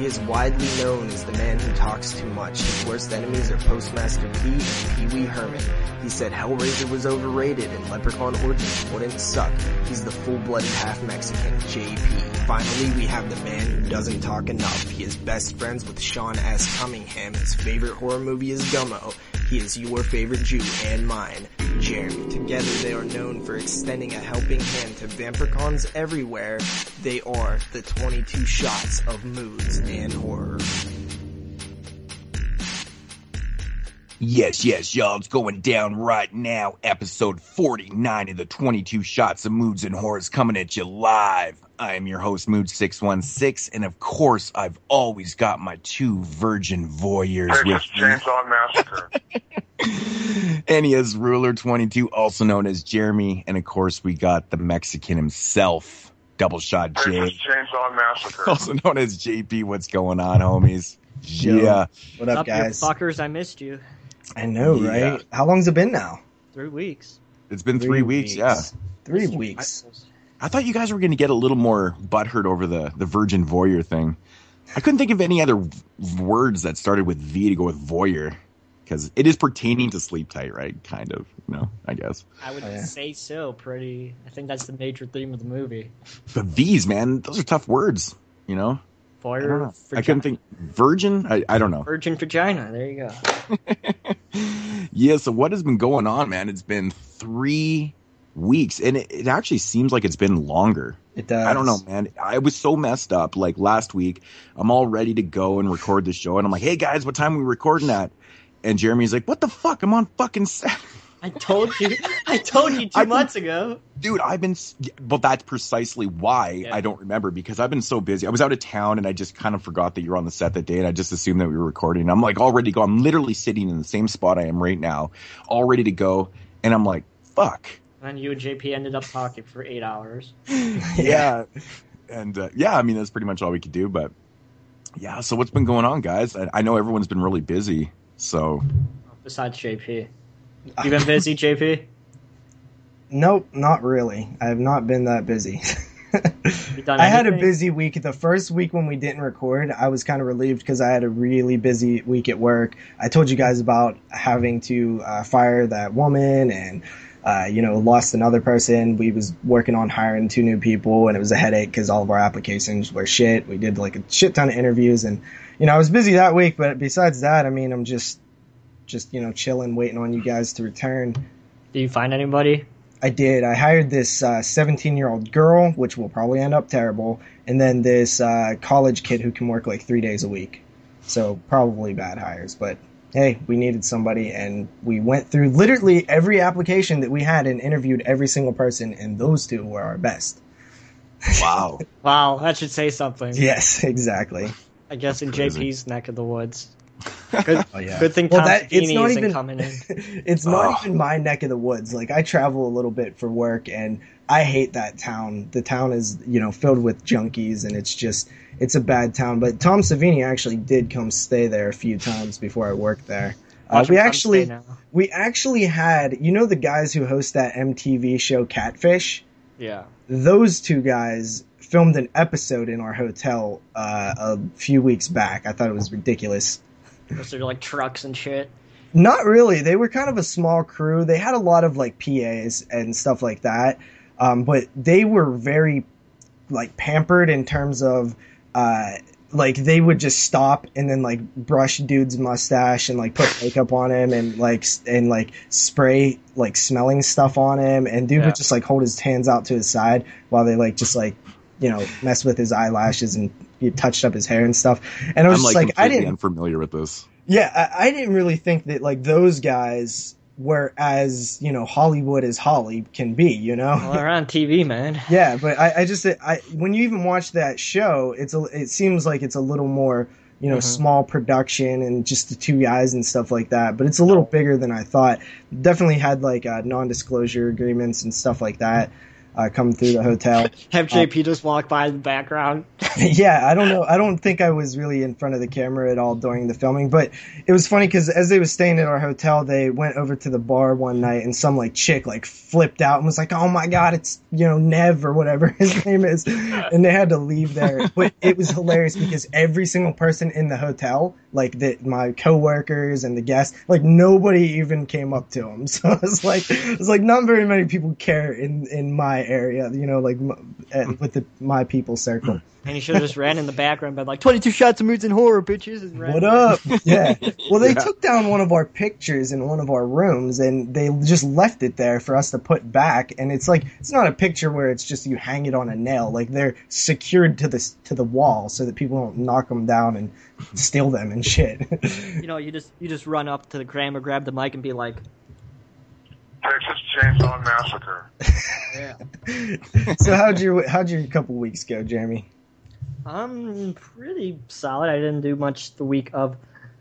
He is widely known as the man who talks too much. His worst enemies are Postmaster P and Pee Wee Herman. He said Hellraiser was overrated and Leprechaun Origins wouldn't suck. He's the full-blooded half-Mexican, JP. Finally, we have the man who doesn't talk enough. He is best friends with Sean S. Cunningham. His favorite horror movie is Gummo. He is your favorite Jew and mine, Jeremy. Together they are known for extending a helping hand to vampircons everywhere. They are the 22 shots of moods and horror. Yes, yes, y'all, it's going down right now. Episode 49 of the 22 Shots of Moods and Horrors coming at you live. I am your host, Mood616, and of course, I've always got my two virgin voyeurs with Texas me. Chainsaw Massacre. and he is Ruler 22, also known as Jeremy, and of course, we got the Mexican himself, Double Shot J, Texas Chainsaw Massacre. also known as JP. What's going on, homies? Yo. Yeah. What up, Up, you guys? fuckers, I missed you. I know, Yeah. right? How long's it been now? Three weeks. It's been three, weeks, yeah. Three Missed you. weeks. I thought you guys were going to get a little more butthurt over the the virgin voyeur thing. I couldn't think of any other v- words that started with V to go with voyeur because it is pertaining to sleep tight, right? Kind of, you know. I guess I would Oh, yeah. say so. Pretty. I think that's the major theme of the movie. the V's, man, those are tough words. You know, I, don't Voyeur. I couldn't think virgin. I, I don't know. Virgin vagina. There you go. yeah. So what has been going on, man? It's been three weeks, and it, it actually seems like it's been longer. It does. I don't know, man. I was so messed up. Like last week, I'm all ready to go and record the show, and I'm like, "Hey guys, what time are we recording at?" And Jeremy's like, "What the fuck? I'm on fucking set, I told you. I told you two I think- months ago. dude. I've been, well, that's precisely why Yeah. I don't remember because I've been so busy. I was out of town, and I just kind of forgot that you were on the set that day, and I just assumed that we were recording. I'm like, all ready to go. I'm literally sitting in the same spot I am right now, all ready to go, and I'm like, "Fuck." And you and JP ended up talking for eight hours. yeah. And uh, yeah, I mean that's pretty much all we could do. But yeah, so what's been going on, guys? I, I know everyone's been really busy. So Besides JP. You been busy, JP? Nope, not really. I have not been that busy. I had a busy week. The first week when we didn't record, I was kind of relieved because I had a really busy week at work. I told you guys about having to uh, fire that woman and, uh, you know, lost another person. We was working on hiring two new people and it was a headache because all of our applications were shit. We did like a shit ton of interviews and, you know, I was busy that week. But besides that, I mean, I'm just, just, you know, chilling, waiting on you guys to return. Do you find anybody? I did. I hired this 17 year old girl, which will probably end up terrible, and then this uh, college kid who can work like three days a week. So probably bad hires, but hey, we needed somebody, and we went through literally every application that we had and interviewed every single person, and those two were our best. wow, Wow, that should say something. Yes, exactly. I guess in Crazy. JP's neck of the woods. Good, Oh yeah. good thing Well, Tom that- it's not isn't even- coming in. it's not Oh. even my neck of the woods. Like I travel a little bit for work and I hate that town. The town is, you know, filled with junkies and it's just it's a bad town. But Tom Savini actually did come stay there a few times before I worked there. Uh, we actually we actually had you know the guys who host that MTV show Catfish? Yeah. Those two guys filmed an episode in our hotel uh, a few weeks back. I thought it was ridiculous. Was there like trucks and shit? Not really. They were kind of a small crew. They had a lot of like PAs and stuff like that. Um, but they were very like pampered in terms of uh, like they would just stop and then like brush dude's mustache and like put makeup on him and like and like spray like smelling stuff on him and dude Yeah. would just like hold his hands out to his side while they like just like you know mess with his eyelashes and he touched up his hair and stuff and I was I'm just like, like I didn't unfamiliar with this. yeah, I, I didn't really think that like those guys were as you know Hollywood is Holly can be, you know. Well, they're on TV, man. yeah, but I, I just I when you even watch that show, it's a it seems like it's a little more you know Mhm. small production and just the two guys and stuff like that. But it's a little bigger than I thought. Definitely had like uh, non disclosure agreements and stuff like that. Uh, come through the hotel. Have JP just walk by in the background. yeah, I don't know. I don't think I was really in front of the camera at all during the filming, but it was funny because as they were staying at our hotel, they went over to the bar one night and some like chick like flipped out and was like, "Oh my god, it's you know Nev or whatever his name is," and they had to leave there. But it was hilarious because every single person in the hotel, like the, my coworkers and the guests, like nobody even came up to him. So it's like it's like not very many people care in in my area, you know, like m- uh, with the my people circle. And he should have just ran in the background, been like, 22 shots of moods and horror, bitches. And ran What up? Yeah. Well, they took down one of our pictures in one of our rooms and they just left it there for us to put back. And it's like, it's not a picture where it's just you hang it on a nail. Like they're secured to the, to the wall so that people don't knock them down and steal them and shit. You know, you just you just run up to the camera, grab the mic, and be like, Texas Chainsaw Massacre. yeah. so how'd your, how'd your couple weeks go, Jeremy? I'm pretty solid. I didn't do much the week of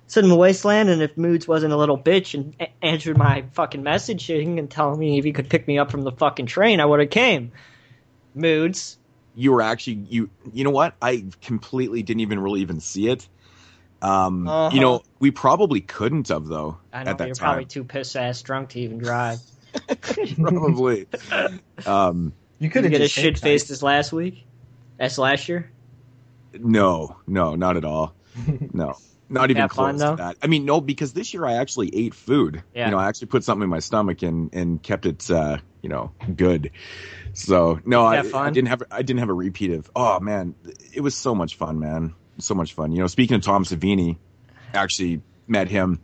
Cinema Wasteland, and if Moods wasn't a little bitch and a- answered my fucking messaging and telling me if he could pick me up from the fucking train, I would have came. Moods. You were actually you. You know what? I completely didn't even really even see it. Um, Uh-huh. you know, we probably couldn't have though I know at that you're time. probably too piss ass drunk to even drive. probably. um, You could have get as just shit faced as last week? As last year? no, no, not at all. No, not even Have fun, close though? to that. I mean, no, because this year I actually ate food. Yeah. You know, I actually put something in my stomach and and kept it, uh, you know, good. So no, I, I didn't have I didn't have a repeat of. Oh man, it was so much fun, man. So much fun. You know, speaking of Tom Savini, actually met him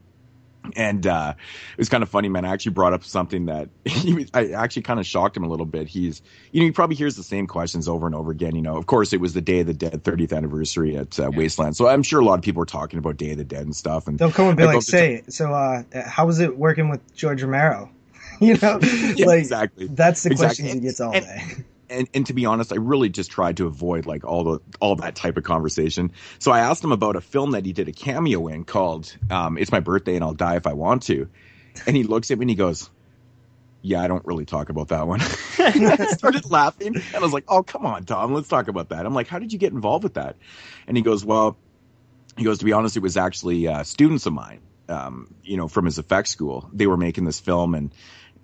and uh, it was kind of funny, man. I actually brought up something that he I actually kind of shocked him a little bit. He's, you know, he probably hears the same questions over and over again. You know, of course, it was the Day of the Dead 30th anniversary at uh, Wasteland, so I'm sure a lot of people were talking about Day of the Dead and stuff. And They'll come and be like, say, so, uh, how was it working with George Romero? you know, Yeah, like, exactly. that's the Exactly. questions he gets all And- day. And and to be honest, I really just tried to avoid like all the all that type of conversation. So I asked him about a film that he did a cameo in called um, "It's My Birthday and I'll Die If I Want to," and he looks at me and he goes, "Yeah, I don't really talk about that one." I started laughing, and I was like, "Oh, come on, Tom, let's talk about that." I'm like, "How did you get involved with that?" And he goes, "Well," he goes, "To be honest, it was actually uh, students of mine, um, you know, from his effects school. They were making this film and."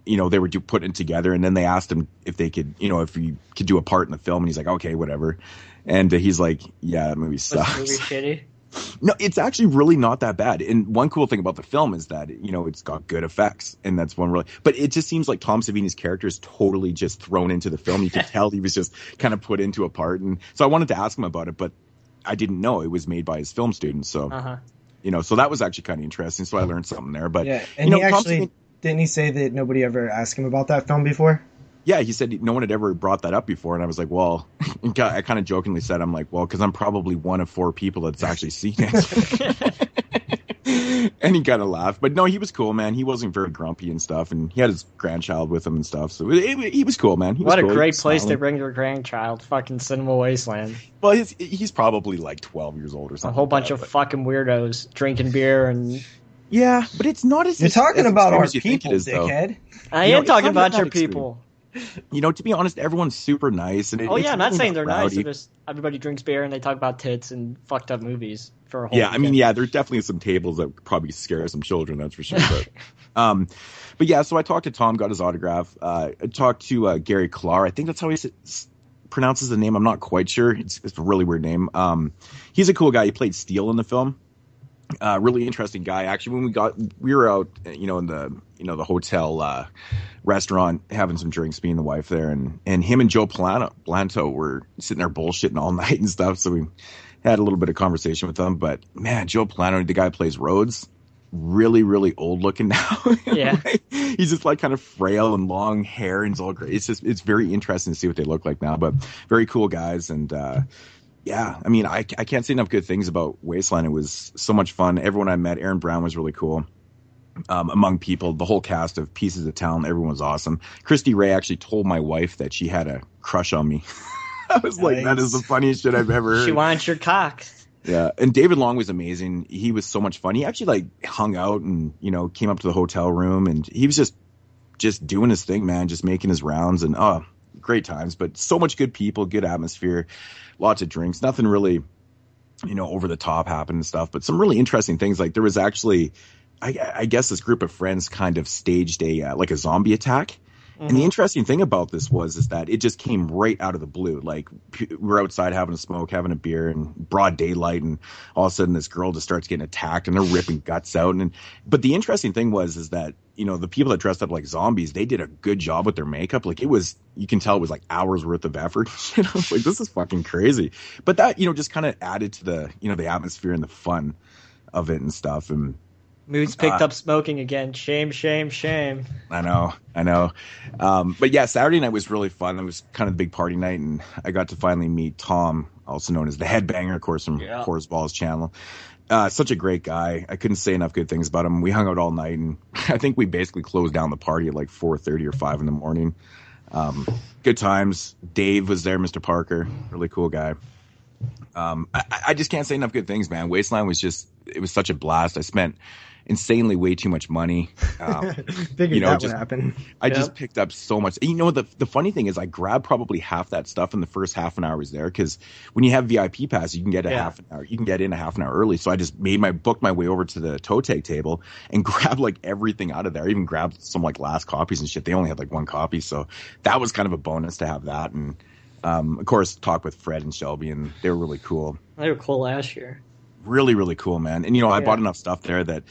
You know, they were do, putting it together, and then they asked him if they could, you know, if he could do a part in the film, and he's like, okay, whatever. And he's like, yeah, that movie Was the movie sucks. shitty? no, it's actually really not that bad. And one cool thing about the film is that you know it's got good effects, and that's one really. But it just seems like Tom Savini's character is totally just thrown into the film. You could tell he was just kind of put into a part, and so I wanted to ask him about it, but I didn't know it was made by his film students. So Uh huh. you know, so that was actually kind of interesting. So I learned something there. But yeah. you know, he Tom actually, Savini- didn't he say that nobody ever asked him about that film before? yeah, he said no one had ever brought that up before, and I was like, well, I kind of jokingly said, I'm like, well, because I'm probably one of four people that's actually seen it. and he kind of laughed, but no, he was cool, man. He wasn't very grumpy and stuff, and he had his grandchild with him and stuff, so it, it- he was cool, man. He was What a cool. Great was place to bring your grandchild. Fucking Cinema Wasteland. Well, he's, he's probably like 12 years old or something. A something. whole like bunch that, of but- fucking weirdos drinking beer and. Yeah, but it's not as You're talking as about extreme our as you think people, it is, though. dickhead. I You am it's talking about your extreme. people. You know, to be honest, everyone's super nice, and it, Oh yeah, I'm not really saying they're nice. rowdy. They're just everybody drinks beer and they talk about tits and fucked up movies for a whole. Yeah, I mean, yeah, there's definitely some tables that probably scare some children, that's for sure. But, um, but yeah, so I talked to Tom, got his autograph. Uh, I talked to uh, Gary Klar. I think that's how he pronounces the name. I'm not quite sure. It's, it's a really weird name. Um, he's a cool guy. He played Steel in the film. Uh, really interesting guy. Actually, when we got, we were out, you know, in the, you know, the hotel uh, restaurant having some drinks, me and the wife there, and and him and Joe Pilato, Blanto were sitting there bullshitting all night and stuff. So we had a little bit of conversation with them. But man, Joe Pilato, the guy plays Rhodes, really, really old looking now. Yeah. he's just like kind of frail and long hair and it's all great. It's just it's very interesting to see what they look like now. But very cool guys and. uh yeah, I mean, I, I can't say enough good things about Wasteland. It was so much fun. Everyone I met, Aaron Brown was really cool. Um, among people, the whole cast of Pieces of Talent, everyone was awesome. Kristi Ray actually told my wife that she had a crush on me. I was like, that is the funniest shit I've ever heard. she wants your cock. Yeah, and David Long was amazing. He was so much fun. He actually like hung out and you know came up to the hotel room and he was just just doing his thing, man, just making his rounds and oh, great times, but so much good people, good atmosphere, lots of drinks, nothing really, you know, over the top happened and stuff, but some really interesting things. Like there was actually, I, I guess this group of friends kind of staged a, uh, like a zombie attack. And the mm-hmm. interesting thing about this was is that it just came right out of the blue. Like we're outside having a smoke, having a beer, and broad daylight, and all of a sudden this girl just starts getting attacked, and they're ripping guts out. And but the interesting thing was is that you know the people that dressed up like zombies, they did a good job with their makeup. Like it was, you can tell it was like hours worth of effort. You know, it's like this is fucking crazy. But that you know just kind of added to the you know the atmosphere and the fun of it and stuff. And Moods picked Uh, up smoking again. Shame, shame, shame. I know, I know. Um, but yeah, Saturday night was really fun. It was kind of the big party night, and I got to finally meet Tom, also known as the Headbanger, of course, from Yeah. Ball's channel. Uh, such a great guy. I couldn't say enough good things about him. We hung out all night, and I think we basically closed down the party at like 4:30 or 5 in the morning. Um, good times. Dave was there, Mr. Parker, really cool guy. Um, I, I just can't say enough good things, man. Wasteland was just, it was such a blast. I spent insanely way too much money. Um, Figured you know, that just- would happen. I Yeah. just picked up so much. You know, the the funny thing is, I grabbed probably half that stuff in the first half an hour I was there because when you have VIP pass, you can get a Yeah. half an hour. You can get in a half an hour early. So I just made my booked my way over to the toe tag table and grabbed like everything out of there. I even grabbed some like last copies and shit. They only had like one copy, so that was kind of a bonus to have that. And um, of course, talk with Fred and Shelby, and they were really cool They were cool last year. really really cool man and you know i Yeah. bought enough stuff there that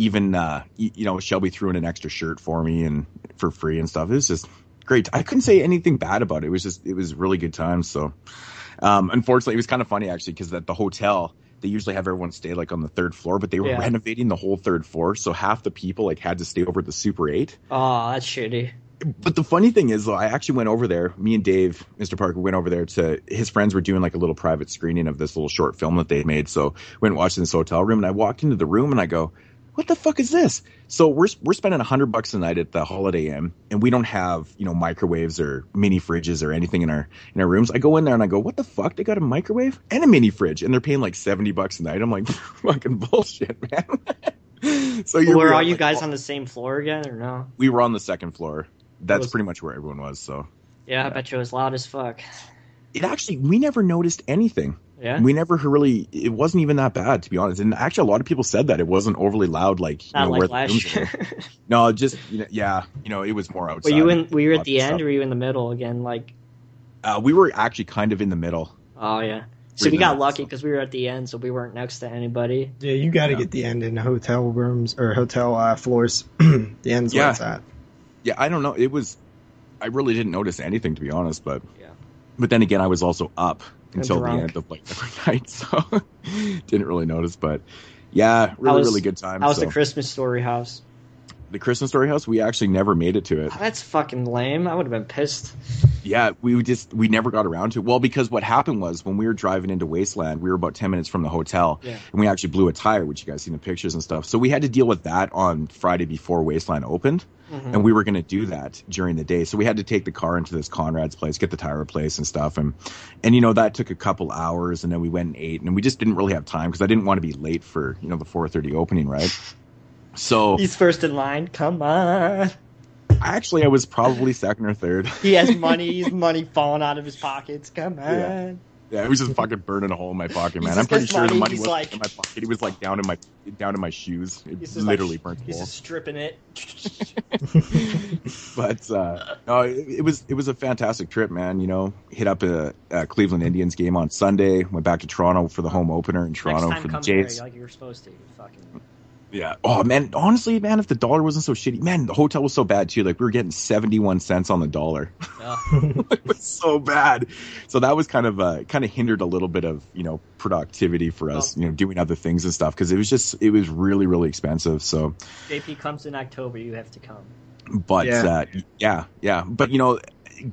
even uh you know shelby threw in an extra shirt for me and for free and stuff it was just great i couldn't say anything bad about it it was just it was really good times so um unfortunately it was kind of funny actually because at the hotel they usually have everyone stay like on the third floor but they were Yeah. renovating the whole third floor so half the people like had to stay over at the super 8 Oh, that's shitty. but the funny thing is, though, I actually went over there. Me and Dave, Mr. Parker, went over there to his friends were doing like a little private screening of this little short film that they made. So went and watched in this hotel room, and I walked into the room and I go, "What the fuck is this?" So we're we're spending a hundred bucks a night at the Holiday Inn, and we don't have you know microwaves or mini fridges or anything in our in our rooms. I go in there and I go, "What the fuck? They got a microwave and a mini fridge, and they're paying like seventy bucks a night." I'm like, "Fucking bullshit, man." so you're Were all like, you guys oh, on the same floor again, or no? We were on the second floor. That's was- pretty much where everyone was. So. Yeah, I bet you it was loud as fuck. it actually we never noticed anything Yeah, we never really it wasn't even that bad to be honest and actually a lot of people said that it wasn't overly loud like you not know, like the rooms last were. year. no just you know, yeah you know it was more outside were you in? Were you at the end, stuff. or were you in the middle again? Like, uh, we were actually kind of in the middle oh yeah. So Right we got lucky because we were at the end, so we weren't next to anybody. Yeah, you got to Yeah. get the end in hotel rooms or hotel uh, floors. the end's where Yeah. it's at. yeah i don't know it was i really didn't notice anything to be honest but Yeah. but then again i was also up until the end of like every night so didn't really notice but yeah really was- really good time How was so. the Christmas story house? the christmas story house we actually never made it to it Oh, that's fucking lame. I would have been pissed. Yeah, we just we never got around to it. Well, because what happened was when we were driving into Wasteland, we were about ten minutes from the hotel, Yeah. and we actually blew a tire, which you guys seen the pictures and stuff. So we had to deal with that on Friday before Wasteland opened, Mhm. and we were going to do that during the day. So we had to take the car into this Conrad's place, get the tire replaced and stuff, and and you know that took a couple hours, and then we went and ate, and we just didn't really have time because I didn't want to be late for you know the four thirty opening, right? So He's first in line. Come on. Actually, I was probably second or third. He has money. He's money falling out of his pockets. Come on. Yeah. Yeah, it was just fucking burning a hole in my pocket, man. I'm pretty sure the money, money was like- in my pocket. It was like down in my down in my shoes. It He's literally like, burnt He's hole. just stripping it. But uh, no, it, it was it was a fantastic trip, man. You know, hit up a, a Cleveland Indians game on Sunday. Went back to Toronto for the home opener in Toronto for the Jays. like you were supposed to. Fucking. Yeah. Oh man, honestly, man, if the dollar wasn't so shitty, man, the hotel was so bad too. Like we were getting seventy one cents on the dollar. Ugh. it was so bad. So that was kind of uh, kind of hindered a little bit of you know productivity for us, Oh. you know, doing other things and stuff because it was just it was really really expensive. So, JP comes in October. You have to come. but Yeah. yeah, uh, yeah, yeah. But you know,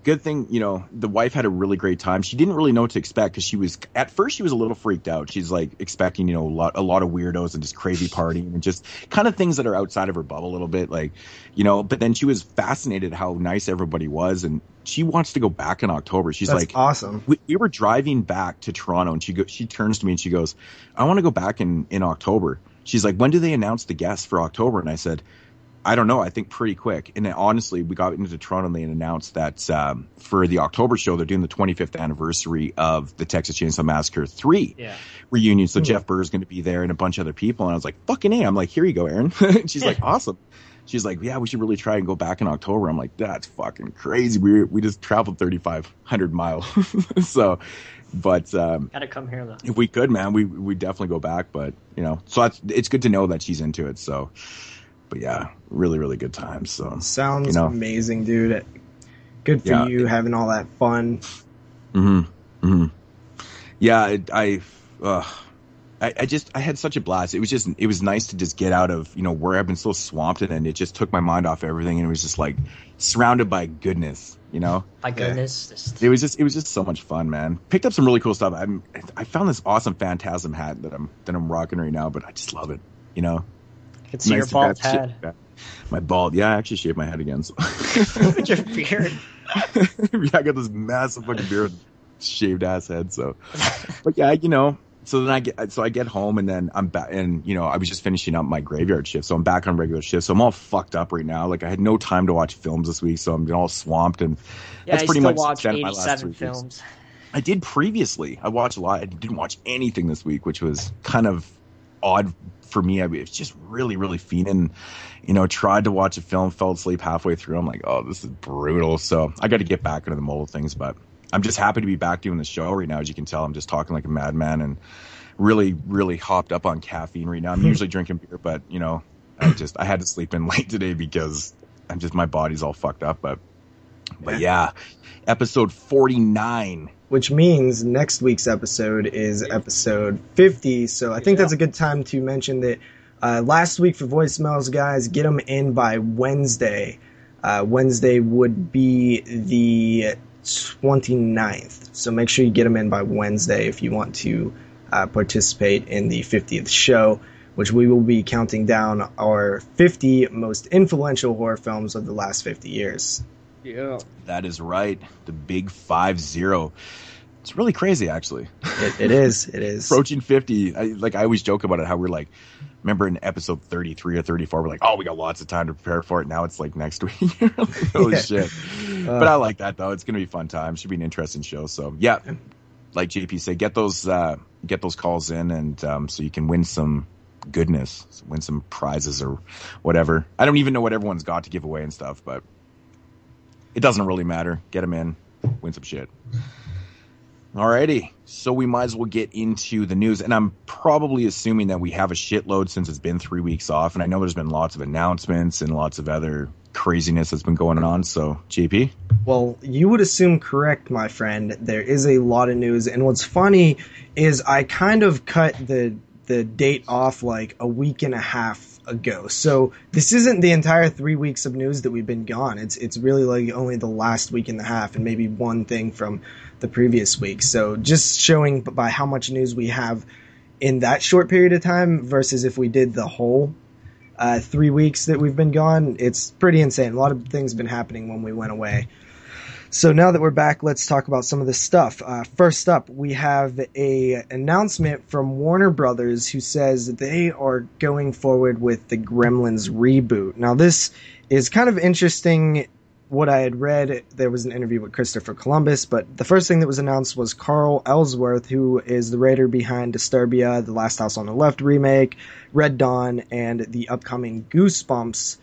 good thing you know the wife had a really great time. She didn't really know what to expect because she was at first she was a little freaked out. She's like expecting you know a lot a lot of weirdos and just crazy partying and just kind of things that are outside of her bubble a little bit, like you know. But then she was fascinated how nice everybody was, and she wants to go back in October. She's That's like, awesome. we, we were driving back to Toronto and she go, she turns to me and she goes, I want to go back in, in October. She's like, when do they announce the guests for October? And I said, I don't know. I think pretty quick. And then, honestly, we got into Toronto and they announced that um, for the October show, they're doing the 25th anniversary of the Texas Chainsaw Massacre 3 Yeah. reunion. So Hmm. Jeff is going to be there and a bunch of other people. And I was like, fucking A. I'm like, here you go, Aaron. She's like, awesome. She's like, yeah, we should really try and go back in October. I'm like, that's fucking crazy. We we just traveled 3,500 miles. so, but um, Gotta come here though. if we could, man, we we definitely go back. But you know, so that's it's good to know that she's into it. So, but yeah, really really good times. So, Sounds You know. amazing, dude. Good for Yeah. you having all that fun. hmm hmm yeah, it, I, uh, I, I just I had such a blast. It was just it was nice to just get out of you know where I've been so swamped in, and it just took my mind off everything, and it was just like surrounded by goodness, you know. My goodness. Just, It was just it was just so much fun, man. Picked up some really cool stuff. I'm I found this awesome Phantasm hat that I'm that I'm rocking right now, but I just love it, you know. I can see your bald head. shit- My bald, yeah, I actually shaved my head again. So. With your beard. yeah, I got this massive fucking beard, shaved ass head. So, but yeah, you know. So then I get, so I get home and then I'm back, and you know, I was just finishing up my graveyard shift, so I'm back on regular shift. So I'm all fucked up right now. Like I had no time to watch films this week, so I'm all swamped, and Yeah, that's I pretty much watch spent my last 87 three films. I did previously. I watched a lot. I didn't watch anything this week, which was kind of odd for me. I was just really, really fiending. You know, tried to watch a film, fell asleep halfway through. I'm like, oh, this is brutal. So I got to get back into the mold of things. But I'm just happy to be back doing the show right now. As you can tell, I'm just talking like a madman and really, really hopped up on caffeine right now. I'm usually drinking beer, but you know, I just I had to sleep in late today because I'm just my body's all fucked up. But but yeah, episode 49. which means next week's episode is episode 50. So I think that's a good time to mention that uh, last week for voicemails, guys, get them in by Wednesday. Uh, Wednesday would be the 29th. So make sure you get them in by Wednesday if you want to uh, participate in the 50th show, which we will be counting down our 50 most influential horror films of the last 50 years. Yeah. That is right. The big five zero. It's really crazy, actually. It, it is. It is. Approaching fifty. I, like I always joke about it. How we're like, remember in episode thirty three or thirty four, we're like, oh, we got lots of time to prepare for it. Now it's like next week. like, Holy Yeah. shit! Uh, but I like that though. It's gonna be a fun time. Should be an interesting show. So yeah, like JP said, get those uh, get those calls in, and um, so you can win some goodness, win some prizes or whatever. I don't even know what everyone's got to give away and stuff, but it doesn't really matter. Get them in, win some shit. Alrighty, so we might as well get into the news, and I'm probably assuming that we have a shitload since it's been three weeks off, and I know there's been lots of announcements and lots of other craziness that's been going on. So, JP, Well, you would assume correct, my friend. There is a lot of news, and what's funny is I kind of cut the the date off like a week and a half ago. So this isn't the entire three weeks of news that we've been gone. It's it's really like only the last week and a half, and maybe one thing from the previous week. So just showing by how much news we have in that short period of time versus if we did the whole uh, three weeks that we've been gone, it's pretty insane. A lot of things have been happening when we went away. So now that we're back, let's talk about some of this stuff. Uh, first up, we have a announcement from Warner Brothers who says they are going forward with the Gremlins reboot. Now this is kind of interesting. What I had read, there was an interview with Christopher Columbus, but the first thing that was announced was Carl Ellsworth, who is the writer behind Disturbia, The Last House on the Left remake, Red Dawn, and the upcoming Goosebumps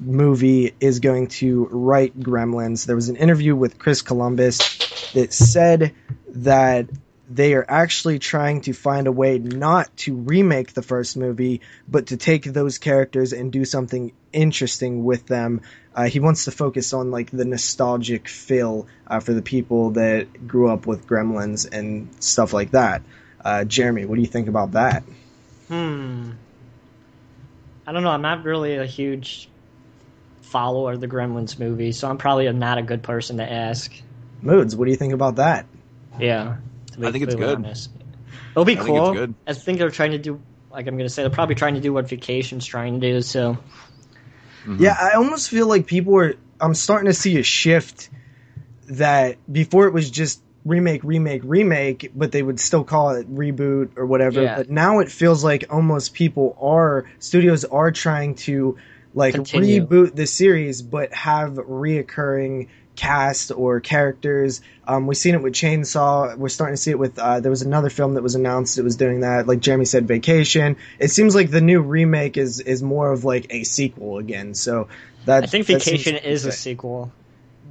movie is going to write Gremlins. There was an interview with Chris Columbus that said that they are actually trying to find a way not to remake the first movie, but to take those characters and do something interesting with them. Uh, he wants to focus on like the nostalgic feel uh, for the people that grew up with Gremlins and stuff like that. Uh, Jeremy, what do you think about that? Hmm. I don't know. I'm not really a huge follower of the Gremlins movie, so I'm probably not a good person to ask. Moods, what do you think about that? Yeah. I think it's completely good. honest. It'll be I think cool. it's good. I think they're trying to do, like I'm going to say, they're probably trying to do what Vacation's trying to do, so. Mm-hmm. Yeah, I almost feel like people are. I'm starting to see a shift that before it was just remake, remake, remake, but they would still call it reboot or whatever. Yeah. But now it feels like almost people are studios are trying to like Continue. reboot the series, but have reoccurring cast or characters. Um, we've seen it with Chainsaw. We're starting to see it with. Uh, there was another film that was announced that was doing that. Like Jeremy said, Vacation. It seems like the new remake is is more of like a sequel again. So that I think that Vacation is a sequel.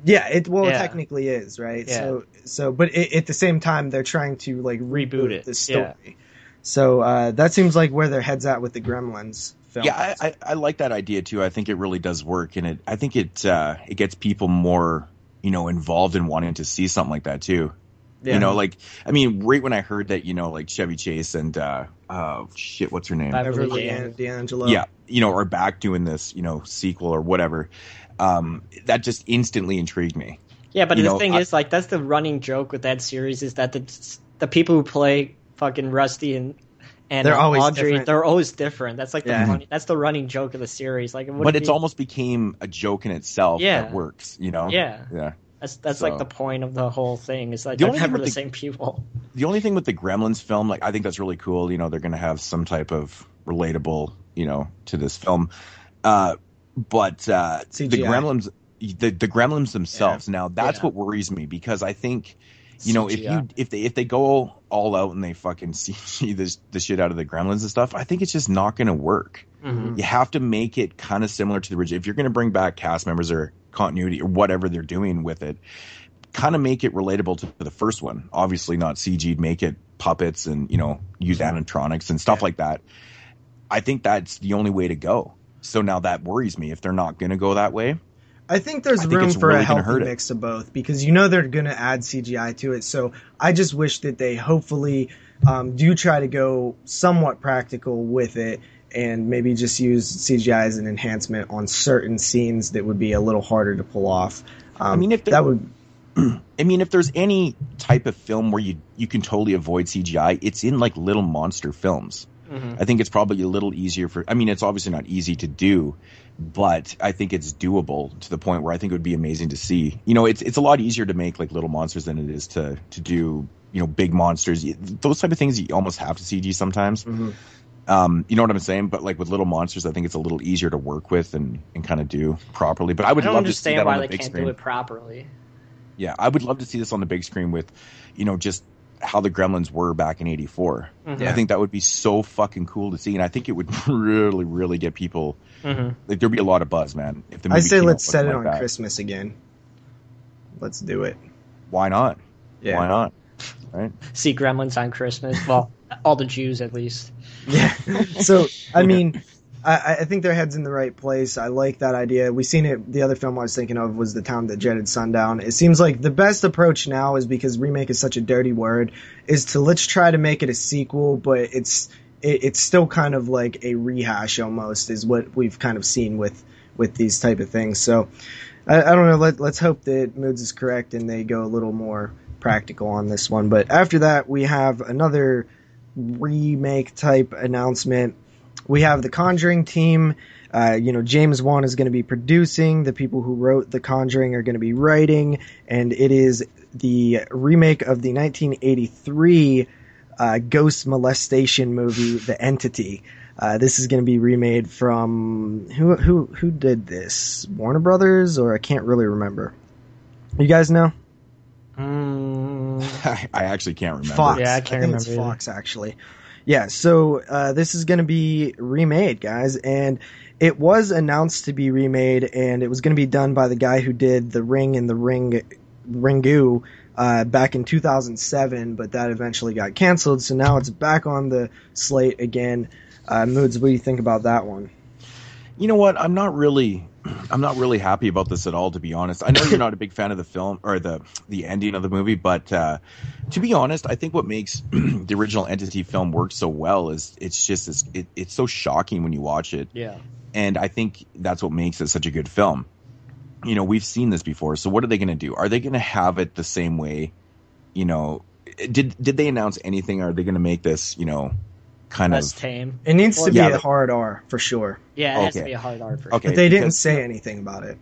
Yeah, it well, it technically is right. Yeah. So so, but it, at the same time, they're trying to like Reboot it, the story. So uh, that seems like where their heads at with the Gremlins film. Yeah, I, I, I like that idea too. I think it really does work, and it I think it uh, it gets people more you know involved in wanting to see something like that too. You know, like I mean, right when I heard that, you know, like Chevy Chase and uh, uh, shit, what's her name? Beverly Beverly Dan- D'Angelo. yeah, you know, are back doing this, you know, sequel or whatever. Um, that just instantly intrigued me. Yeah, but You the know, thing I- is, like, that's the running joke with that series is that the the people who play fucking Rusty and and They're always Audrey, different. they're always different. That's like the Yeah. funny, that's the running joke of the series. Like, it But it's be- almost became a joke in itself Yeah. that works, you know? yeah. Yeah. That's that's So- like the point of the whole thing. Is like The they're only thing never with the the- same people. the only thing with the Gremlins film, like I think that's really cool. You know, they're going to have some type of relatable, you know, to this film. Uh, but uh, the Gremlins, the the Gremlins themselves. Now that's Yeah. what worries me because I think, you know, if you if they if they go all out and they fucking see this the shit out of the Gremlins and stuff, I think it's just not going to work. Mhm. You have to make it kind of similar to the original. If you're going to bring back cast members or continuity or whatever they're doing with it, kind of make it relatable to the first one. Obviously, not CG'd, make it puppets and you know use animatronics and stuff Yeah. like that. I think that's the only way to go. So now that worries me if they're not going to go that way. I think there's I think room for really a healthy mix of both because you know they're going to add CGI to it. So I just wish that they hopefully um, do try to go somewhat practical with it and maybe just use CGI as an enhancement on certain scenes that would be a little harder to pull off. Um, I mean, if that would I mean, if there's any type of film where you you can totally avoid CGI, it's in like little monster films. Mhm. I think it's probably a little easier for. I mean, it's obviously not easy to do, but I think it's doable to the point where I think it would be amazing to see. You know, it's it's a lot easier to make like little monsters than it is to to do you know big monsters. Those type of things you almost have to CG sometimes. Mhm. Um, you know what I'm saying? But like with little monsters, I think it's a little easier to work with and and kind of do properly. But I I would don't love to see understand that why on the they big can't screen. do it properly. Yeah, I would love to see this on the big screen with, you know, just how the Gremlins were back in '84. Mhm. I think that would be so fucking cool to see, and I think it would really, really get people. Mhm. Like there'd be a lot of buzz, man. If the I say let's set it looking on that. Christmas again. Let's do it. Why not? Yeah. Why not? Right? See Gremlins on Christmas. Well, all the Jews at least. Yeah. So I mean, I, I think their head's in the right place. I like that idea. We've seen it. The other film I was thinking of was the town that dreaded sundown. It seems like the best approach now is because remake is such a dirty word, is to let's try to make it a sequel, but it's it, it's still kind of like a rehash almost is what we've kind of seen with with these type of things. So I, I don't know. Let, let's hope that Moods is correct and they go a little more practical on this one. But after that, we have another remake type announcement. We have the Conjuring team. Uh, you know, James Wan is going to be producing. The people who wrote The Conjuring are going to be writing, and it is the remake of the 1983 uh, ghost molestation movie, The Entity. Uh, this is going to be remade from who who who did this? Warner Brothers, or I can't really remember. You guys know? Mm, I, I actually can't remember. Fox. Yeah, I can't think it's remember either. Fox actually. Yeah, so uh, this is going to be remade, guys, and it was announced to be remade, and it was going to be done by the guy who did The Ring and The Ring Ringu uh, back in 2007, but that eventually got canceled. So now it's back on the slate again. Uh, Moods, what do you think about that one? You know what? I'm not really, I'm not really happy about this at all. To be honest, I know you're not a big fan of the film or the the ending of the movie, but uh, to be honest, I think what makes the original Entity film work so well is it's just it's, it, it's so shocking when you watch it, yeah. and I think that's what makes it such a good film. You know, we've seen this before, so what are they going to do? Are they going to have it the same way? You know, did did they announce anything? Are they going to make this, you know, kind Less of tame. It needs to be Yeah, a hard R for sure, Yeah, it has to be a hard R for Okay. but they didn't because- say anything about it.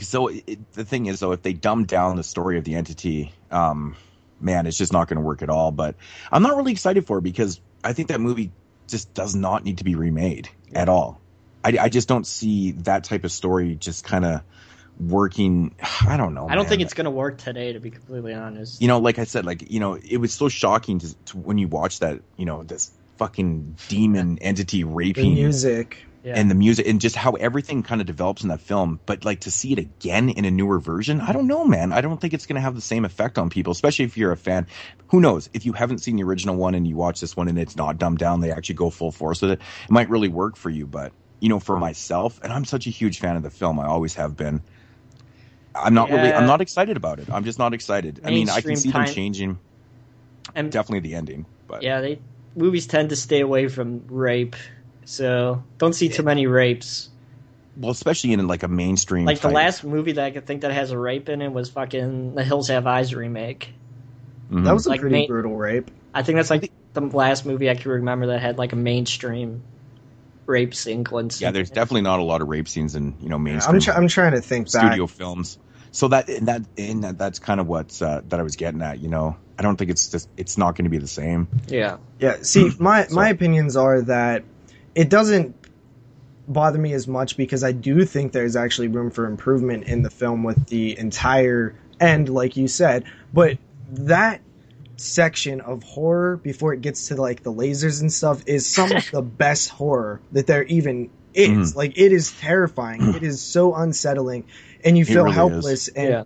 so it, the thing is though if they dumb down the story of the entity um man it's just not going to work at all but i'm not really excited for it because i think that movie just does not need to be remade at all I, I just don't see that type of story just kind of working. I don't know. I don't man. think it's gonna work today, to be completely honest. you know, like I said, like you know, it was so shocking to, to when you watch that, you know, this fucking demon entity raping The raping music. yeah. and the music and just how everything kind of develops in that film. But like to see it again in a newer version, I don't know, man. I don't think it's going to have the same effect on people, especially if you're a fan. Who knows? If you haven't seen the original one and you watch this one and it's not dumbed down, they actually go full force with it. It might really work for you, but you know, for myself, and I'm such a huge fan of the film, I always have been. I'm not really. I'm not excited about it. I'm just not excited. I mean, I can Mainstream see them changing. and Definitely the ending, but yeah, they movies tend to stay away from rape, so don't see too many rapes. well, especially in like a mainstream. Like the last movie that I could think that has a rape in it was fucking The Hills Have Eyes remake. Mhm. That was a Like pretty ma- brutal rape. I think that's like the last movie I can remember that had like a mainstream rape sequence. yeah. There's definitely not a lot of rape scenes in you know mainstream. I'm, try- I'm trying to think back. studio films. So that and that and that, that's kind of what uh, that I was getting at. You know, I don't think it's just it's not going to be the same. yeah. Yeah, see, my So- my opinions are that it doesn't bother me as much because I do think there's actually room for improvement in the film with the entire end, like you said. But that section of horror before it gets to like the lasers and stuff is some of the best horror that there even is. Like it is terrifying. it is so unsettling, and you It feel really helpless. And Yeah.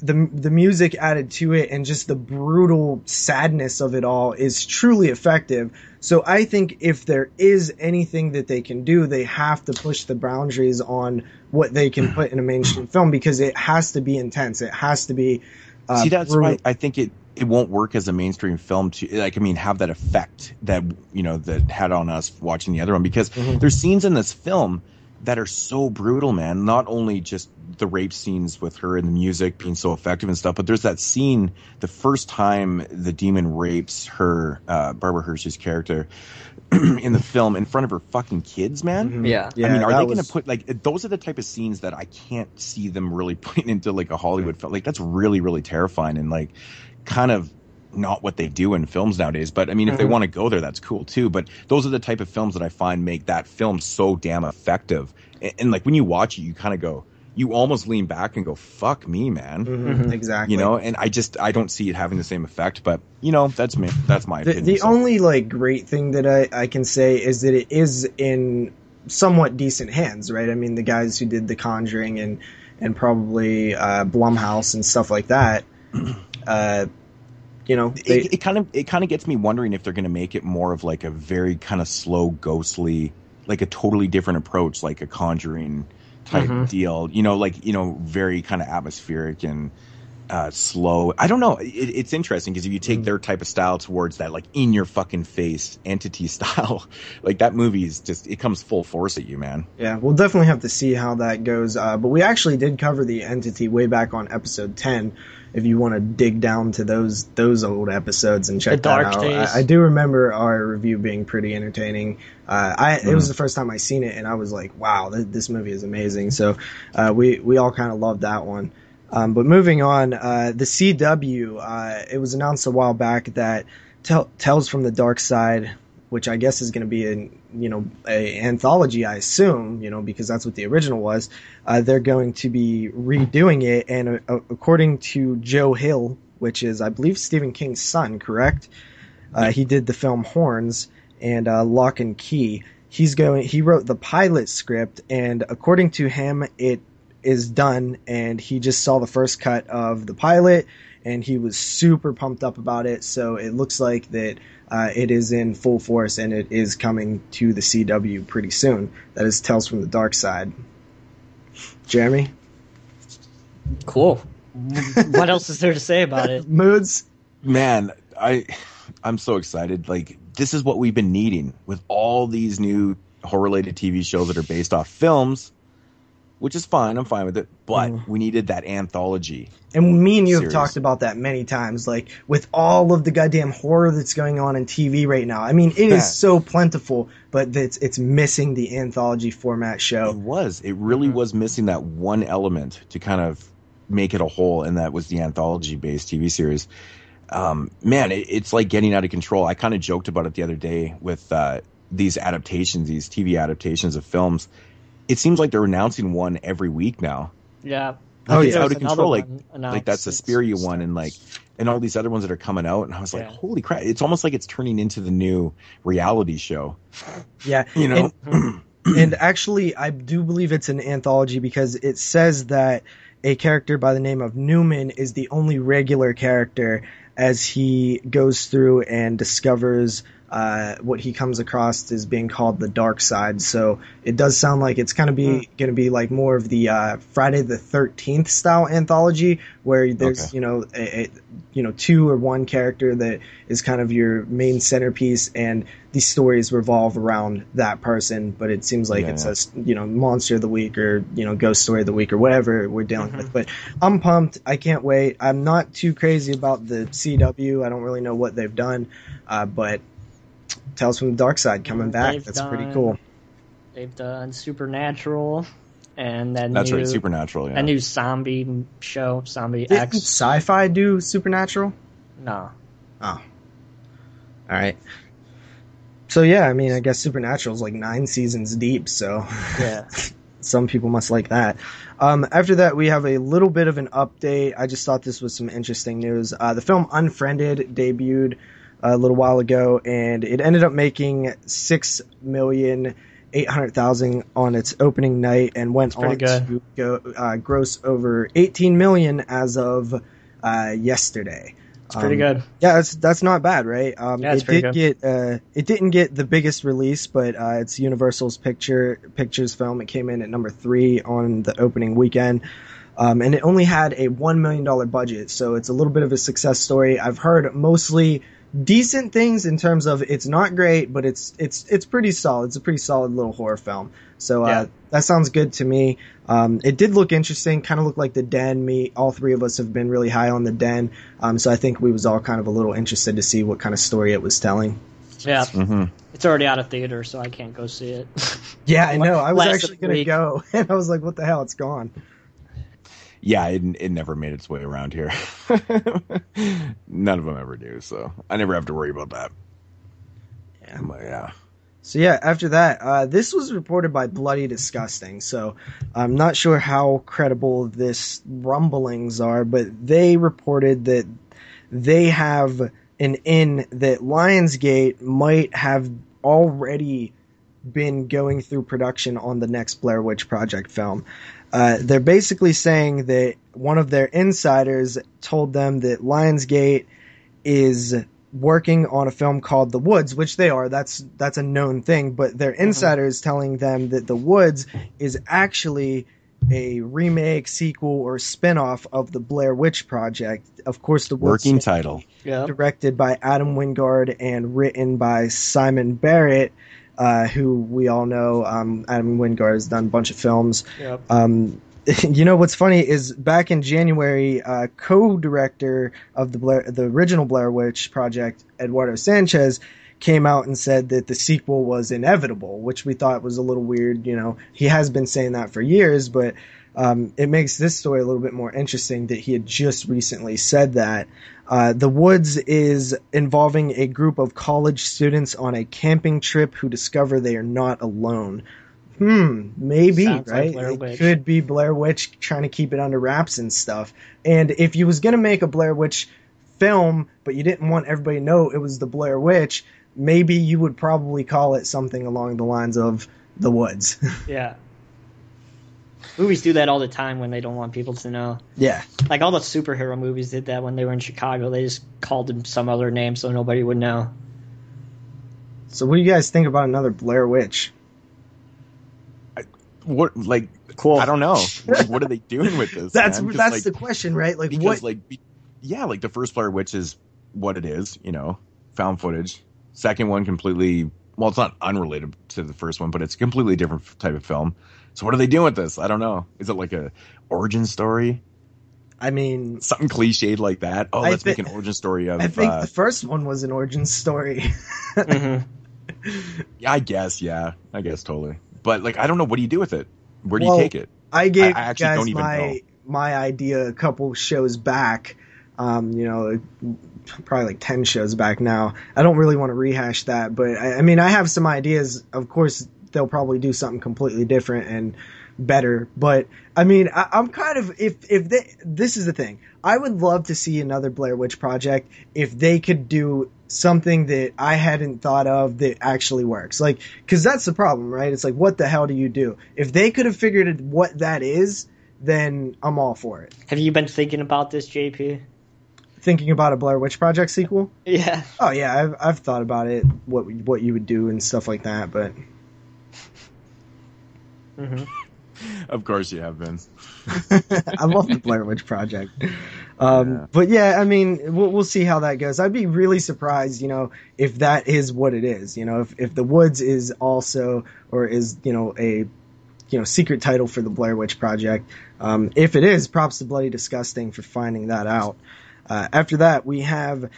the the music added to it and just the brutal sadness of it all is truly effective. So I think if there is anything that they can do, they have to push the boundaries on what they can put in a mainstream film because it has to be intense. It has to be. Uh, See, that's brutal. why I think it it won't work as a mainstream film to like I mean have that effect that you know that had on us watching the other one because Mhm. there's scenes in this film that are so brutal, man. Not only just the rape scenes with her and the music being so effective and stuff, but there's that scene the first time the demon rapes her, uh, Barbara Hershey's character in the film in front of her fucking kids, man. Mhm. Yeah. yeah. I mean, are that they going to put like those are the type of scenes that I can't see them really putting into like a Hollywood film. Like that's really really terrifying and like kind of not what they do in films nowadays. But I mean, if they Mhm. want to go there, that's cool too. But those are the type of films that I find make that film so damn effective. And, and like when you watch it, you kind of go, you almost lean back and go, "Fuck me, man." Mhm, Mhm. Exactly. You know, and I just I don't see it having the same effect. But you know, that's me. That's my the, opinion. the so. only like great thing that I, I can say is that it is in somewhat decent hands, right? I mean, the guys who did The Conjuring and and probably uh, Blumhouse and stuff like that, uh, you know, they, it, it kind of it kind of gets me wondering if they're going to make it more of like a very kind of slow, ghostly, like a totally different approach, like a Conjuring type Mhm. deal. You know, like you know, very kind of atmospheric and uh, slow. I don't know. It, it's interesting because if you take Mhm. their type of style towards that, like in your fucking face entity style, like that movie is just it comes full force at you, man. yeah, we'll definitely have to see how that goes. Uh, but we actually did cover the entity way back on episode ten. If you want to dig down to those those old episodes and check The dark that out, days. I, I do remember our review being pretty entertaining. Uh, I it was the first time I seen it, and I was like, "Wow, th- this movie is amazing." So uh, we we all kind of loved that one. Um, but moving on, uh, the CW, uh, it was announced a while back that Tel- Tales from the Dark Side, which I guess is going to be an you know a anthology, I assume, you know because that's what the original was. Uh, they're going to be redoing it, and uh, according to Joe Hill, which is I believe Stephen King's son, correct? Uh, he did the film Horns and uh, Locke and Key. He's going. He wrote the pilot script, and according to him, it is done. And he just saw the first cut of the pilot, and he was super pumped up about it. So it looks like that uh, it is in full force, and it is coming to the CW pretty soon. That is Tales from the Dark Side. Jeremy, Cool. what else is there to say about it? moods. man i i'm so excited like this is what we've been needing with all these new horror related tv shows that are based off films which is fine i'm fine with it but Mhm. we needed that anthology And me and you have talked about that many times, like with all of the goddamn horror that's going on in TV right now. I mean, it is so plentiful, but it's it's missing the anthology format show. it was it really Mhm. was missing that one element to kind of make it a whole and that was the anthology based tv series um, man it, it's like getting out of control i kind of joked about it the other day with uh, these adaptations, these TV adaptations of films, it seems like they're announcing one every week now. Yeah. Oh, Like, it's yeah. out of control. Like, like that's the since Suspiria the one, and like, and all these other ones that are coming out, and I was like, Yeah. holy crap! It's almost like it's turning into the new reality show. Yeah, You know, And, and actually, I do believe it's an anthology because it says that a character by the name of Newman is the only regular character as he goes through and discovers uh, what he comes across as being called the dark side. So it does sound like it's kind of be going to be like more of the uh, Friday the Thirteenth style anthology, where there's Okay. you know a, a, you know two or one character that is kind of your main centerpiece, and these stories revolve around that person. But it seems like Yeah, it's yeah. a you know monster of the week or you know ghost story of the week or whatever we're dealing Mhm. with. But I'm pumped. I can't wait. I'm not too crazy about the CW. I don't really know what they've done, uh, but Tales from the Dark Side coming back. They've That's pretty cool. They've done Supernatural, and that that's new right, Supernatural. Yeah. that new zombie show, Zombie Didn't X. Sci-Fi do Supernatural? No, Oh. All right. So yeah, I mean, I guess Supernatural is like nine seasons deep, so yeah, some people must like that. Um, after that, we have a little bit of an update. I just thought this was some interesting news. Uh, the film Unfriended debuted a little while ago, and it ended up making six million eight hundred thousand on its opening night, and went on good. to go uh, gross over eighteen million as of uh, yesterday. it's pretty Um, good. Yeah, that's that's not bad, right? Um, Yeah, it did get uh, it didn't get the biggest release, but uh, it's Universal's picture pictures film. It came in at number three on the opening weekend, um, and it only had a one million dollar budget, so it's a little bit of a success story. I've heard mostly decent things in terms of it's not great, but it's it's it's pretty solid. It's a pretty solid little horror film. So uh, Yeah. that sounds good to me. Um, it did look interesting, kind of looked like the Den. Me, all three of us have been really high on the Den, um, so I think we was all kind of a little interested to see what kind of story it was telling. Yeah, mm-hmm. it's already out of theater, so I can't go see it. Yeah, I know. I was Last actually gonna week. go, and I was like, "What the hell? It's gone." Yeah, it, it never made its way around here. None of them ever do, so I never have to worry about that. Yeah. But yeah. So yeah, after that, uh, this was reported by Bloody Disgusting. So I'm not sure how credible this rumblings are, but they reported that they have an in that Lionsgate might have already been going through production on the next Blair Witch Project film. Uh, they're basically saying that one of their insiders told them that Lionsgate is working on a film called The Woods, which they are. That's that's a known thing, but their insider is telling them that The Woods is actually a remake, sequel, or spin-off of the Blair Witch Project. Of course, The Woods Working title. yeah, directed by Adam Wingard and written by Simon Barrett, uh, who we all know. Um, Adam Wingard has done a bunch of films. Yep. Um, you know what's funny is back in January, uh, co-director of the Blair, the original Blair Witch Project, Eduardo Sanchez, came out and said that the sequel was inevitable, which we thought was a little weird. You know, he has been saying that for years, but um, it makes this story a little bit more interesting that he had just recently said that. Uh, the Woods is involving a group of college students on a camping trip who discover they are not alone. Hmm, maybe, Sounds right? Blair it Witch. could be Blair Witch trying to keep it under wraps and stuff. And if you was gonna make a Blair Witch film, but you didn't want everybody to know it was the Blair Witch, maybe you would probably call it something along the lines of The Woods. yeah. Movies do that all the time when they don't want people to know. yeah. Like all the superhero movies did that when they were in Chicago. They just called them some other name so nobody would know. So what do you guys think about another Blair Witch? What like Cool. I don't know. Like, what are they doing with this? That's man? 'Cause, that's like, the question, right? Like because what like be- yeah, like the first Blair Witch is what it is, you know, found footage. Second one completely well, it's not unrelated to the first one, but it's a completely different type of film. So what are they doing with this? I don't know. Is it like a origin story? I mean Something cliched like that? Oh, I let's thi- make an origin story of I think uh, the first one was an origin story. hmm yeah, I guess, yeah. I guess totally. But like I don't know what do you do with it? Where do Well, you take it? I gave I you actually guys don't even my know. my idea a couple shows back. Um, you know, probably like 10 shows back now. I don't really want to rehash that, but I, I mean, I have some ideas. Of course, they'll probably do something completely different and better. But I mean, I, I'm kind of if if they this is the thing. I would love to see another Blair Witch Project if they could do something that I hadn't thought of that actually works. Like, because that's the problem, right? It's like, what the hell do you do? If they could have figured out what that is, then I'm all for it. Have you been thinking about this, JP? Thinking about a Blair Witch Project sequel? Yeah. Oh yeah, I've I've thought about it, what what you would do and stuff like that, but hmm Of course you have been. I love the Blair Witch Project. Um, Yeah. But yeah, I mean, we'll, we'll see how that goes. I'd be really surprised, you know, if that is what it is. You know, if if the Woods is also or is you know a you know secret title for the Blair Witch Project. Um, if it is, props to Bloody Disgusting for finding that out. Uh, after that, we have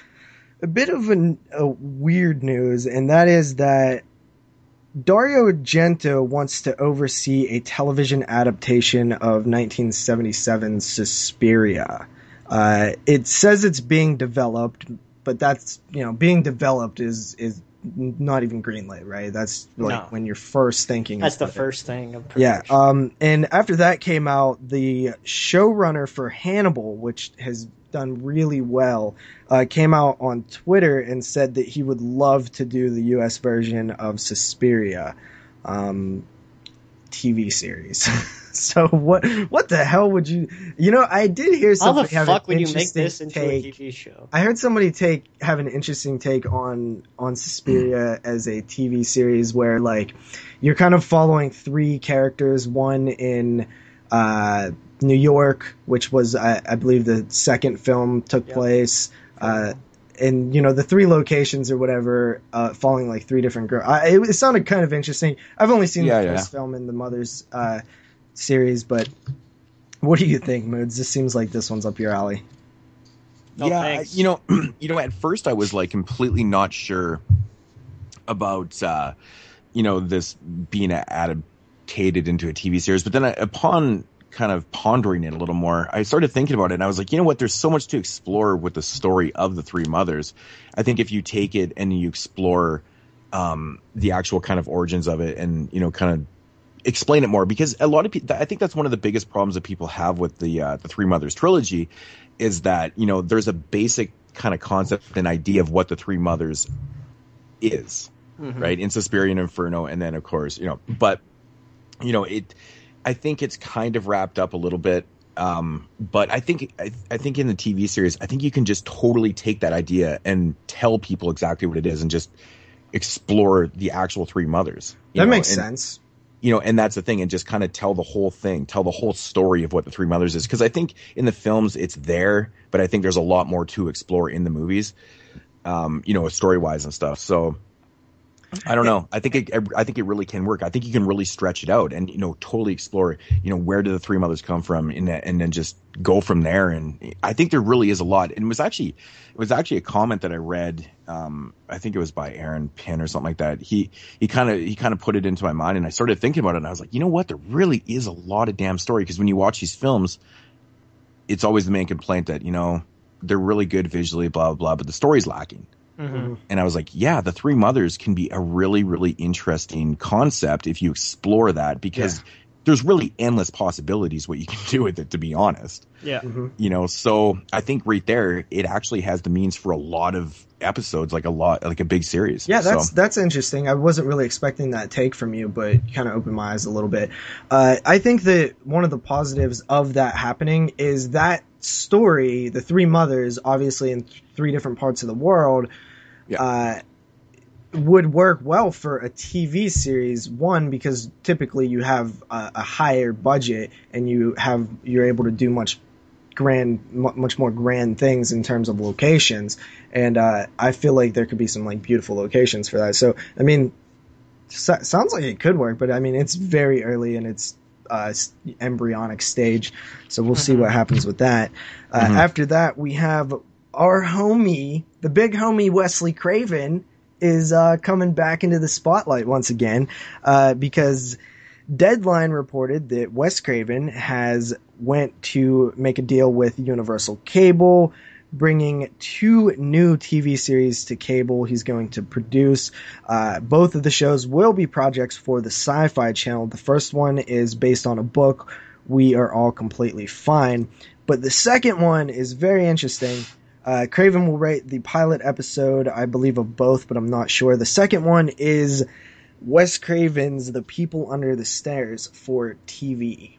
a bit of an, a weird news, and that is that Dario Argento wants to oversee a television adaptation of 1977's Suspiria. Uh, it says it's being developed, but that's you know being developed is is not even greenlit, right? That's like No. when you're first thinking. That's the it. first thing. Of Yeah. Um, and after that came out, the showrunner for Hannibal, which has done really well, uh, came out on Twitter and said that he would love to do the U.S. version of Suspiria, um, TV series. so what? What the hell would you? You know, I did hear How the fuck would you make this into take. a TV show? I heard somebody take have an interesting take on on Suspiria as a TV series where like you're kind of following three characters, one in uh, New York, which was I, I believe the second film took Yep. place, uh, and you know the three locations or whatever, uh, following like three different girls. I, it, it sounded kind of interesting. I've only seen Yeah, the yeah. film in the Mother's uh, series, but what do you think, Moods? This seems like this one's up your alley. No, yeah, thanks. you know, you know, at first I was like completely not sure about, uh, you know, this being adapted into a TV series, but then I, upon kind of pondering it a little more, I started thinking about it, and I was like, you know what? There's so much to explore with the story of the three mothers. I think if you take it and you explore um, the actual kind of origins of it, and you know, kind of explain it more because a lot of people i think that's one of the biggest problems that people have with the uh, the three mothers trilogy is that you know there's a basic kind of concept and idea of what the three mothers is Mhm. right in Suspiria and Inferno and then of course you know but you know it I think it's kind of wrapped up a little bit um but I think I, I think in the TV series I think you can just totally take that idea and tell people exactly what it is and just explore the actual three mothers That know, makes and- sense. you know, and that's the thing, and just kind of tell the whole thing, tell the whole story of what the Three Mothers is. Because I think in the films it's there, but I think there's a lot more to explore in the movies, um, you know, story wise and stuff. So I don't know. I think it, I think it really can work. I think you can really stretch it out and you know totally explore. You know, where do the Three Mothers come from, and and then just go from there. And I think there really is a lot. And it was actually it was actually a comment that I read. Um, I think it was by Aaron Pin or something like that. He he kind of he kind of put it into my mind, and I started thinking about it. And I was like, you know what? There really is a lot of damn story because when you watch these films, it's always the main complaint that you know they're really good visually, blah blah blah, but the story's lacking. Mhm. And I was like, yeah, the three mothers can be a really, really interesting concept if you explore that because there's really endless possibilities what you can do with it, to be honest. Yeah. Mhm. You know, so I think right there, it actually has the means for a lot of episodes, like a lot, like a big series. Yeah, that's So, that's interesting. I wasn't really expecting that take from you, but kind of opened my eyes a little bit. Uh, I think that one of the positives of that happening is that story, the three mothers, obviously in th- three different parts of the world, Yeah. uh, would work well for a TV series. One because typically you have a, a higher budget and you have you're able to do much grand, mu much more grand things in terms of locations. And uh, I feel like there could be some like beautiful locations for that. So I mean, so, sounds like it could work, but I mean it's very early in its uh, embryonic stage. So we'll see Mhm. what happens with that. Uh, Mhm. After that, we have our homie, the big homie Wesley Craven, is uh, coming back into the spotlight once again uh, because Deadline reported that Wes Craven has went to make a deal with Universal Cable bringing two new TV series to cable. He's going to produce. Uh, both of the shows will be projects for the Sci Fi Channel. The first one is based on a book, We Are All Completely Fine. But the second one is very interesting. Uh, Craven will write the pilot episode, I believe, of both, but I'm not sure. The second one is Wes Craven's The People Under the Stairs for TV.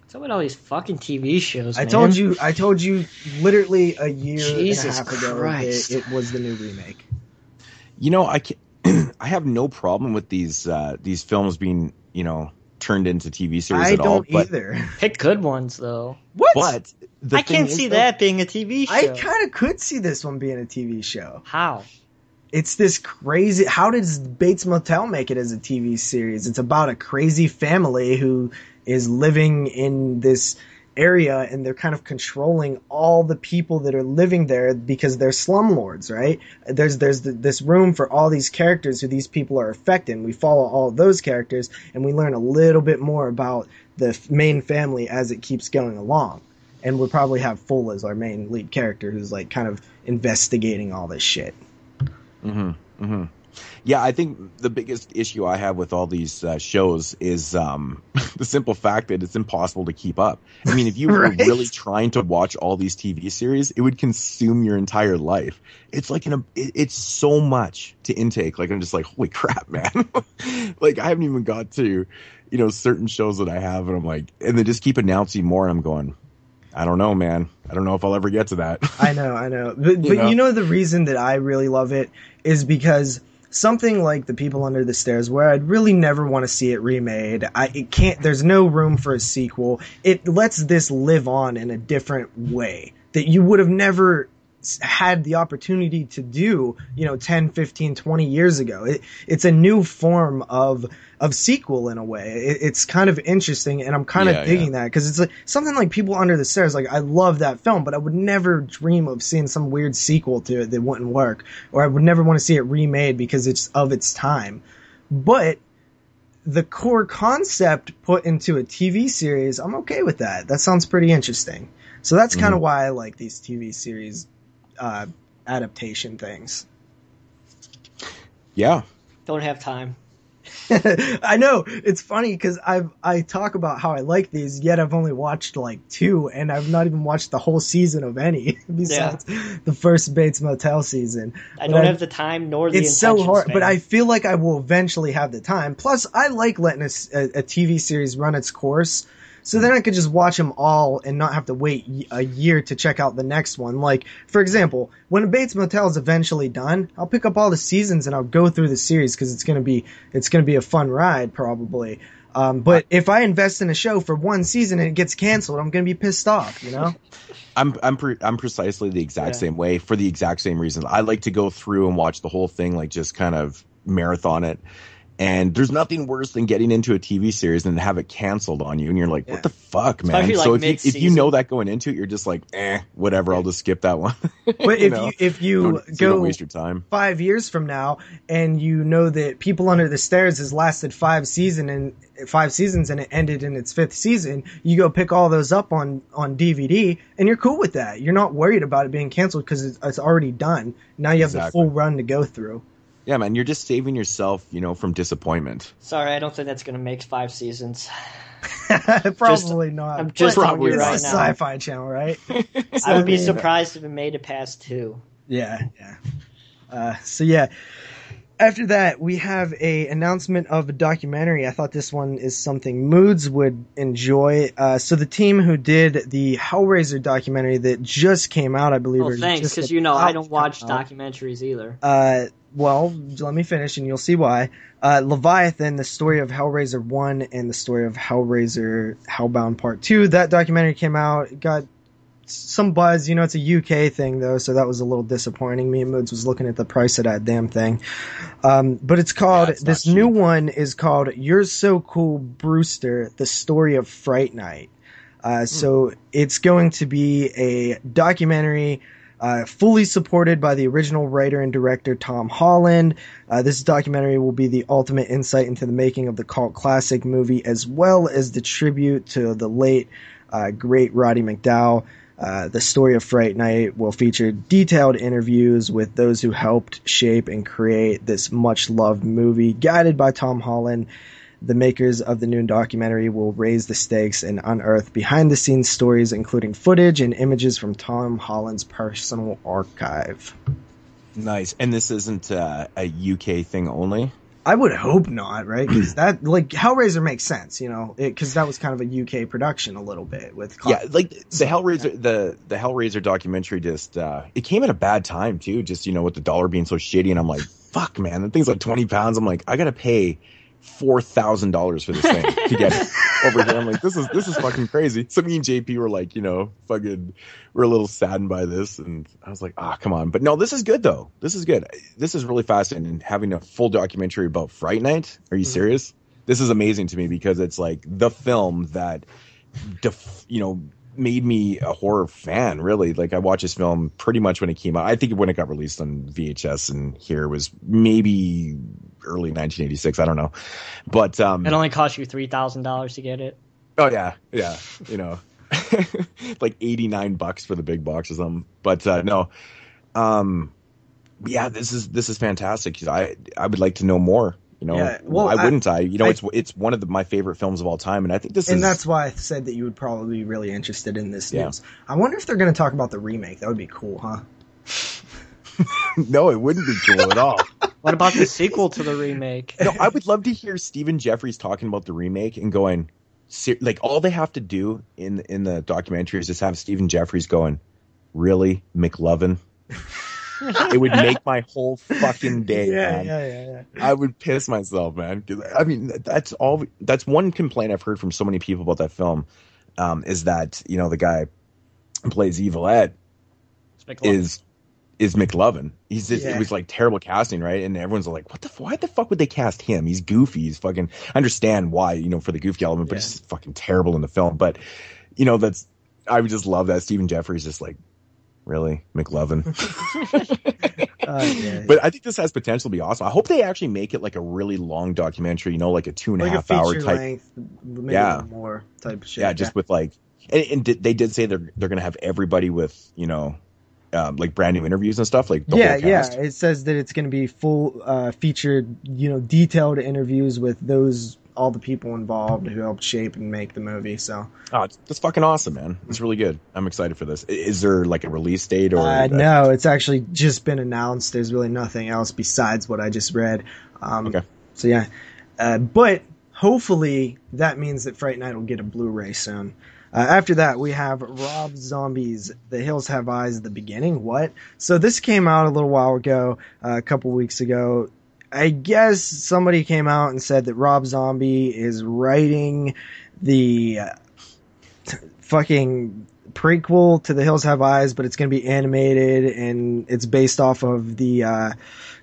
What's up with all these fucking TV shows? I man? told you, I told you literally a year Jesus and a half ago Christ. it, it was the new remake. You know, I can I have no problem with these uh, these films being you know turned into TV series I at all. don't But either. Pick good ones though. What? but the I can't see though- that being a TV show. I kind of could see this one being a TV show. How? It's this crazy. How does Bates Motel make it as a TV series? It's about a crazy family who is living in this area and they're kind of controlling all the people that are living there because they're slumlords, right? There's there's th this room for all these characters who these people are affecting. We follow all those characters and we learn a little bit more about the f- main family as it keeps going along. And we'll probably have Fool as our main lead character who's like kind of investigating all this shit. hmm hmm Yeah, I think the biggest issue I have with all these uh, shows is um, the simple fact that it's impossible to keep up. I mean, if you were Right. really trying to watch all these TV series, it would consume your entire life. It's like an, it, it's so much to intake. Like I'm just like, holy crap, man! like I haven't even got to, you know, certain shows that I have, and I'm like, and they just keep announcing more, and I'm going, I don't know, man. I don't know if I'll ever get to that. I know, I know. But, but know? you know the reason that I really love it is because something like The People Under the Stairs, where I'd really never want to see it remade, I it can't. There's no room for a sequel. It lets this live on in a different way that you would have never had the opportunity to do, you know, 10, 15, 20 years ago. It, it's a new form of of sequel in a way. It, it's kind of interesting, and I'm kind of Yeah, digging that because it's like something like People Under the Stairs. Like I love that film, but I would never dream of seeing some weird sequel to it that wouldn't work, or I would never want to see it remade because it's of its time. But the core concept put into a TV series, I'm okay with that. That sounds pretty interesting. So that's kind of mm-hmm. why I like these TV series uh, adaptation things. yeah, Don't have time. I know it's funny because I've I talk about how I like these, yet I've only watched like two, and I've not even watched the whole season of any besides the first Bates Motel season. I But don't I- have the time nor the It's so hard, span. but I feel like I will eventually have the time. Plus, I like letting a TV series run its course. So then I could just watch them all and not have to wait a year to check out the next one. Like, for example, when Bates Motel is eventually done, I'll pick up all the seasons and I'll go through the series because it's gonna be it's gonna be a fun ride probably. Um, but if I invest in a show for one season and it gets canceled, I'm gonna be pissed off. You know? I'm I'm pre- I'm precisely the exact Yeah. same way for the exact same reason. I like to go through and watch the whole thing, like just kind of marathon it. And there's nothing worse than getting into a TV series and have it canceled on you, and you're like, Yeah. "What the fuck, man?" Especially, like, so if you, if you know that going into it, you're just like, "Eh, whatever. I'll just skip that one." But if know? you if you don't, so you go don't waste your time. five years from now and you know that people under the stairs has lasted five season and five seasons and it ended in its fifth season you go pick all those up on on dvd and you're cool with that you're not worried about it being canceled because it's, it's already done now you have the full run to go through Yeah, man, you're just saving yourself, you know, from disappointment. Sorry, I don't think that's gonna make five seasons. probably not I'm just But telling you it's right a now. sci-fi channel right I would be mean- surprised if it made it past two. Yeah, yeah. Uh, so yeah, after that we have a announcement of a documentary. I thought this one is something Moods would enjoy. Uh, so the team who did the Hellraiser documentary that just came out, I believe. Well, or thanks, because you know I don't watch out. documentaries either. Uh, well, let me finish and you'll see why. Uh, Leviathan, the story of Hellraiser 1 and the story of Hellraiser Hellbound Part 2. That documentary came out, it got some buzz. You know, it's a UK thing though, so that was a little disappointing. Me and Moods was looking at the price of that damn thing. Um, but it's called, Yeah, it's this new one is called You're So Cool Brewster, the story of Fright Night. Uh, so it's going to be a documentary uh, fully supported by the original writer and director Tom Holland. Uh, this documentary will be the ultimate insight into the making of the cult classic movie, as well as the tribute to the late uh, great Roddy McDowall. Uh, the story of Fright Night will feature detailed interviews with those who helped shape and create this much loved movie, guided by Tom Holland. The makers of the new documentary will raise the stakes and unearth behind the scenes stories, including footage and images from Tom Holland's personal archive. Nice. And this isn't uh, a UK thing only. I would hope not, right? Because that, like, Hellraiser makes sense, you know, because that was kind of a UK production a little bit with. Yeah, like the Hellraiser, the the Hellraiser documentary just uh, it came at a bad time too. Just you know, with the dollar being so shitty, and I'm like, fuck, man, that thing's like twenty pounds. I'm like, I gotta pay four thousand dollars for this thing to get it over here. I'm like, this is this is fucking crazy. So me and JP were like, you know, fucking, we're a little saddened by this, and I was like, ah, come on. But no, this is good though. This is good. This is really fascinating. And having a full documentary about Fright Night. Are you mm-hmm. serious? This is amazing to me because it's like the film that, def, you know, made me a horror fan. Really, like I watched this film pretty much when it came out. I think when it got released on VHS and here was maybe early 1986. I don't know, but um, it only cost you three thousand dollars to get it. Oh yeah, yeah, you know, like 89 bucks for the big box or something. But uh, no, um, yeah, this is this is fantastic. I I would like to know more. You know, yeah, well, why wouldn't I? You know, I, it's it's one of the, my favorite films of all time, and I think this and is. that's why I said that you would probably be really interested in this yeah. news. I wonder if they're going to talk about the remake. That would be cool, huh? no, it wouldn't be cool at all. what about the sequel to the remake? No, I would love to hear Stephen Geoffreys talking about the remake and going, like all they have to do in in the documentary is just have Stephen Geoffreys going, really, McLovin it would make my whole fucking day. Yeah, man. yeah, yeah, yeah. I would piss myself, man. I mean, that's all. That's one complaint I've heard from so many people about that film. Um, is that you know the guy who plays Evil Ed is is McLovin. He's just, yeah. it was like terrible casting, right? And everyone's like, what the, why the fuck would they cast him? He's goofy. He's fucking, I understand why, you know, for the goofy element, but yeah. he's fucking terrible in the film. But, you know, that's, I would just love that. Stephen Geoffreys just like, really, McLovin. uh, yeah. But I think this has potential to be awesome. I hope they actually make it like a really long documentary, you know, like a two and a half hour type. Length, yeah, more type of shit. Yeah, just yeah. with like, and, and did, they did say they're they're gonna have everybody with you know. Um, like brand new interviews and stuff like yeah yeah it says that it's going to be full uh, featured you know detailed interviews with those all the people involved who helped shape and make the movie. So, oh, it's, it's fucking awesome, man. It's really good. I'm excited for this. Is there like a release date or? Uh, no, it's actually just been announced. There's really nothing else besides what I just read. Um, okay. So yeah, uh, but hopefully that means that Fright Night will get a Blu-ray soon. Uh, after that, we have Rob Zombie's The Hills Have Eyes at the beginning. What? So this came out a little while ago, uh, a couple weeks ago. I guess somebody came out and said that Rob Zombie is writing the uh, fucking prequel to The Hills Have Eyes, but it's going to be animated and it's based off of the uh,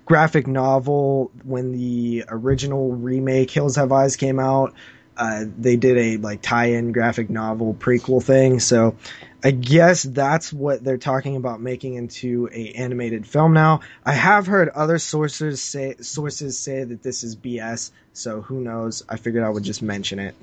graphic novel when the original remake Hills Have Eyes came out. Uh, they did a like tie-in graphic novel prequel thing. So I guess that's what they're talking about making into a animated film now. I have heard other sources say sources say that this is BS, so who knows? I figured I would just mention it.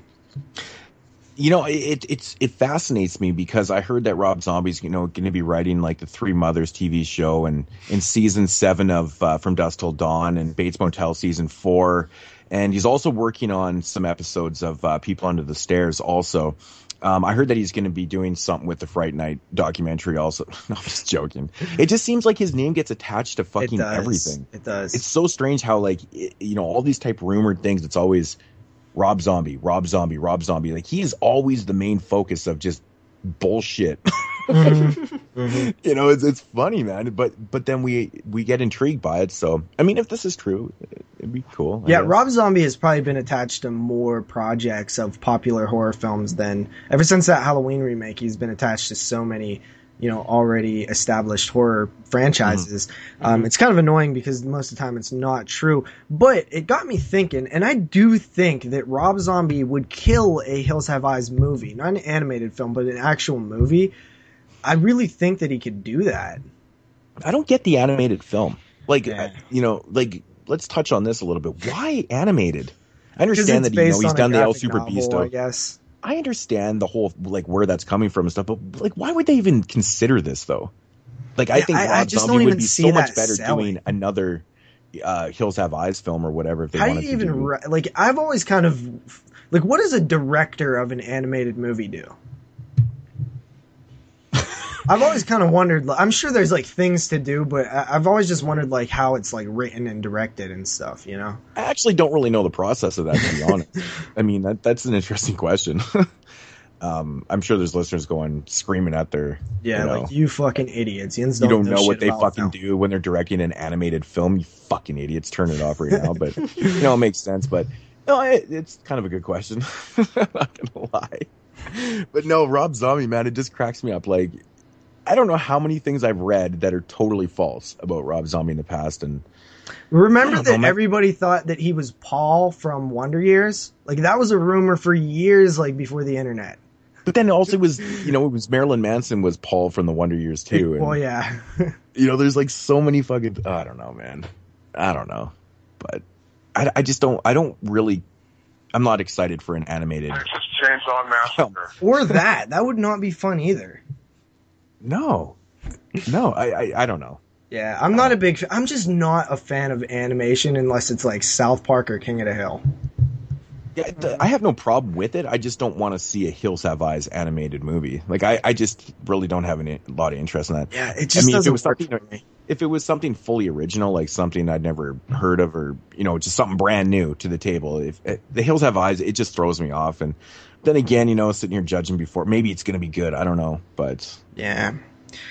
You know, it it's it fascinates me because I heard that Rob Zombie's you know going to be writing like the Three Mothers TV show and in season seven of uh, From Dusk Till Dawn and Bates Motel season four, and he's also working on some episodes of uh, People Under the Stairs also. Um, I heard that he's going to be doing something with the Fright Night documentary. Also, no, I'm just joking. It just seems like his name gets attached to fucking it everything. It does. It's so strange how like it, you know all these type rumored things. It's always Rob Zombie, Rob Zombie, Rob Zombie. Like he is always the main focus of just bullshit. mm-hmm. Mm-hmm. You know, it's it's funny, man. But but then we we get intrigued by it. So I mean, if this is true, it'd be cool. I yeah, guess. Rob Zombie has probably been attached to more projects of popular horror films than ever since that Halloween remake. He's been attached to so many you know already established horror franchises. Mm-hmm. Um, it's kind of annoying because most of the time it's not true. But it got me thinking, and I do think that Rob Zombie would kill a Hills Have Eyes movie, not an animated film, but an actual movie. I really think that he could do that. I don't get the animated film. Like, yeah. you know, like let's touch on this a little bit. Why animated? I understand that you know he's done the El Super novel, Beast. I guess. I understand the whole like where that's coming from and stuff, but like, why would they even consider this though? Like, I Yeah, think I- Rob I just Zombie would be so much better selling. doing another uh, Hills Have Eyes film or whatever if they How do wanted you to even do. ri- like? I've always kind of like, what does a director of an animated movie do? I've always kind of wondered. I'm sure there's like things to do, but I- I've always just wondered like how it's like written and directed and stuff. You know? I actually don't really know the process of that to be honest. I mean, that that's an interesting question. um, I'm sure there's listeners going screaming at their Yeah, you know, like you fucking idiots. You you don't know what they fucking do when they're directing an animated film. You fucking idiots, turn it off right now. But you know, it makes sense. But no, it, it's kind of a good question. I'm not gonna lie. But no, Rob Zombie, man, it just cracks me up. Like, I don't know how many things I've read that are totally false about Rob Zombie in the past, and Remember that know, man. everybody thought that he was Paul from Wonder Years? Like that was a rumor for years, like before the internet. but then also was you know it was Marilyn Manson was Paul from the Wonder Years too. And, Well, yeah. you know, there's like so many fucking. Oh, I don't know, man. I don't know, but I, I just don't. I don't really. I'm not excited for an animated. Texas Chainsaw Massacre. or that. That would not be fun either. No, no. I, I, I don't know. Yeah, I'm not a big. Fa- I'm just not a fan of animation unless it's like South Park or King of the Hill. Yeah, I have no problem with it. I just don't want to see a Hills Have Eyes animated movie. Like I, I just really don't have any, a lot of interest in that. Yeah, it I just mean, if it doesn't was work something, for me. if it was something fully original, like something I'd never heard of, or you know, just something brand new to the table. If eh, the Hills Have Eyes, it just throws me off. And then again, you know, sitting here judging before, maybe it's going to be good. I don't know, but Yeah.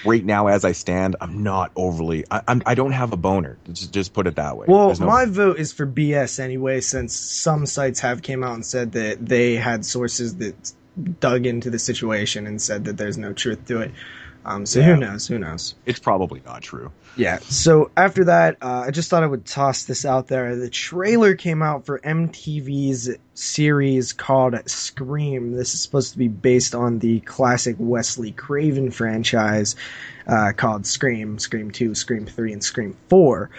right now, as I stand, I'm not overly. I, I'm. I don't have a boner. Just, just put it that way. Well, no- my vote is for BS anyway, since some sites have came out and said that they had sources that dug into the situation and said that there's no truth to it. Um, so Yeah. who knows? Who knows? it's probably not true. Yeah. So after that, uh, I just thought I would toss this out there. The trailer came out for MTV's series called Scream. This is supposed to be based on the classic Wesley Craven franchise uh, called Scream, Scream 2, Scream 3, and Scream 4.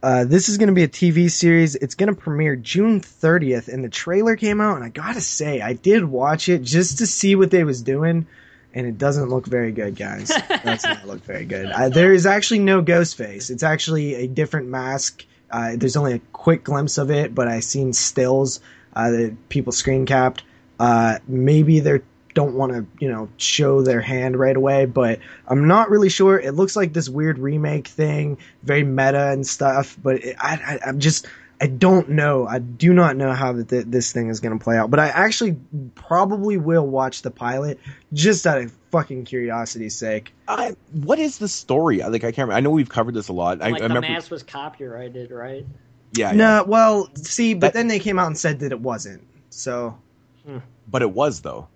Uh, this is going to be a TV series. It's going to premiere June 30th, and the trailer came out, and I gotta say, I did watch it just to see what they was doing, and it doesn't look very good, guys. It does not look very good. Uh, there is actually no ghost face. It's actually a different mask. Uh, there's only a quick glimpse of it, but I've seen stills uh, that people screen capped. Uh, maybe they don't want to, you know, show their hand right away, but I'm not really sure. It looks like this weird remake thing, very meta and stuff. But it, I, I, I'm just, I don't know. I do not know how that th- this thing is going to play out. But I actually probably will watch the pilot just out of fucking curiosity's sake. I, what is the story? Like I can't. Remember. I know we've covered this a lot. I, like I the remember. mask was copyrighted, right? yeah, yeah, well, see, but That- then they came out and said that it wasn't. So, hmm. but it was though.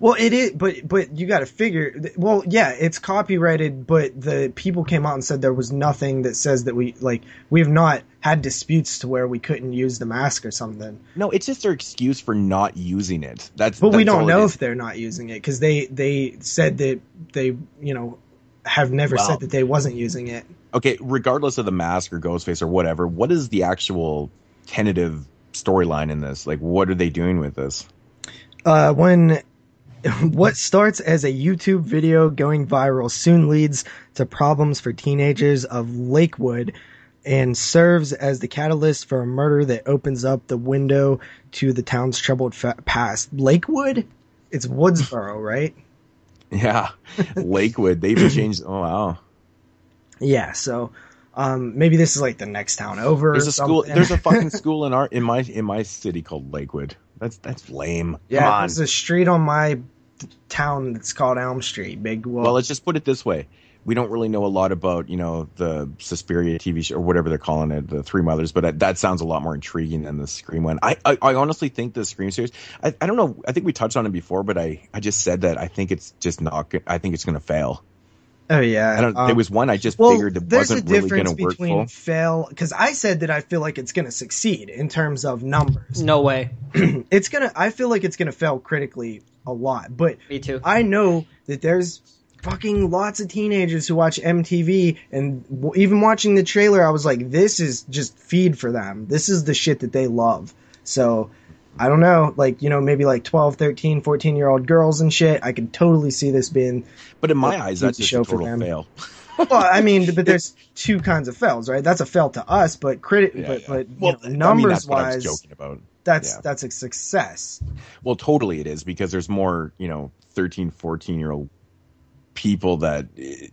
Well, it is, but but you got to figure. Well, yeah, it's copyrighted, but the people came out and said there was nothing that says that we like we have not had disputes to where we couldn't use the mask or something. No, it's just their excuse for not using it. That's But we don't know if they're not using it because they they said that they you know have never Well- said that they wasn't using it. Okay, regardless of the mask or Ghostface or whatever, what is the actual tentative storyline in this? Like, what are they doing with this? Uh, when what starts as a YouTube video going viral soon leads to problems for teenagers of Lakewood and serves as the catalyst for a murder that opens up the window to the town's troubled fa- past. Lakewood? It's Woodsboro, right? Yeah, Lakewood. They even changed. Oh wow. Yeah, so um, maybe this is like the next town over. There's a school. There's a fucking school in our in my in my city called Lakewood. That's that's lame. yeah. Come on. There's a street on my town that's called Elm Street. Big well, Well, let's just put it this way. We don't really know a lot about, you know, the Suspiria TV show or whatever they're calling it, the Three Mothers, but that, that sounds a lot more intriguing than the Scream one. I, I, I honestly think the Scream series, I, I don't know, I think we touched on it before, but I, I just said that I think it's just not, go- I think it's going to fail. oh yeah. I don't, um, there was one I just well, figured that there's wasn't a really going difference to work between fail because I said that I feel like it's going to succeed in terms of numbers. No way. It's gonna. I feel like it's going to fail critically a lot, but Me too. I know that there's fucking lots of teenagers who watch MTV and w- even watching the trailer, I was like, this is just feed for them. This is the shit that they love. So I don't know, like, you know, maybe like 12, 13, 14 year old girls and shit. I could totally see this being. But in my eyes, that's just show a for total them. fail. Well, I mean, but there's two kinds of fails, right? That's a fail to us, but credit, Yeah, but, yeah. but you well, know, I mean, numbers that's what I was wise, joking about. That's yeah. that's a success. Well, totally it is because there's more, you know, 13, 14 year old people that it,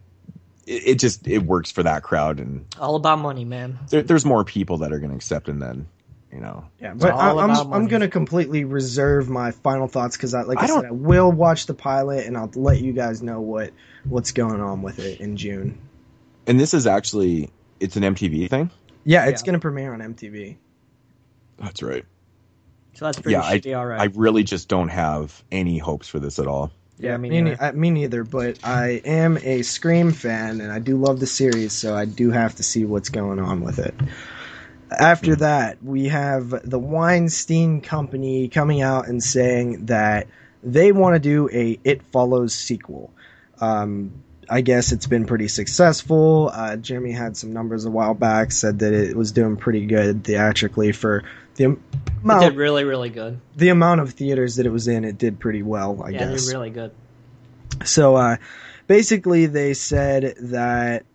it just it works for that crowd, and All about money, man. there, there's more people that are going to accept and then you know. Yeah, but all I, I'm I'm gonna completely reserve my final thoughts because I like I, I said I will watch the pilot and I'll let you guys know what what's going on with it in June. And this is actually it's an MTV thing. Yeah, it's Yeah. gonna premiere on MTV. That's right. So that's pretty Yeah, I- all right. I really just don't have any hopes for this at all. yeah, me me, neither. ne- uh, me neither. But I am a Scream fan and I do love the series, so I do have to see what's going on with it. After that, we have the Weinstein Company coming out and saying that they want to do a It Follows sequel. Um, I guess it's been pretty successful. Uh, Jeremy had some numbers a while back, said that it was doing pretty good theatrically for the am- it amount, did really, really good. the amount of theaters that it was in. It did pretty well, I guess. yeah, guess. it did really good. So uh, basically, they said that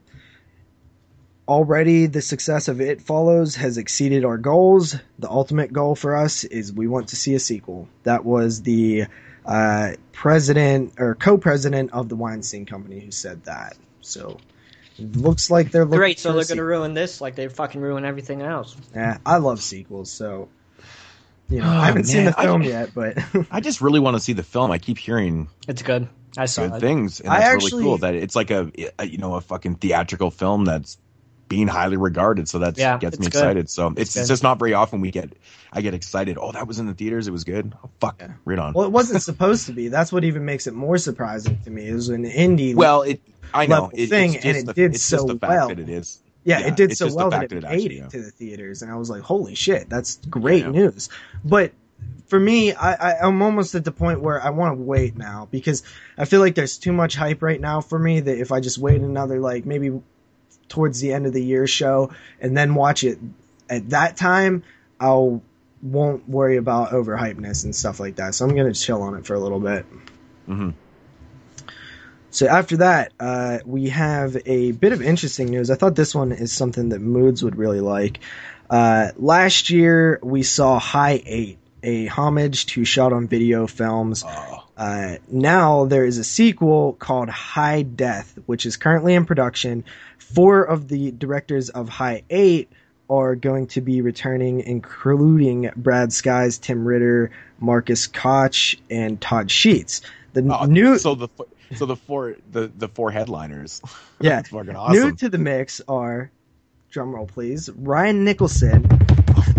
already the success of It Follows has exceeded our goals. The ultimate goal for us is we want to see a sequel. That was the uh, president or co-president of the Weinstein Company who said that. So looks like they're looking Great. So they're gonna ruin this like they fucking ruin everything else. Yeah, I love sequels, so you know Oh, I haven't seen man, the I- film yet, but I just really want to see the film. I keep hearing It's good. I saw good it. things, and I that's actually- really cool. That it's like a, a you know a fucking theatrical film that's being highly regarded. So that Yeah, gets me good. excited. So it's, good. it's just not very often we get I get excited. Oh, that was in the theaters. It was good. Oh, fuck, Yeah. right on. well, it wasn't supposed to be. That's what even makes it more surprising to me. It was an indie. Well, it I know level it, thing, it's and it the, did it's so just the fact well. that it is. Yeah, Yeah, it did so just well that it that it made actually, it yeah. to the theaters, and I was like, "Holy shit, that's great Yeah. news!" But for me, I, I, I'm almost at the point where I want to wait now because I feel like there's too much hype right now for me. That if I just wait another like maybe towards the end of the year show and then watch it at that time, I'll won't worry about overhypeness and stuff like that. So I'm gonna chill on it for a little bit. Mhm. So after that, uh, we have a bit of interesting news. I thought this one is something that Moods would really like. Uh, last year, we saw High Eight, a homage to shot on video films. Oh, Uh, now there is a sequel called High Death, which is currently in production. Four of the directors of High Eight are going to be returning, including Brad Sykes, Tim Ritter, Marcus Koch, and Todd Sheets. The Oh, new so the so the four the the four headliners. Yeah. That's fucking awesome. new awesome. to the mix are, drumroll please, Ryan Nicholson,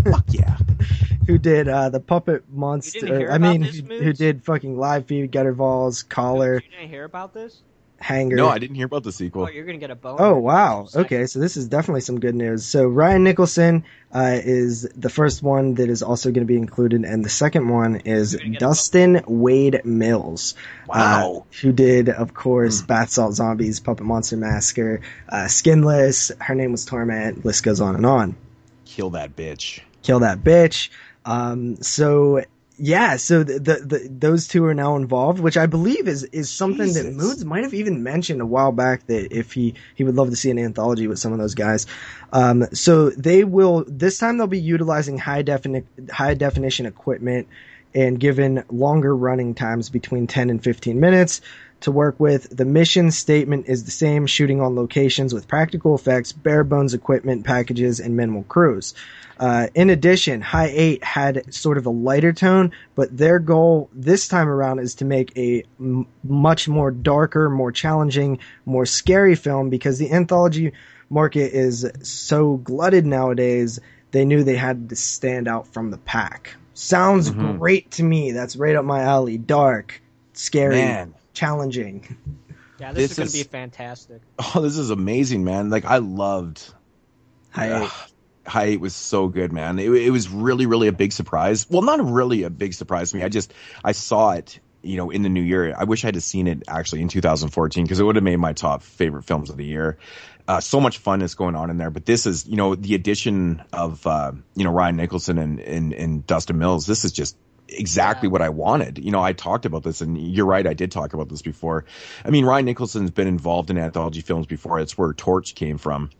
Fuck yeah. who did uh, the Puppet Monster. I mean, who, who did fucking Live Feed, Gutterballs, Collar, You didn't hear about this? Hanger. No, I didn't hear about the sequel. Oh, you're gonna get a bone. Oh wow! Okay, so this is definitely some good news. So Ryan Nicholson uh, is the first one that is also going to be included, and the second one is You're gonna get a Dustin Wade Mills, Wow. uh, who did, of course, Bath Salt Zombies, Puppet Monster Massacre, uh, Skinless. Her name was Torment. List goes on and on. Kill that bitch. Kill that bitch. Um, so yeah, so the, the, the those two are now involved, which I believe is is something that Moods might have even mentioned a while back that if he he would love to see an anthology with some of those guys. Um, so they will this time they'll be utilizing high defini- high definition equipment and given longer running times between 10 and 15 minutes to work with. The mission statement is the same shooting on locations with practical effects, bare bones equipment packages, and minimal crews. Uh, in addition, High 8 had sort of a lighter tone, but their goal this time around is to make a m- much more darker, more challenging, more scary film because the anthology market is so glutted nowadays. They knew they had to stand out from the pack. Sounds Mhm. great to me. That's right up my alley. Dark, scary, Man. challenging. Yeah, this, This is gonna be fantastic. Oh, this is amazing, man. Like I loved High Ugh. High was so good, man. It, it was really, really a big surprise. Well, not really a big surprise to me. I just I saw it, you know, in the new year. I wish I'd have seen it actually in 2014 because it would have made my top favorite films of the year. Uh, so much fun is going on in there, but this is, you know, the addition of, uh, you know, Ryan Nicholson and, and, and Dustin Mills. This is just exactly Yeah. what I wanted. You know, I talked about this and you're right. I did talk about this before. I mean, Ryan Nicholson's been involved in anthology films before. It's where Torch came from.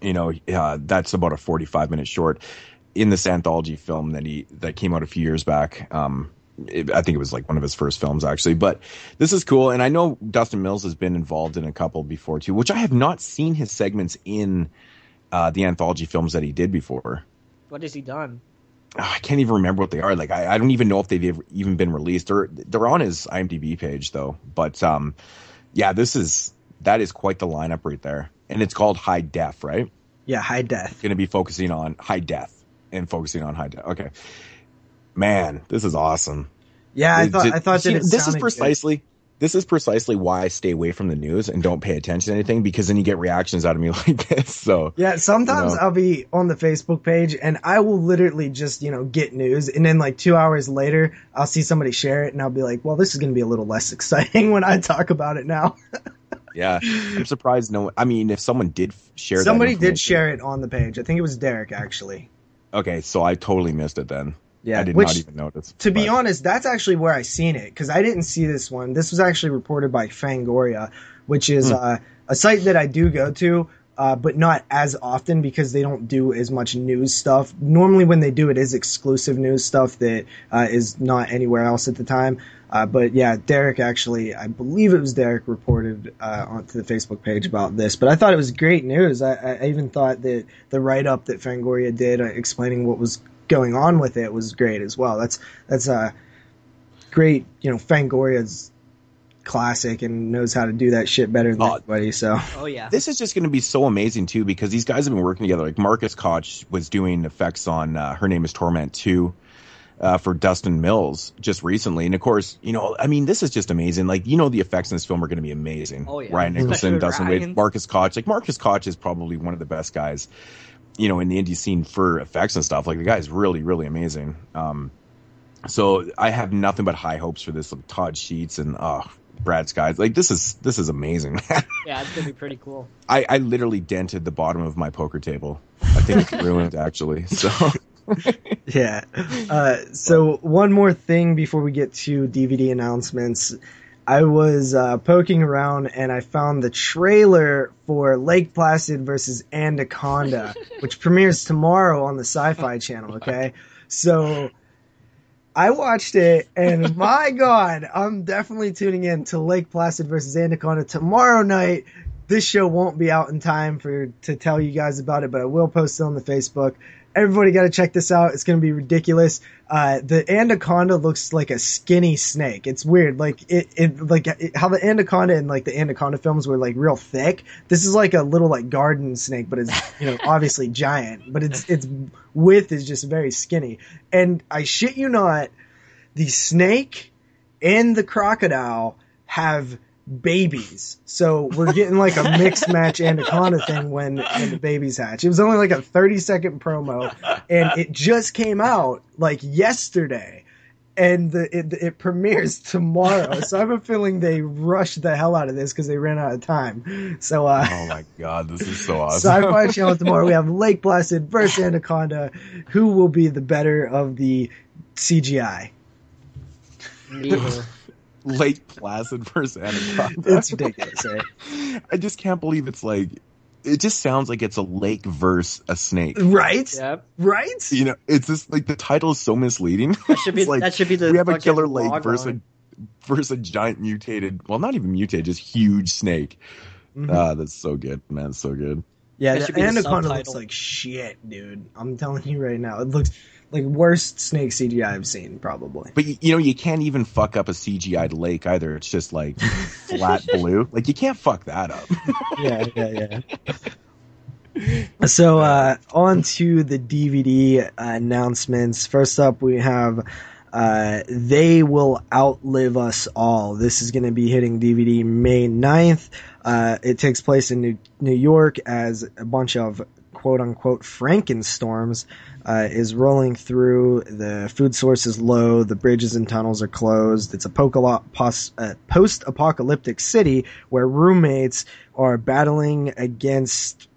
You know, uh, that's about a 45 minute short in this anthology film that he, that came out a few years back. Um, it, I think it was like one of his first films actually, but this is cool. And I know Dustin Mills has been involved in a couple before too, which I have not seen his segments in, uh, the anthology films that he did before. What has he done? Oh, I can't even remember what they are. Like I, I don't even know if they've even been released. They're they're on his IMDb page though. But um, yeah, this is that is quite the lineup right there, and it's called High Def, right? Yeah, high death. Going to be focusing on high Death and focusing on high Death. Okay, man, this is awesome. Yeah, I thought I thought that it this is sounded good. precisely. This is precisely why I stay away from the news and don't pay attention to anything because then you get reactions out of me like this. So Yeah, sometimes You know? I'll be on the Facebook page and I will literally just, you know, get news and then like two hours later I'll see somebody share it and I'll be like, well, this is going to be a little less exciting when I talk about it now. yeah, I'm surprised. No, I mean, if someone did share, that Somebody did share it on the page. I think it was Derek actually. Okay, so I totally missed it then. Yeah, I did which not even notice. to be honest, that's actually where I seen it because I didn't see this one. This was actually reported by Fangoria, which is Hmm. uh, a site that I do go to, uh, but not as often because they don't do as much news stuff. Normally, when they do, it is exclusive news stuff that uh, is not anywhere else at the time. Uh, but yeah, Derek actually, I believe it was Derek reported uh, onto the Facebook page about this. But I thought it was great news. I, I even thought that the write up that Fangoria did uh, explaining what was going on with it was great as well. That's that's a great, you know, Fangoria's classic and knows how to do that shit better than Oh. anybody. So Oh yeah. This is just going to be so amazing too because these guys have been working together. Like Marcus Koch was doing effects on uh, Her Name Is Torment 2 uh, for Dustin Mills just recently. And of course, you know, I mean, this is just amazing. Like, you know, the effects in this film are going to be amazing. Oh, yeah. Ryan Nicholson, Dustin Ryan. Wade, Marcus Koch. Like, Marcus Koch is probably one of the best guys, you know, in the indie scene for effects and stuff. Like, the guy's really, really amazing. Um, so I have nothing but high hopes for this. Like, Todd Sheets and, uh, Brad Sykes. Like, this is, this is amazing. Yeah, it's gonna be pretty cool. I, I literally dented the bottom of my poker table. I think it's ruined actually. So yeah. Uh, so one more thing before we get to DVD announcements. I was uh, poking around and I found the trailer for Lake Placid versus Anaconda, which premieres tomorrow on the Sci-Fi Channel. Okay, so I watched it and my God, I'm definitely tuning in to Lake Placid versus Anaconda tomorrow night. This show won't be out in time for to tell you guys about it, but I will post it on the Facebook. Everybody got to check this out. It's going to be ridiculous. Uh, the anaconda looks like a skinny snake. It's weird. Like it, it like it, how the anaconda and like the anaconda films were like real thick. This is like a little like garden snake, but it's you know obviously giant. But its its width is just very skinny. And I shit you not, the snake and the crocodile have babies. So we're getting like a mixed match anaconda thing when, when the babies hatch. It was only like a 30 second promo and it just came out like yesterday and the, it, it premieres tomorrow. So I have a feeling they rushed the hell out of this because they ran out of time. So, uh, Oh my god, this is so awesome. Sci-Fi Channel tomorrow. We have Lake Placid versus Anaconda. Who will be the better of the CGI? Neither. Lake Placid versus Anaconda. It's ridiculous, right? I just can't believe it's like it just sounds like it's a lake versus a snake. Right? yep. Right? You know, it's just like the title is so misleading. That should be like, that should be the we have a killer lake versus line. a, versus a giant mutated, well, not even mutated, just huge snake. Mhm. Ah, that's so good, man. So good. Yeah, That the should be the Anaconda looks like shit, dude. I'm telling you right now. It looks like worst snake CGI I've seen, probably. But you, you know, you can't even fuck up a CGI'd lake either. It's just like flat blue. Like you can't fuck that up. yeah, yeah, yeah. So, uh, on to the DVD announcements. First up, we have uh, They Will Outlive Us All. This is going to be hitting DVD May 9th. Uh, it takes place in New, New York as a bunch of quote unquote Frankenstorms uh, is rolling through. The food source is low. The bridges and tunnels are closed. It's a uh, post apocalyptic city where roommates are battling against,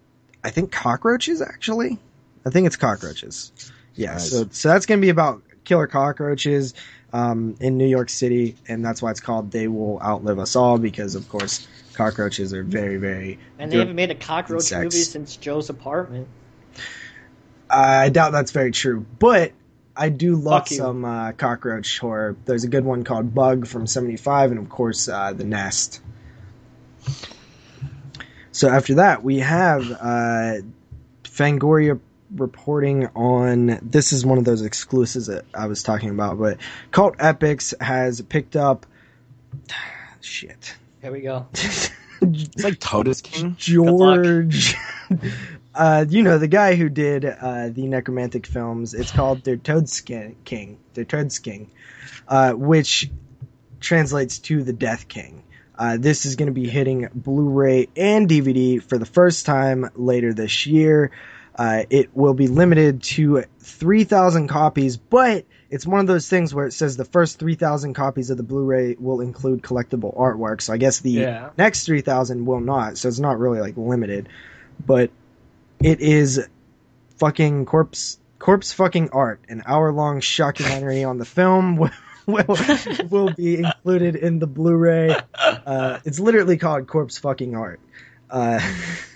I think, cockroaches, actually. I think it's cockroaches. Yeah, Nice. so, so that's going to be about killer cockroaches um, in New York City, and that's why it's called They Will Outlive Us All, because, of course, cockroaches are very, very. And they haven't made a cockroach Insects. movie since Joe's apartment. I doubt that's very true, but I do love Fuck you. some uh, cockroach horror. There's a good one called Bug from '75, and of course, uh, The Nest. So after that, we have uh, Fangoria reporting on. This is one of those exclusives that I was talking about, but Cult Epics has picked up. Shit. Here we go. It's like Todesking. George. uh, you know, the guy who did uh, the necromantic films. It's called Der Toadskin King. Der Todesking, uh, which translates to the Death King. Uh, this is going to be hitting Blu-ray and DVD for the first time later this year. Uh, it will be limited to 3,000 copies, but it's one of those things where it says the first 3,000 copies of the Blu-ray will include collectible artwork. So I guess the Yeah. next 3,000 will not. So it's not really like limited, but it is fucking corpse corpse fucking art. An hour long documentary on the film will, will will be included in the Blu-ray. Uh, it's literally called corpse fucking art. Uh,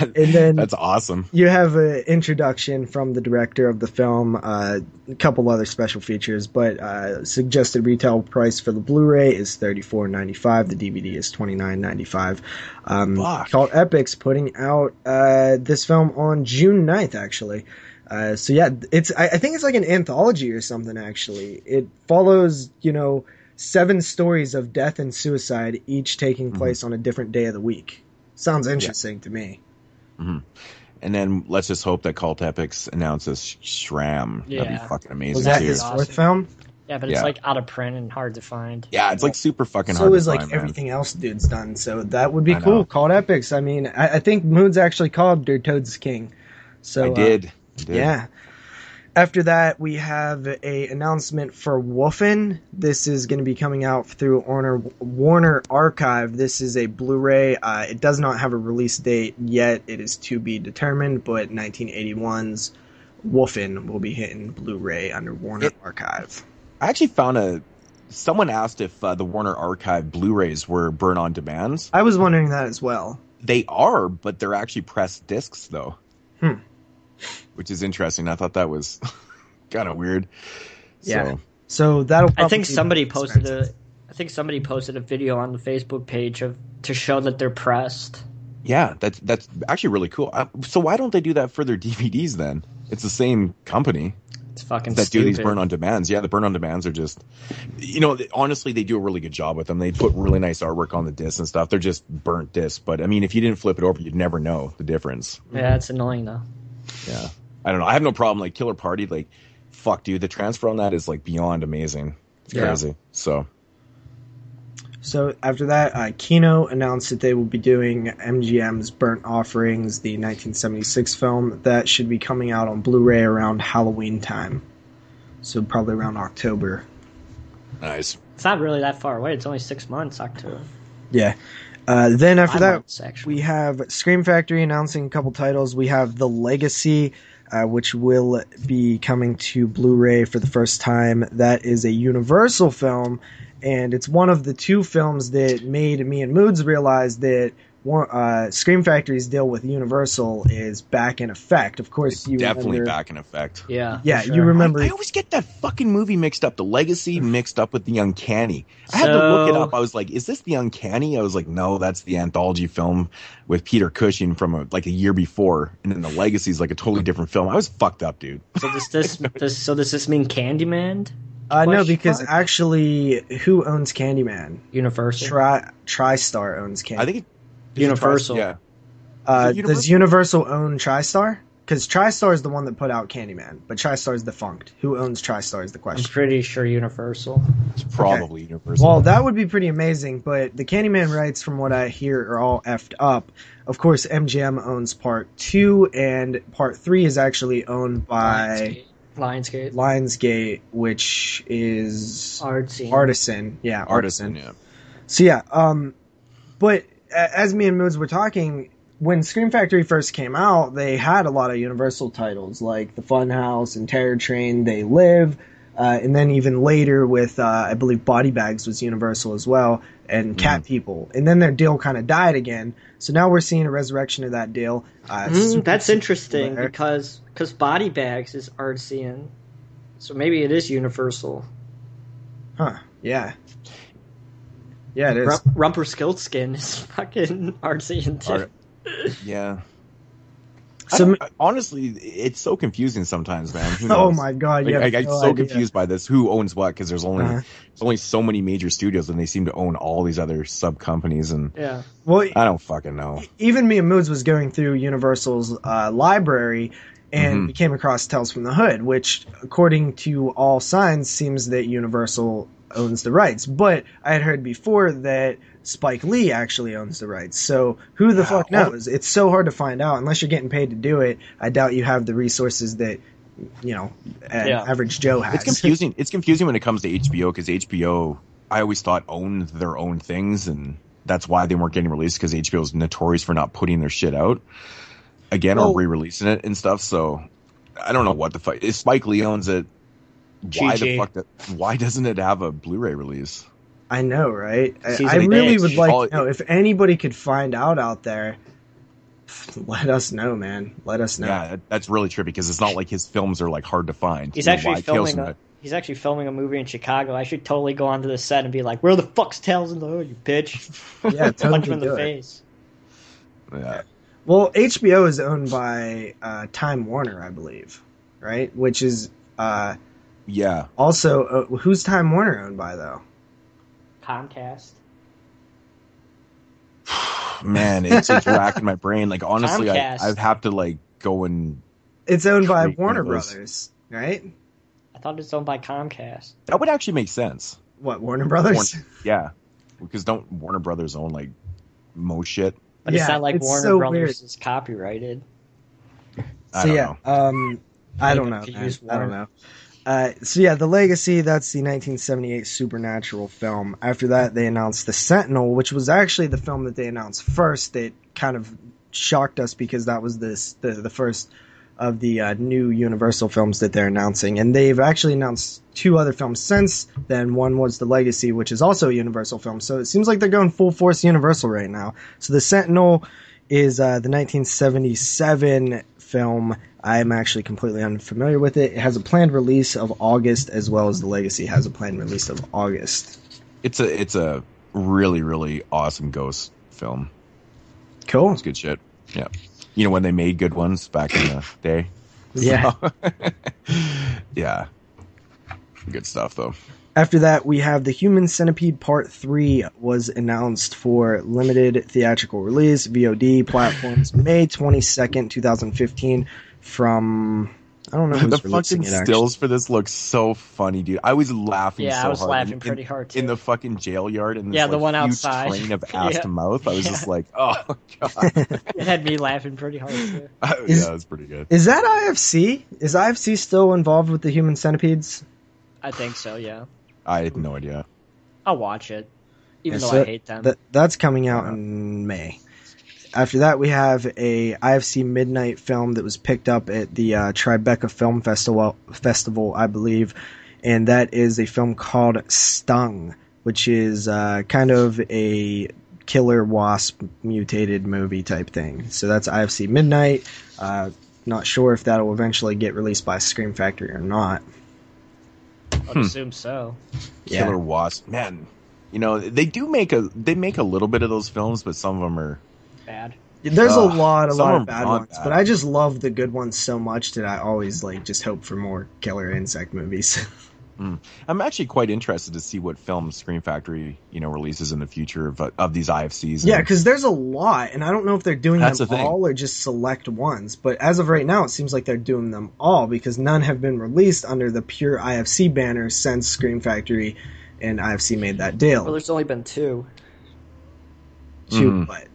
and then That's awesome. you have an introduction from the director of the film, uh, a couple other special features, but uh, suggested retail price for the Blu-ray is thirty four ninety five. The DVD is twenty nine ninety five. Um, Fuck. Cult Epics putting out uh, this film on June 9th, actually. Uh, so yeah, it's I, I think it's like an anthology or something. Actually, it follows you know seven stories of death and suicide, each taking place on a different day of the week. Sounds interesting to me. And then let's just hope that Cult Epics announces Sh- Schramm. That'd be fucking amazing Was that too. his Awesome. fourth film? Yeah, but it's Yeah. like out of print and hard to find. Yeah, it's like super fucking so hard is like find, man. everything else dude's done. So that would be I cool. know. Cult Epics. I mean, I, I think Moon's actually called Der Todesking. So I uh. I did. yeah. After that, we have a announcement for Wolfen. This is going to be coming out through Warner, Warner Archive. This is a Blu-ray. Uh, it does not have a release date yet. It is to be determined, but 1981's Wolfen will be hitting Blu-ray under Warner It- Archive. I actually found a. Someone asked if uh, the Warner Archive Blu-rays were burn on demands. I was wondering that as well. They are, but they're actually pressed discs though. Hmm. Which is interesting. I thought that was kind of weird. Yeah. So, So that'll. I think somebody posted a I think somebody posted a video on the Facebook page of to show that they're pressed. yeah, that's that's actually really cool. Uh, so why don't they do that for their DVDs then? It's the same company It's fucking that do these burn on demands. Yeah, the burn on demands are just, you know, honestly, they do a really good job with them. They put really nice artwork on the discs and stuff. They're just burnt discs, but I mean, if you didn't flip it over, you'd never know the difference. Yeah, it's annoying though. Yeah, I don't know. I have no problem. Like Killer Party, like fuck, dude, the transfer on that is like beyond amazing. It's Yeah. crazy. So So after that, uh, Kino announced that they will be doing MGM's Burnt Offerings, the 1976 film that should be coming out on Blu-ray around Halloween time. So probably around October. nice. It's not really that far away. It's only six months. October. Yeah. Uh, then after that, months, we have Scream Factory announcing a couple titles. We have The Legacy, uh, which will be coming to Blu-ray for the first time. That is a Universal film, and it's one of the two films that made me and Moods realize that one, uh, Scream Factory's deal with Universal is back in effect. Of course, you Definitely remember, back in effect. Yeah. Yeah, sure. you remember. I always get that fucking movie mixed up. The Legacy mixed up with the Uncanny. I had to look it up. I was like, "Is this the Uncanny?" I was like, "No, that's the anthology film with Peter Cushing from a, like a year before." And then the Legacy is like a totally different film. I was fucked up, dude. So does this, this so does this mean Candyman? Uh, no, because actually, who owns Candyman? Universal. Tri TriStar owns Candyman. I think it, Universal. Yeah, Uh, Is it does Universal own TriStar? because TriStar is the one that put out Candyman, but TriStar is defunct. Who owns TriStar is the question. I'm pretty sure Universal. It's probably Universal. Well, that would be pretty amazing, but the Candyman rights, from what I hear, are all effed up. Of course, MGM owns part two, and part three is actually owned by Lionsgate. Lionsgate, which is Artsy. Artisan. Yeah, Artisan, yeah. So yeah, um, but a- as me and Moods were talking, when Scream Factory first came out, they had a lot of Universal titles like The Funhouse and Terror Train, They Live, uh, and then even later with uh, I believe Body Bags was Universal as well, and Cat People, and then their deal kind of died again. So now we're seeing a resurrection of that deal. Uh, Mm, Super- that's interesting there. because because Body Bags is Artisan, so maybe it is Universal. huh? Yeah, yeah, it is. Rump- Rumpelstiltskin is fucking Artisan too. Art- Yeah. So- I- I- honestly, it's so confusing sometimes, man. Oh my god, Like, yeah, I, I'm no so idea. confused by this. Who owns what? Because there's only Uh-huh. there's only so many major studios, and they seem to own all these other sub companies, and Yeah. Well, I don't fucking know. even me and Moods was going through Universal's uh, library and Mhm. we came across Tales from the Hood, which, according to all signs, seems that Universal owns the rights. But I had heard before that Spike Lee actually owns the rights. So who the Yeah, fuck knows? It's so hard to find out unless you're getting paid to do it. I doubt you have the resources that you know an Yeah. average Joe has. It's confusing. It's confusing when it comes to HBO because HBO, I always thought owned their own things, and that's why they weren't getting released because HBO is notorious for not putting their shit out again Well- or re-releasing it and stuff. So I don't know what the fuck. If Spike Lee owns it, why the fuck? That, why doesn't it have a Blu-ray release? I know, right? I, He's I a really would like All- to know if anybody could find out out there. Let us know, man. Let us know. Yeah, that's really trippy because it's not like his films are like hard to find. He's You know, actually filming a he's actually filming a movie in Chicago. I should totally go onto the set and be like, "Where the fuck's Tales in the Hood, you bitch?" Yeah, totally Punch him in the it. face. Yeah. Well, HBO is owned by uh, Time Warner, I believe, right? Which is uh, Yeah. also uh, who's Time Warner owned by though? Comcast. Man, it's it's racking my brain. Like honestly, I Comcast. I'd have to like go and It's owned by Warner of those. Brothers, right? I thought it's owned by Comcast. that would actually make sense. What Warner Brothers? Warner- yeah, because don't Warner Brothers own like most shit? But Yeah, it's not like it's Warner so Brothers weird. is copyrighted. I so don't yeah, know. um, I don't know. Maybe man. use I don't know. Uh, so yeah, the Legacy. That's the 1978 supernatural film. After that, they announced the Sentinel, which was actually the film that they announced first. That kind of shocked us because that was this the, the first of the uh, new Universal films that they're announcing, and they've actually announced two other films since then. One was the Legacy, which is also a Universal film. So it seems like they're going full force Universal right now. So the Sentinel is uh, the 1977 film. I'm actually completely unfamiliar with it. It has a planned release of August, as well as the Legacy has a planned release of August. It's a it's a really really awesome ghost film. Cool. It's good shit. Yeah, you know when they made good ones back in the day. Yeah. yeah, good stuff though. After that, we have the Human Centipede Part 3 was announced for limited theatrical release, VOD platforms, May 22nd, 2015 from I don't know who's the fucking it stills for this look so funny, dude. I was laughing Yeah, so I was hard. laughing in, pretty hard, too. in the fucking jail yard. And this, Yeah, the like, one huge outside. train of ass Yeah. to mouth. I was Yeah. just like, oh god, It had me laughing pretty hard too. Oh, is- yeah, it's pretty good. Is that IFC? Is IFC still involved with the Human Centipedes? I think so. Yeah, I had no idea. I'll watch it, even Yeah, though so I hate them. That that's coming out in May. After that, we have a IFC Midnight film that was picked up at the uh, Tribeca Film Festival, festival, I believe, and that is a film called Stung, which is uh, kind of a killer wasp mutated movie type thing. So that's IFC Midnight. Uh, not sure if that'll eventually get released by Scream Factory or not. I'd Hmm. assume so. Yeah. Killer Wasp, man. You know they do make a they make a little bit of those films, but some of them are Bad. There's a lot, a lot of bad ones, bad. but I just love the good ones so much that I always like just hope for more killer insect movies. I'm actually quite interested to see what film Scream Factory, you know, releases in the future of, of these IFCs. Yeah, because there's a lot, and I don't know if they're doing That's them the all or just select ones. But as of right now, it seems like they're doing them all because none have been released under the pure IFC banner since Scream Factory and IFC made that deal. Well, there's only been two, Two, Mhm. but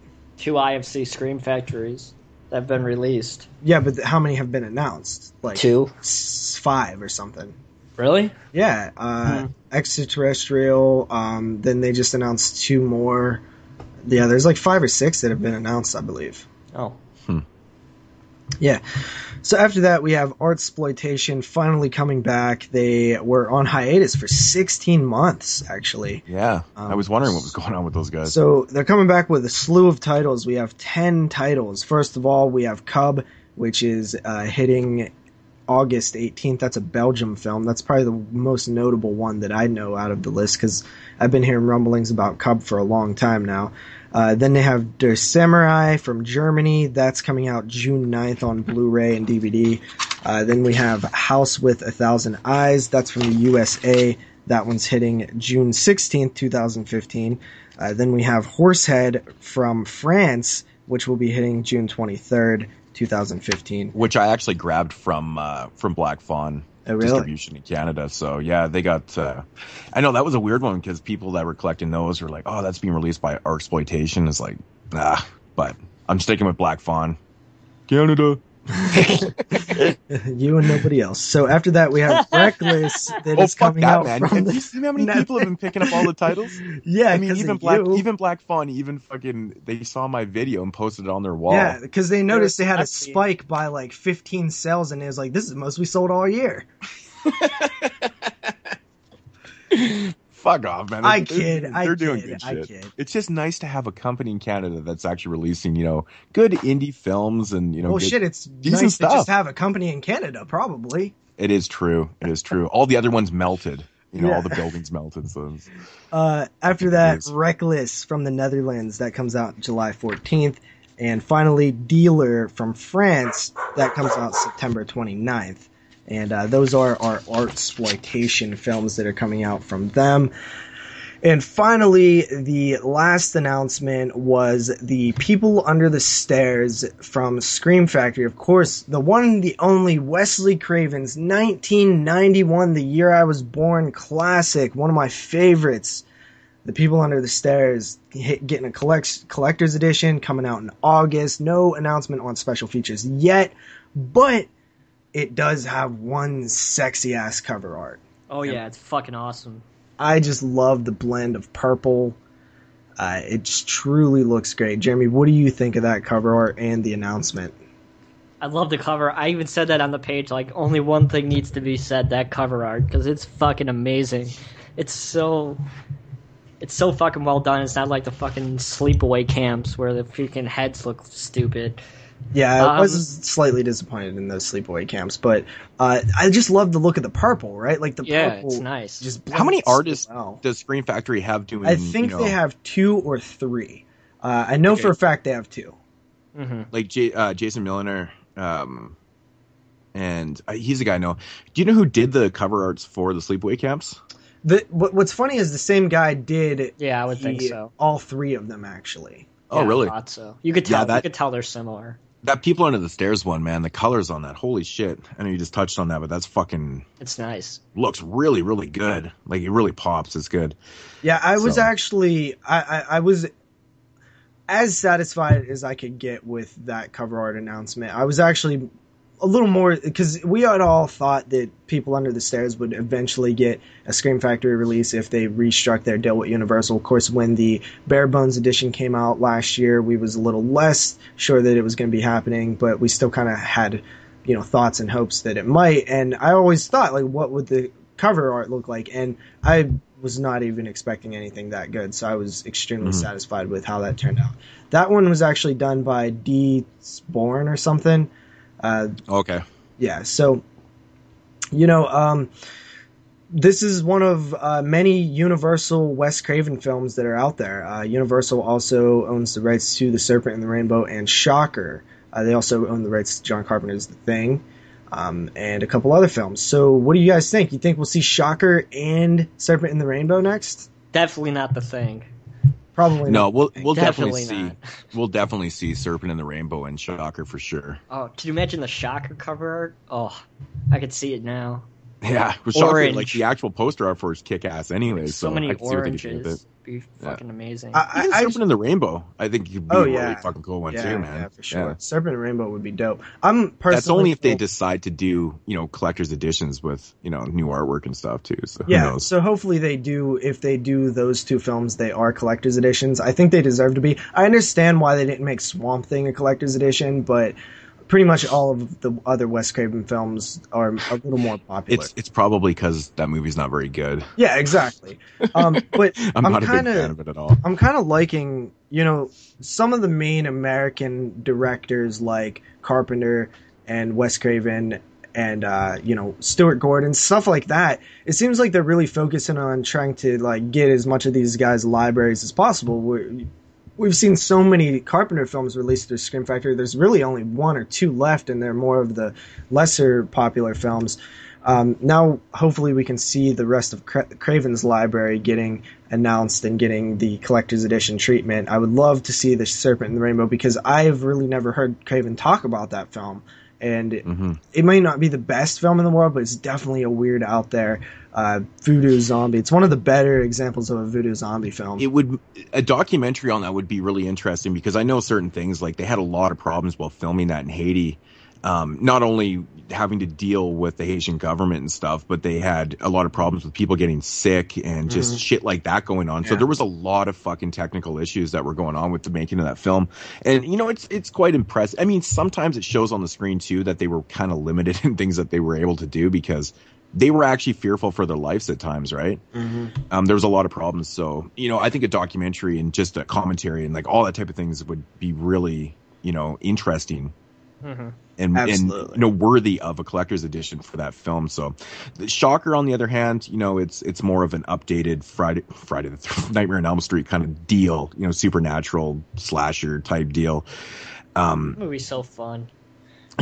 two IFC Scream Factories that have been released. yeah, but how many have been announced? Like Two, s- five or something. really? Yeah, uh, Hmm. extraterrestrial. Um, then they just announced two more. Yeah, there's like five or six that have been announced, I believe. Oh, Hmm. Yeah. So after that, we have Art Exploitation finally coming back. They were on hiatus for 16 months, actually. Yeah, Um, I was wondering what was going on with those guys. So they're coming back with a slew of titles. We have 10 titles. First of all, we have Cub, which is uh, hitting August 18th. That's a Belgium film. That's probably the most notable one that I know out of the list because I've been hearing rumblings about Cub for a long time now. Uh, then they have Der Samurai from Germany. That's coming out June 9th on Blu-ray and DVD. Uh, then we have House with a Thousand Eyes. That's from the USA. That one's hitting June 16th, 2015. Uh, then we have Horsehead from France, which will be hitting June 23rd, 2015. which I actually grabbed from uh, from Black Fawn Oh, really? distribution in Canada. So yeah, they got. Uh, I know that was a weird one because people that were collecting those were like, "Oh, that's being released by Art Exploitation." It's like, nah, but I'm sticking with Black Fawn. Canada. you and nobody else. So after that, we have Reckless that oh, is oh fuck coming that, out man! from Have the you see how many people have been picking up all the titles? Yeah, I mean, even Black, you. even Black Fawn, even fucking, they saw my video and posted it on their wall. Yeah, because they noticed they had a spike by like 15 sales, and it was like, this is the most we sold all year. Fuck off, man. I They're- kid, They're, I doing kid, good I shit. kid. It's just nice to have a company in Canada that's actually releasing, you know, good indie films and you know. well, good- shit, it's decent nice to just have a company in Canada, probably. It is true. It is true. All the other ones melted. You know, Yeah. all the buildings melted. So Uh, after that. Reckless from the Netherlands that comes out July 14th, and finally Dealer from France that comes out September 29th. And uh, those are our art exploitation films that are coming out from them. And finally, the last announcement was the People Under the Stairs from Scream Factory. Of course, the one, and the only Wesley Craven's 1991, the year I was born classic, one of my favorites. The People Under the Stairs getting a collect, collector's edition coming out in August. No announcement on special features yet, but it does have one sexy ass cover art. Oh yeah, it's fucking awesome. I just love the blend of purple. Uh, it just truly looks great. Jeremy, what do you think of that cover art and the announcement? I love the cover. I even said that on the page. Like, only one thing needs to be said: that cover art, because it's fucking amazing. It's so, it's so fucking well done. It's not like the fucking sleepaway camps where the freaking heads look stupid. Yeah, I Um, was slightly disappointed in those sleepaway camps, but uh, I just love the look of the purple, right? Like the Yeah, purple it's nice. Just How many artists well. does Scream Factory have doing? I think you know, they have two or three. Uh, I know for a fact they have two. hmm like J- uh, Jason Milliner, um, and uh, he's a guy I know. Do you know who did the cover arts for the sleepaway camps? The, what, what's funny is the same guy did Yeah, I would think so. all three of them actually. Oh, Yeah, really? I thought so. You could Yeah, tell. that- You could tell they're similar. That People Under the Stairs one, man, the colors on that, holy shit! I know you just touched on that, but that's fucking It's nice. looks really, really good. Like it really pops. It's good. Yeah, I was actually I, I, I was as satisfied as I could get with that cover art announcement. I was actually a little more because we had all thought that People Under the Stairs would eventually get a Scream Factory release if they restruck their deal with Universal. Of course, when the Bare Bones edition came out last year, we was a little less sure that it was going to be happening, but we still kind of had you know thoughts and hopes that it might. And I always thought like, what would the cover art look like? And I was not even expecting anything that good, so I was extremely Mhm. satisfied with how that turned out. That one was actually done by D. Sporn or something. Uh, Okay. yeah, so you know, um, this is one of uh, many Universal Wes Craven films that are out there. Uh, Universal also owns the rights to The Serpent and the Rainbow and Shocker. Uh, they also own the rights to John Carpenter's The Thing. um, and a couple other films. So, what do you guys think? You think we'll see Shocker and Serpent in the Rainbow next? Definitely not the thing. Probably No, not. we'll we'll definitely, Definitely see not. we'll definitely see Serpent in the Rainbow and Shocker for sure. Oh, can you imagine the Shocker cover art? Oh, I could see it now. Yeah, with Shocker, Orange. like the actual poster art for is kick ass anyway. so, so many I can see what they could do with oranges. it. Be fucking amazing. I, Even I, I Serpent in the Rainbow, I think you'd be Oh, a yeah. really fucking cool one yeah, too, man. yeah, for sure. Yeah. Serpent and Rainbow would be dope. I'm personally. That's only if they decide to do, you know, collector's editions with, you know, new artwork and stuff too. So who Yeah, knows? so hopefully they do. If they do those two films, they are collector's editions. I think they deserve to be. I understand why they didn't make Swamp Thing a collector's edition, but pretty much all of the other Wes Craven films are a little more popular. It's it's probably because that movie's not very good. yeah, exactly. Um, but I'm, I'm not a big kinda- fan of it at all. I'm kind of liking, you know, some of the main American directors like Carpenter and Wes Craven and uh, you know Stuart Gordon, stuff like that. It seems like they're really focusing on trying to like get as much of these guys' libraries as possible. We're, we've seen so many Carpenter films released through Scream Factory. There's really only one or two left, and they're more of the lesser popular films. Um, now, hopefully, we can see the rest of Cra- Craven's library getting announced and getting the collector's edition treatment. I would love to see the Serpent and the Rainbow because I've really never heard Craven talk about that film. And it, hmm it may not be the best film in the world, but it's definitely a weird out there uh, voodoo zombie. It's one of the better examples of a voodoo zombie film. It would a documentary on that would be really interesting because I know certain things like they had a lot of problems while filming that in Haiti. Um, not only having to deal with the Haitian government and stuff, but they had a lot of problems with people getting sick and just shit like that going on. So there was a lot of fucking technical issues that were going on with the making of that film. And you know, it's it's quite impressive. I mean, sometimes it shows on the screen too that they were kind of limited in things that they were able to do because they were actually fearful for their lives at times, right? um, there was a lot of problems. So, you know, I think a documentary and just a commentary and like all that type of things would be really, you know, interesting Mhm. and, and you know, worthy of a collector's edition for that film. So, the Shocker, on the other hand, you know, it's it's more of an updated Friday Friday the th- Nightmare on Elm Street kind of deal, you know, supernatural slasher type deal. Um, Movie's so fun.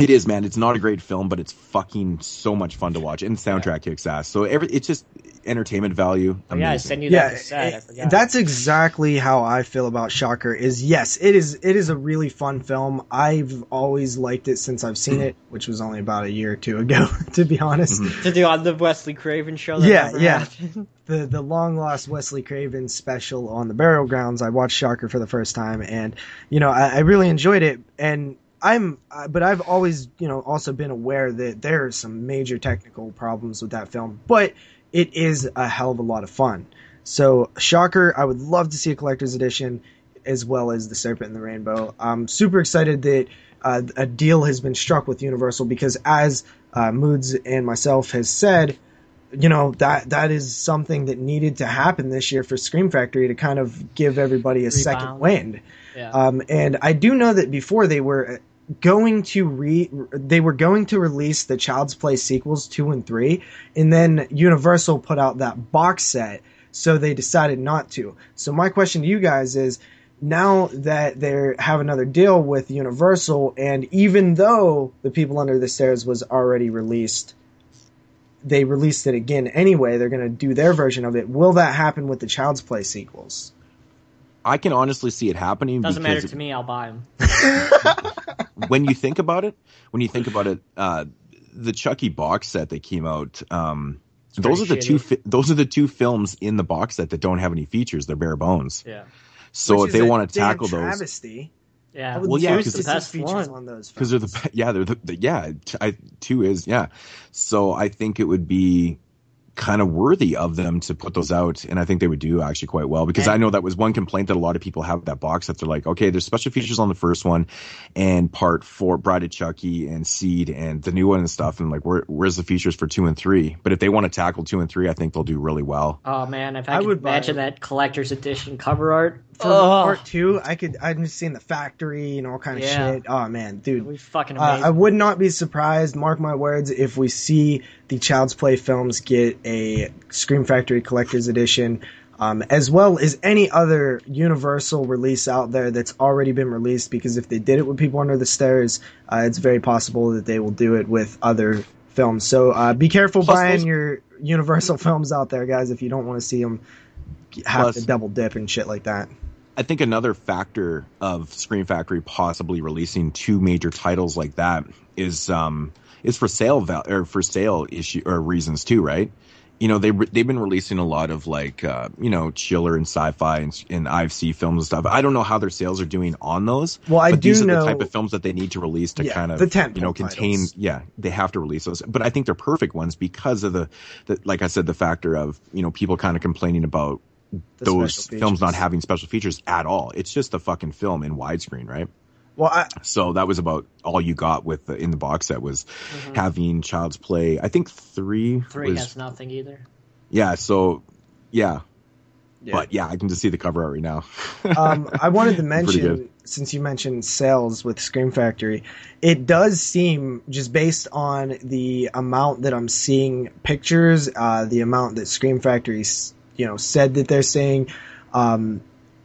It is, man. It's not a great film, but it's fucking so much fun to watch, and the soundtrack kicks ass. So every it's just entertainment value. Oh, yeah, I amazing. sent you yeah, that cassette. I it- that's exactly how I feel about Shocker. Is yes, it is. It is a really fun film. I've always liked it since I've seen it, which was only about a year or two ago, to be honest. Mhm. to do on the Wesley Craven show. That Yeah, yeah. happened. the the long lost Wesley Craven special on the Burial Grounds. I watched Shocker for the first time, and you know I, I really enjoyed it. And I'm, uh, but I've always you know also been aware that there are some major technical problems with that film, but it is a hell of a lot of fun. So Shocker, I would love to see a collector's edition as well as the Serpent and the Rainbow. I'm super excited that uh, a deal has been struck with Universal because as uh, Moods and myself has said, you know that that is something that needed to happen this year for Scream Factory to kind of give everybody a second wind. Yeah. Um, and I do know that before they were going to re they were going to release the Child's Play sequels two and three, and then Universal put out that box set, so they decided not to. So my question to you guys is. Now that they have another deal with Universal, and even though The People Under the Stairs was already released, they released it again anyway. They're going to do their version of it. Will that happen with the Child's Play sequels? I can honestly see it happening. Doesn't matter because to me. I'll buy them. when you think about it, when you think about it, uh, the Chucky box set that came out, um, those are pretty the two. Fi- those are the two films in the box set that don't have any features. They're bare bones. Yeah. So Which if they want to damn tackle those, travesty. Yeah. Well, yeah, because the best features one. on those because they're the yeah they're the, the yeah t- I, two is yeah. So I think it would be kind of worthy of them to put those out, and I think they would do actually quite well because And- I know that was one complaint that a lot of people have that box that they're like, okay, there's special features on the first one, and part four, Bride of Chucky and Seed and the new one and stuff, and like where where's the features for two and three? But if they want to tackle two and three, I think they'll do really well. Oh man, if I I, could would imagine it. that collector's edition cover art For part two, I could I've just seen the factory and all kind of Yeah. shit. Oh man, dude. be fucking Uh. I would not be surprised, mark my words, if we see the Child's Play films get a Scream Factory Collector's Edition um, as well as any other Universal release out there that's already been released. Because if they did it with People Under the Stairs, uh, it's very possible that they will do it with other films. So uh, be careful Plus buying those- your Universal films out there, guys, if you don't want to see them have Plus- to double dip and shit like that. I think another factor of Scream Factory possibly releasing two major titles like that is um is for sale val- or for sale issue or reasons too, right? You know they re- they've been releasing a lot of like uh, you know chiller and sci-fi and, and IFC films and stuff. I don't know how their sales are doing on those. Well, I but do these are know- the type of films that they need to release to Yeah, kind of you know contain. titles. Yeah, they have to release those. But I think they're perfect ones because of the, the like I said, the factor of you know people kind of complaining about those films not having special features at all. It's just a fucking film in widescreen, right? Well, I, So that was about all you got with the, in the box set was Mhm. having Child's Play. I think three, Three was has nothing either. yeah. So yeah, yeah. but yeah, I can just see the cover art right now. um, I wanted to mention, since you mentioned sales with Scream Factory, it does seem just based on the amount that I'm seeing pictures, uh, the amount that Scream Factory, s- you know, said that they're seeing, um,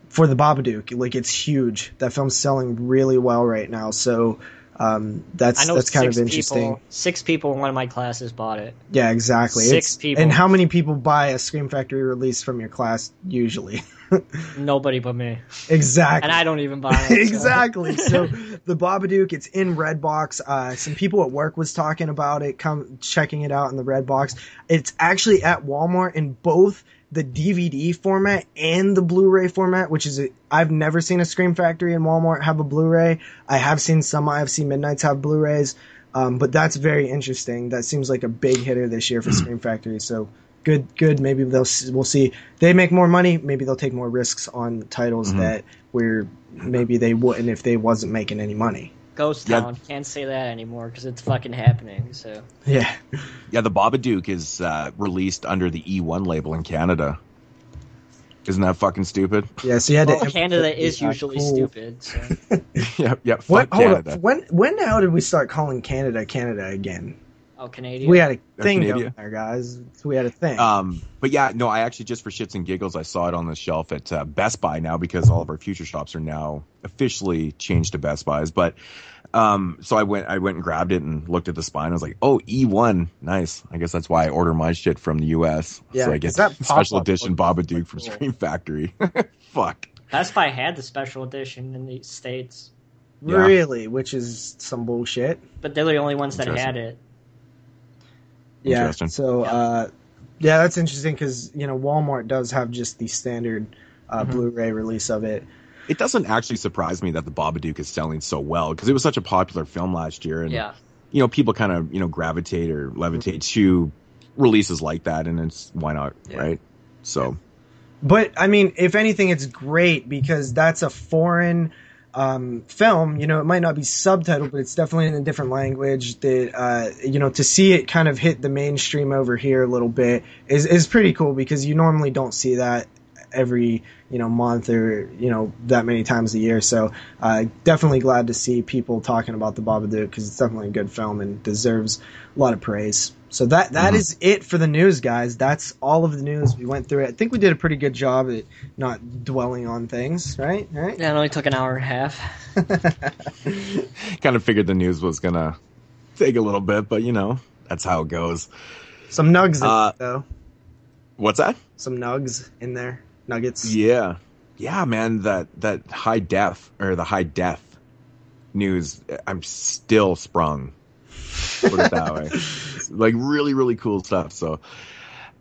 for the Babadook, like it's huge. That film's selling really well right now, so um, that's that's kind of interesting. People, six people in one of my classes bought it. Yeah, exactly. Six It's- people. And how many people buy a Scream Factory release from your class usually? Nobody but me, exactly. and I don't even buy it. so- exactly. So the Babadook, it's in Redbox. Uh, some people at work was talking about it, come checking it out in the Redbox. It's actually at Walmart in both the DVD format and the Blu-ray format, which is a, I've never seen a Scream Factory in Walmart have a Blu-ray. I have seen some IFC Midnights have Blu-rays, um, but that's very interesting. That seems like a big hitter this year for Scream Factory. So good, good. Maybe they'll we'll see. They make more money. Maybe they'll take more risks on titles Mhm. that where maybe they wouldn't if they wasn't making any money. Ghost Yeah. Town can't say that anymore because it's fucking happening. So Yeah, yeah, the Babadook is uh, released under the E1 label in Canada. Isn't that fucking stupid? yeah. So you had well, to. Canada is usually cool. stupid. So. yeah, yeah. Fuck What? Hold Canada. When when now did we start calling Canada Canada again? Oh, Canadian. We had a thing Canada. going there, guys. We had a thing. Um, but yeah, no, I actually just for shits and giggles, I saw it on the shelf at uh, Best Buy now because all of our future shops are now officially changed to Best Buys. But um, so I went, I went and grabbed it and looked at the spine. I was like, oh, E1, nice. I guess that's why I order my shit from the U.S. Yeah, so I get 'cause that special edition Baba Duke from cool. Scream Factory. Fuck. Best Buy had the special edition in the states, yeah. really, which is some bullshit. but they're the only ones that had it. Yeah. Interesting. So, uh, yeah, that's interesting because you know Walmart does have just the standard uh, Mhm. Blu-ray release of it. It doesn't actually surprise me that the Babadook is selling so well because it was such a popular film last year, and Yeah. you know people kind of you know gravitate or levitate to releases like that, and it's why not, Yeah. right? So But I mean, if anything, it's great because that's a foreign um, film. You know, it might not be subtitled, but it's definitely in a different language. That uh, you know, to see it kind of hit the mainstream over here a little bit is is pretty cool because you normally don't see that every you know month or you know that many times a year. So uh, definitely glad to see people talking about the Babadook because it's definitely a good film and deserves a lot of praise. So that that Mhm. is it for the news, guys. That's all of the news. We went through. I think we did a pretty good job at not dwelling on things, right? Right? Yeah, it only took an hour and a half. kind of figured the news was gonna take a little bit, but you know that's how it goes. Some nugs, in Uh, it, though. What's that? Some nugs in there. Nuggets. Yeah, yeah, man. That that high def or the high death news. I'm still sprung. Put it that way. like really, really cool stuff. So,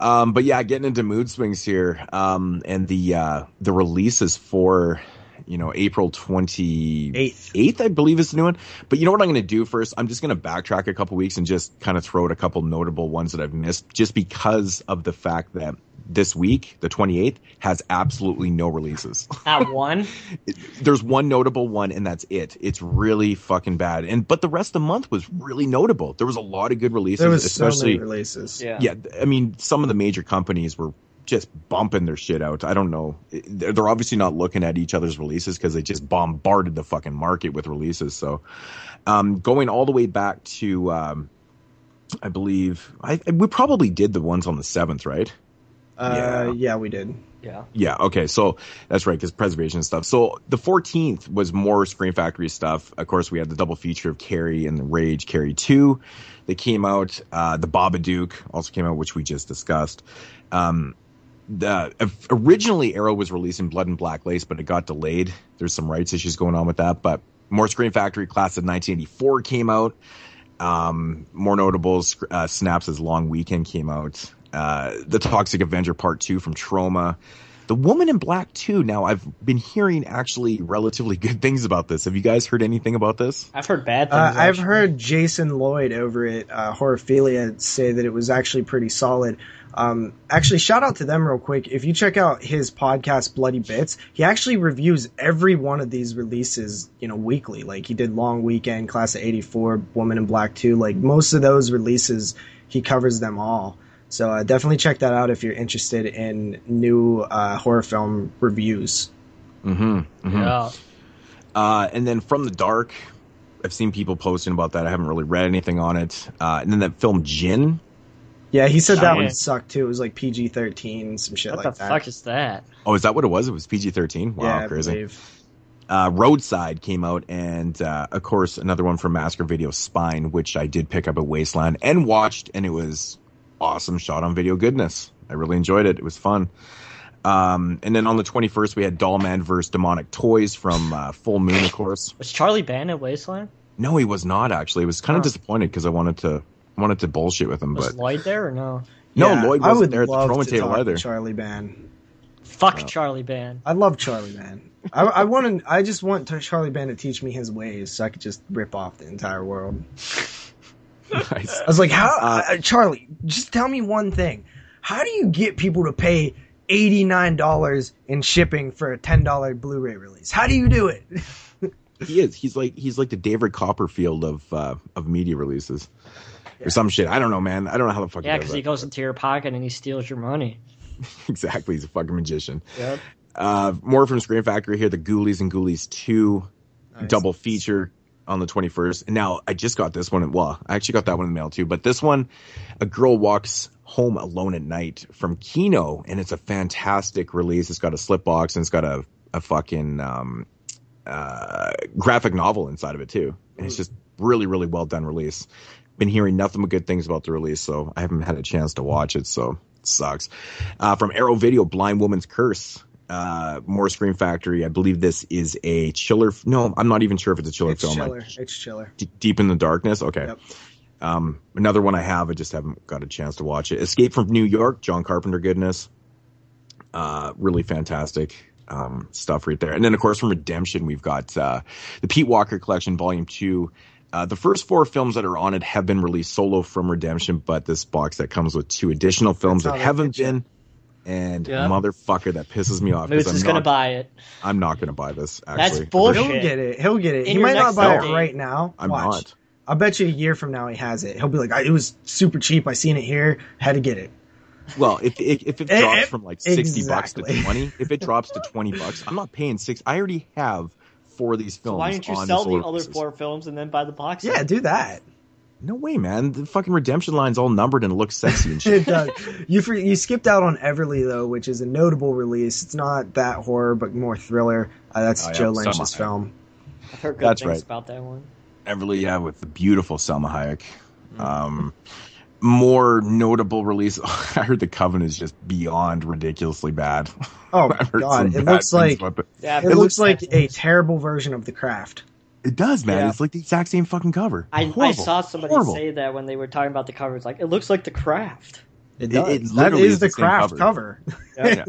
um, but yeah, getting into mood swings here, um, and the uh, the releases for you know April twenty Eighth. I believe is the new one. But you know what I'm going to do first? I'm just going to backtrack a couple weeks and just kind of throw out a couple notable ones that I've missed, just because of the fact that this week, the 28th, has absolutely no releases. Not one. There's one notable one, and that's it. It's really fucking bad. And but the rest of the month was really notable. There was a lot of good releases, There was so many especially releases. Yeah. yeah. I mean, some of the major companies were just bumping their shit out. I don't know. They're they're obviously not looking at each other's releases because they just bombarded the fucking market with releases. So, um, going all the way back to, um, I believe I we probably did the ones on the seventh, right? Uh, Yeah. yeah, we did. Yeah. Yeah, okay, so that's right, because preservation stuff. So the 14th was more Scream Factory stuff. Of course, we had the double feature of Carrie and the Rage, Carrie 2. They came out. Uh, the Babadook also came out, which we just discussed. Um, the originally Arrow was releasing Blood and Black Lace, but it got delayed. There's some rights issues going on with that. But more Scream Factory class of 1984 came out. Um, more notables, uh, Synapse's Long Weekend came out. Uh, the Toxic Avenger Part 2 from Trauma. The Woman in Black 2. Now, I've been hearing actually relatively good things about this. Have you guys heard anything about this? I've heard bad Uh, things. I've heard Jason Lloyd over at uh, Horophilia say that it was actually pretty solid. Um, actually, shout out to them real quick. If you check out his podcast, Bloody Bits, he actually reviews every one of these releases, you know, weekly. Like he did Long Weekend, Class of '84, Woman in Black 2. Like most of those releases, he covers them all. So uh, definitely check that out if you're interested in new uh, horror film reviews. Mm-hmm. Yeah. Uh, and then From the Dark, I've seen people posting about that. I haven't really read anything on it. Uh, and then that film Jinn. Yeah, he said that Yeah. one sucked too. It was like PG-13, some shit What like the fuck is that? Oh, is that what it was? It was PG 13? Wow, yeah, I crazy. believe. Uh, Roadside came out, and uh, of course, another one from Massacre Video Spine, which I did pick up at Wasteland and watched, and it was awesome shot on video goodness. I really enjoyed it. It was fun. Um, and then on the 21st, we had Dollman vs. Demonic Toys from uh, Full Moon, of course. Was Charlie Band at Wasteland? No, he was not actually. I was kind of Huh. disappointed because I wanted to wanted to bullshit with him, Was but Lloyd there or no? no, Yeah, Lloyd wasn't there at the promo to table either. Charlie Band. Fuck Charlie Band. I love Charlie Band. I, I want to. I just want Charlie Band to teach me his ways, so I could just rip off the entire world. Nice. I was like, "How, Uh, uh, Charlie? Just tell me one thing. How do you get people to pay eighty nine dollars in shipping for a ten dollar Blu-ray release? How do you do it?" He is. He's like he's like the David Copperfield of uh, of media releases. Or some shit. I don't know, man. I don't know how the fuck Yeah, because does he that. goes into your pocket and he steals your money. exactly. He's a fucking magician. Yep. Uh, more from Scream Factory here. The Ghoulies and Ghoulies 2 Nice. double feature on the 21st. And now I just got this one. Well, I actually got that one in the mail too. But this one, a girl walks home alone at night from Kino, and it's a fantastic release. It's got a slip box and it's got a a fucking um, uh, graphic novel inside of it too. And it's just really, really well done release. Been hearing nothing but good things about the release, so I haven't had a chance to watch it. So sucks. Uh, from Arrow Video, Blind Woman's Curse. Uh, more Scream Factory. I believe this is a chiller. No, I'm not even sure if it's a chiller It's film. chiller. It's chiller. D- Deep in the Darkness. Okay. Yep. Um, another one I have. I just haven't got a chance to watch it. Escape from New York. John Carpenter goodness. Uh, really fantastic um, stuff right there. And then of course from Redemption we've got uh, the Pete Walker Collection Volume Two. Uh, the first four films that are on it have been released solo from Redemption, but this box that comes with two additional films that haven't been. And Yeah. motherfucker, that pisses me off. 'cause Moods I'm is gonna buy it. I'm not gonna buy this. Actually, That's Actually, bullshit. He'll get it. He'll get it. In he might not next buy it right now. I'm Watch. not. I bet you a year from now he has it. He'll be like, "I- "It was super cheap. I seen it here. Had to get it." Well, if if, if it Eh, drops eh, from like sixty bucks to twenty, if it drops to twenty bucks, I'm not paying six. I already have four of these films. Why don't you sell the other releases. four films and then buy the box? Yeah, do that. No way, man. The fucking redemption line's all numbered and looks sexy and shit. It does. You for, you skipped out on Everly though, which is a notable release. It's not that horror, but more thriller. Uh, that's Oh, yeah, Joe Salma Lynch's Hayek. film. I've heard good That's things right. about that one. Everly, yeah, with the beautiful Salma Hayek. Um, more notable release. I heard the Coven is just beyond ridiculously bad. Oh I've god, it looks like it. Yeah, it, looks like a terrible version of The Craft. It does, man. Yeah. It's like the exact same fucking cover. I, I saw somebody Horrible. say that when they were talking about the cover. It's like it looks like the craft. It It- does. it that literally is is the the Craft cover. cover. Yeah.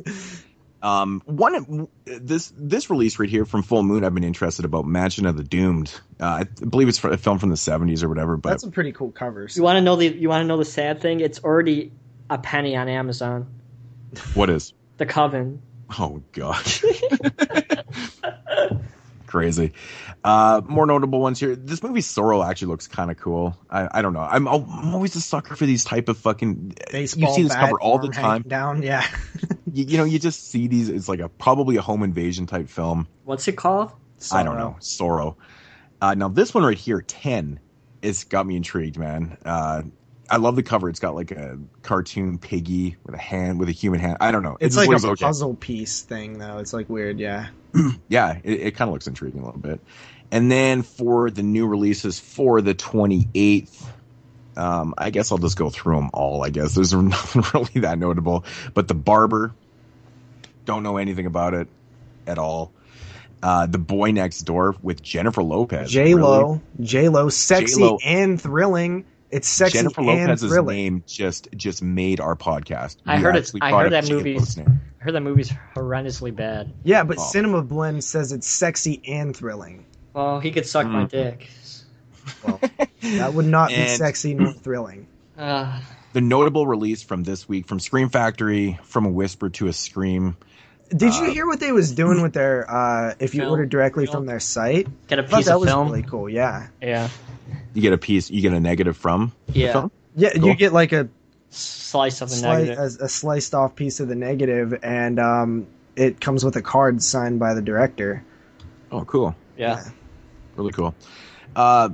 Um, one this this release right here from Full Moon, I've been interested about Mansion of the Doomed. Uh, I believe it's a film from the '70s or whatever. But That's a pretty cool cover. You want to know the you want to know the sad thing? It's already a penny on Amazon. what is? The Coven. Oh god, crazy. Uh, more notable ones here. This movie Sorrow actually looks kind of cool. I, I don't know. I'm, I'm always a sucker for these type of fucking. Baseball you see this bat, cover all the time. Down, yeah. You, you know, you just see these. It's like a probably a home invasion type film. What's it called? I don't know. Sorrow. Uh, now this one right here, ten, it's got me intrigued, man. Uh, I love the cover. It's got like a cartoon piggy with a hand with a human hand. I don't know. It It's like a okay. puzzle piece thing, though. It's like weird, yeah. Yeah, it, it kind of looks intriguing a little bit. And then for the new releases for the 28th, um, I guess I'll just go through them all. I guess there's nothing really that notable, but the Barber, don't know anything about it at all. Uh, the Boy Next Door with Jennifer Lopez. J Really? Lo, J Lo, sexy J.Lo. and thrilling. It's sexy Jennifer Lopez's thrilling. name just just made our podcast. I We heard it- I heard that movie's- I heard that movie's horrendously bad. Yeah, but Oh. Cinema Blend says it's sexy and thrilling. Well, he could suck my Mm. dick. That would not be sexy nor thrilling. Uh, The notable release from this week from Scream Factory, from a whisper to a scream. Did you Uh, hear what they was doing with their uh if you Film. order directly Film. from their site? get a I thought piece that of was film. really cool. Yeah. Yeah. You get a piece, you get a negative from the Yeah. film. Yeah, Cool. you get like a, Slice of the sli- negative. a a sliced off piece of the negative and um it comes with a card signed by the director. Oh, cool. yeah. Really cool. Uh,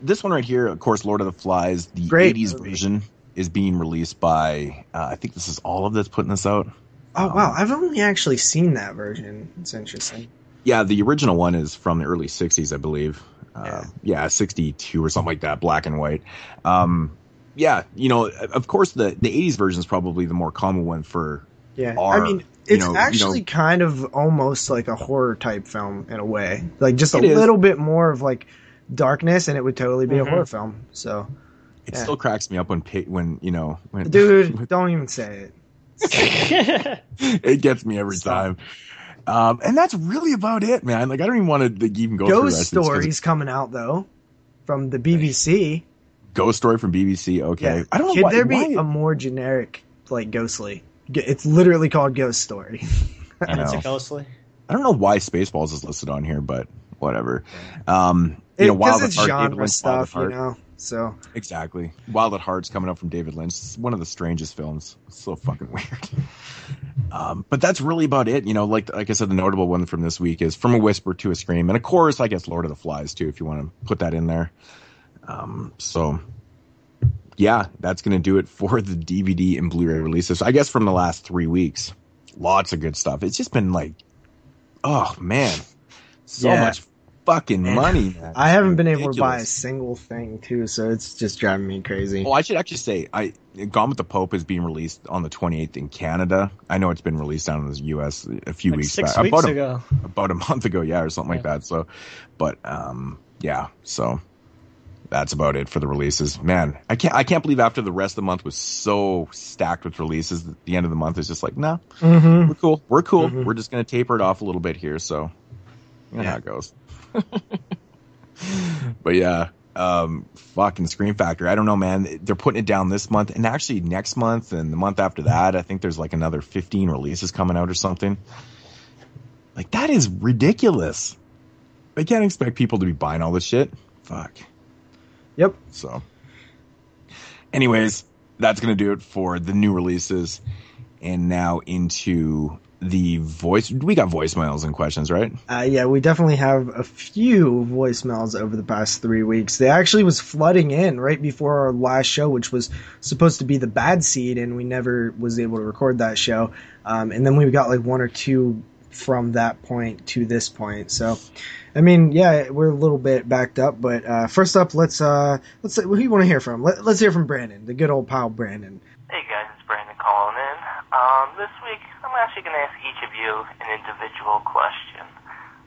this one right here, of course, Lord of the Flies, the Great 80s version is being released by, uh, I think this is all of that's putting this out. Oh Um, wow, I've only actually seen that version. It's interesting. Yeah, the original one is from the early 60s, I believe. Uh, Yeah. yeah. 62 or something like that, black and white. Um, yeah, you know, of course, the, the 80s version is probably the more common one for. Yeah, Are, I mean, you it's know- you actually know- kind of almost like a horror type film in a way, like just a It is. little bit more of like darkness, and it would totally be Mhm. a horror film. So, It Yeah. still cracks me up when, pa- when you know, when. dude, don't even say it. it gets me every Stop. time. Um, and that's really about it, man. Like, I don't even want to even go through the Ghost rest of this 'cause Stories coming out though from the BBC. Ghost Story from BBC. Okay, Yeah, I don't know Could why. there be why- a more generic like ghostly? It's literally called Ghost Story. I and it's a ghostly. I don't know why Spaceballs is listed on here, but whatever. Um, you know, Because Wild it's genre Lynch, Wild at stuff, you know. So Exactly. Wild at Heart's coming up from David Lynch. It's one of the strangest films. It's so fucking weird. Um, but that's really about it. You know, like like I said, the notable one from this week is From a Whisper to a Scream, and of course, I guess Lord of the Flies too, if you want to put that in there. Um, so yeah, that's gonna do it for the DVD and Blu-ray releases. I guess from the last three weeks, lots of good stuff. It's just been like, oh man, so Yeah. much fucking money. Man. I haven't been able to buy a single thing too, so it's just driving me crazy. Oh, I should actually say, I Gone with the Pope is being released on the 28th in Canada. I know it's been released down in the U.S. a few Like weeks six back, weeks about a, ago. about a month ago, yeah, or something like that. So, but um, yeah, so that's about it for the releases. Man, I can't, I can't believe after the rest of the month was so stacked with releases, the end of the month is just like, nah, Mm-hmm. we're cool, we're cool, Mhm. we're just gonna taper it off a little bit here. So, you know Yeah. how it goes. but yeah, um, fucking Scream Factory. I don't know, man. They're putting it down this month, and actually next month and the month after that, I think there's like another 15 releases coming out or something. Like that is ridiculous. They can't expect people to be buying all this shit. Fuck. Yep. So, anyways, that's gonna do it for the new releases, and now into the voice. We got voicemails and questions, right? Uh, yeah, we definitely have a few voicemails over the past three weeks. They actually was flooding in right before our last show, which was supposed to be the bad seed, and we never was able to record that show. Um, and then we got like one or two from that point to this point. So, I mean, yeah, we're a little bit backed up. But uh, first up, let's uh, let's who you want to hear from? Let, let's hear from Brandon, the good old pal Brandon. Hey guys, it's Brandon calling in. Um, this week, I'm actually going to ask each of you an individual question.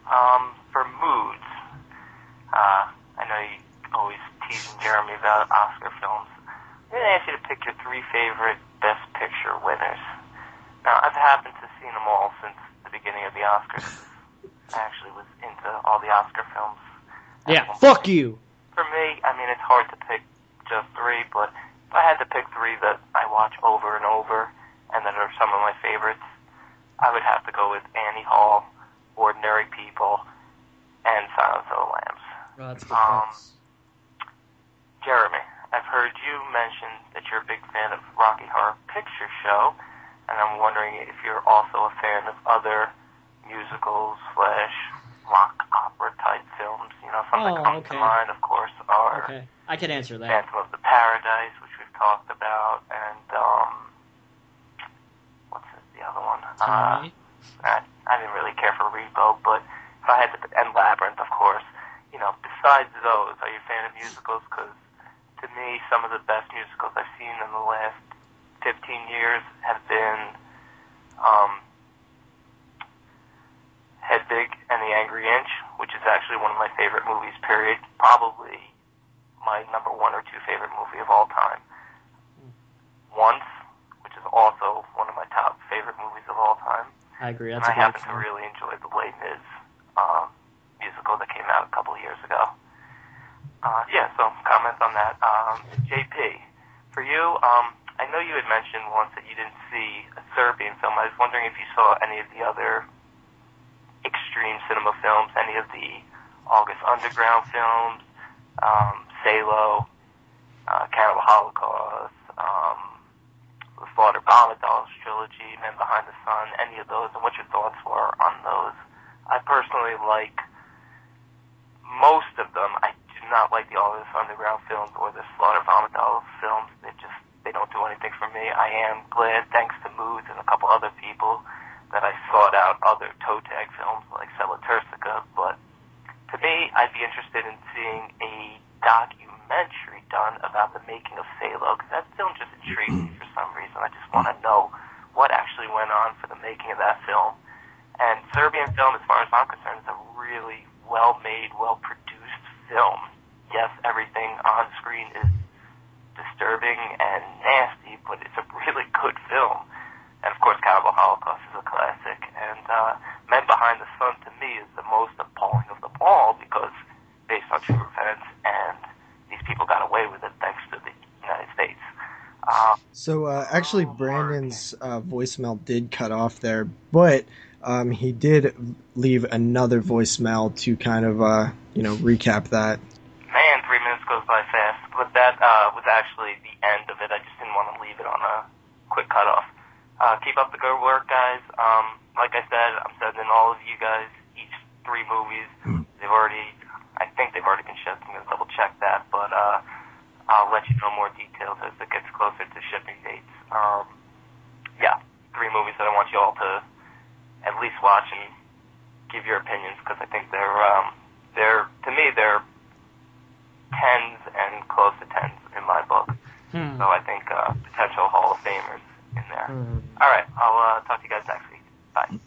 Um, for moods, uh, I know you always teasing Jeremy about Oscar films. I'm going to ask you to pick your three favorite Best Picture winners. Now, I've happened to seen them all since the beginning of the Oscars. I actually was into all the Oscar films. Yeah, fuck you. for me, I mean, it's hard to pick just three, but if I had to pick three that I watch over and over and that are some of my favorites, I would have to go with Annie Hall, Ordinary People, and Silence of the Lambs. Oh, that's good Um. Jeremy, I've heard you mention that you're a big fan of Rocky Horror Picture Show, and I'm wondering if you're also a fan of other musicals slash rock opera type films. You know, some that Oh, come okay. to mind, of course, are Okay, I can answer that. Phantom of the Paradise, which we've Uh, I, I didn't really care for Repo, but if I had to, and Labyrinth, of course. You know, besides those, are you a fan of musicals? Because to me, some of the best musicals I've seen in the last 15 years have been um, Hedwig and the Angry Inch, which is actually one of my favorite movies, period. Probably my number one or two favorite movie of all time. Once, also one of my top favorite movies of all time. I agree. That's and I happen to really enjoy the Les Mis um, musical that came out a couple of years ago. Uh, yeah, so comments on that. Um, JP, for you, um, I know you had mentioned once that you didn't see a Serbian film. I was wondering if you saw any of the other extreme cinema films, any of the August Underground films, um, Salo, uh, Cannibal Holocaust, um, the Slaughter Dolls trilogy, Men Behind the Sun, any of those, and what your thoughts were on those. I personally like most of them. I do not like the August Underground films or the Slaughter Dolls films. They just they don't do anything for me. I am glad, thanks to Moods and a couple other people, that I sought out other toe tag films like Tersica. But to me, I'd be interested in seeing a documentary done about the making of Salo because that film just intrigues me for some reason. I just want to know what actually went on for the making of that film. And Serbian film, as far as I'm concerned, is a really well-made, well-produced film. Yes, everything on screen is disturbing and nasty, but it's a really good film. And of course, Cannibal Holocaust is a classic. And uh, Men Behind the Sun, to me, is the most appalling of them all because based on true events, and people got away with it thanks to the United States. Um, So uh, actually, Brandon's uh, voicemail did cut off there, but um, he did leave another voicemail to kind of uh, you know recap that. man, three minutes goes by fast. But that uh, was actually the end of it. I just didn't want to leave it on a quick cutoff. Uh, keep up the good work, guys. Um, like I said, I'm sending all of you guys each three movies. They've already, I think they've already been shipped. I'm going to double check that. But uh, I'll let you know more details as it gets closer to shipping dates. Um, yeah, three movies that I want you all to at least watch and give your opinions because I think they're, um, they're to me, they're tens and close to tens in my book. Hmm. So I think uh, potential Hall of Famers in there. Hmm. All right, I'll uh, talk to you guys next week. Bye.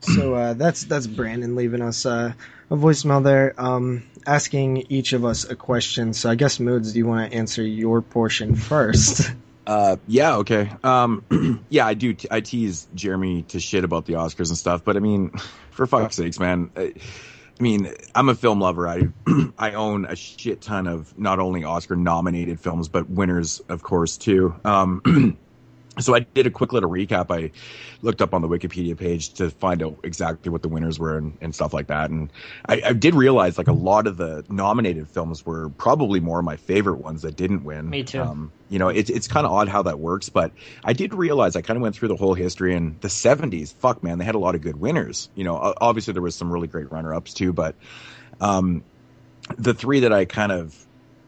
So uh, that's that's Brandon leaving us uh, a voicemail there, um, asking each of us a question. So I guess Moods, do you want to answer your portion first? Uh, yeah, okay. Um, yeah, I do. T- I tease Jeremy to shit about the Oscars and stuff, but I mean, for fuck's sakes, man. I, I mean, I'm a film lover. I I own a shit ton of not only Oscar nominated films, but winners, of course, too. Um, so I did a quick little recap. I looked up on the Wikipedia page to find out exactly what the winners were and, and stuff like that. And I, I did realize like a lot of the nominated films were probably more of my favorite ones that didn't win. Me too. Um, you know, it's it's kind of odd how that works, but I did realize I kind of went through the whole history and the 70s. Fuck, man, they had a lot of good winners. You know, obviously there was some really great runner ups too, but um, the three that I kind of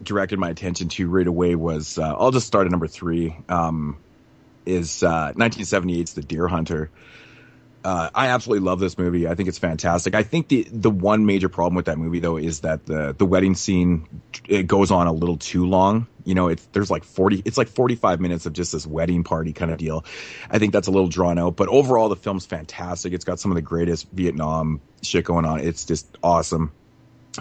directed my attention to right away was uh, I'll just start at number three. Um, is uh, 1978's The Deer Hunter. Uh, I absolutely love this movie. I think it's fantastic. I think the the one major problem with that movie though is that the the wedding scene it goes on a little too long. You know, it's there's like 40 it's like 45 minutes of just this wedding party kind of deal. I think that's a little drawn out, but overall the film's fantastic. It's got some of the greatest Vietnam shit going on. It's just awesome.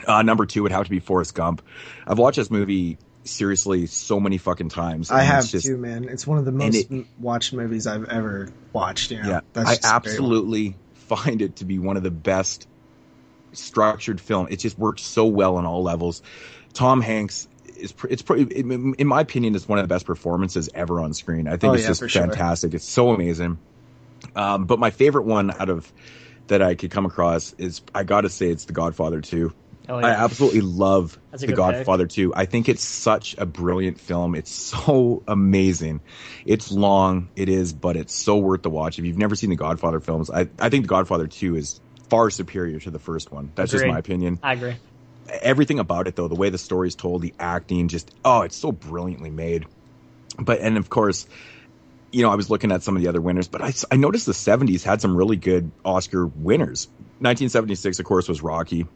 Uh, number two would have to be Forrest Gump. I've watched this movie seriously so many fucking times. I have just, too, man. It's one of the most it- watched movies I've ever watched. You know? Yeah, I just a great one. absolutely find it to be one of the best structured film. It just works so well on all levels. Tom Hanks is pr- it's in my opinion it's one of the best performances ever on screen. I think Oh, it's yeah, just for sure. fantastic. It's so amazing. Um, but my favorite one out of that I could come across is I got to say it's The Godfather 2. Oh, I absolutely love The good pick. Godfather 2. I think it's such a brilliant film. It's so amazing. It's long, it is, but it's so worth the watch. If you've never seen the Godfather films, I, I think The Godfather 2 is far superior to the first one. That's just my opinion. I agree. Everything about it, though, the way the story is told, the acting, just, oh, it's so brilliantly made. But, and of course, you know, I was looking at some of the other winners, but I, I noticed the 70s had some really good Oscar winners. 1976, of course, was Rocky.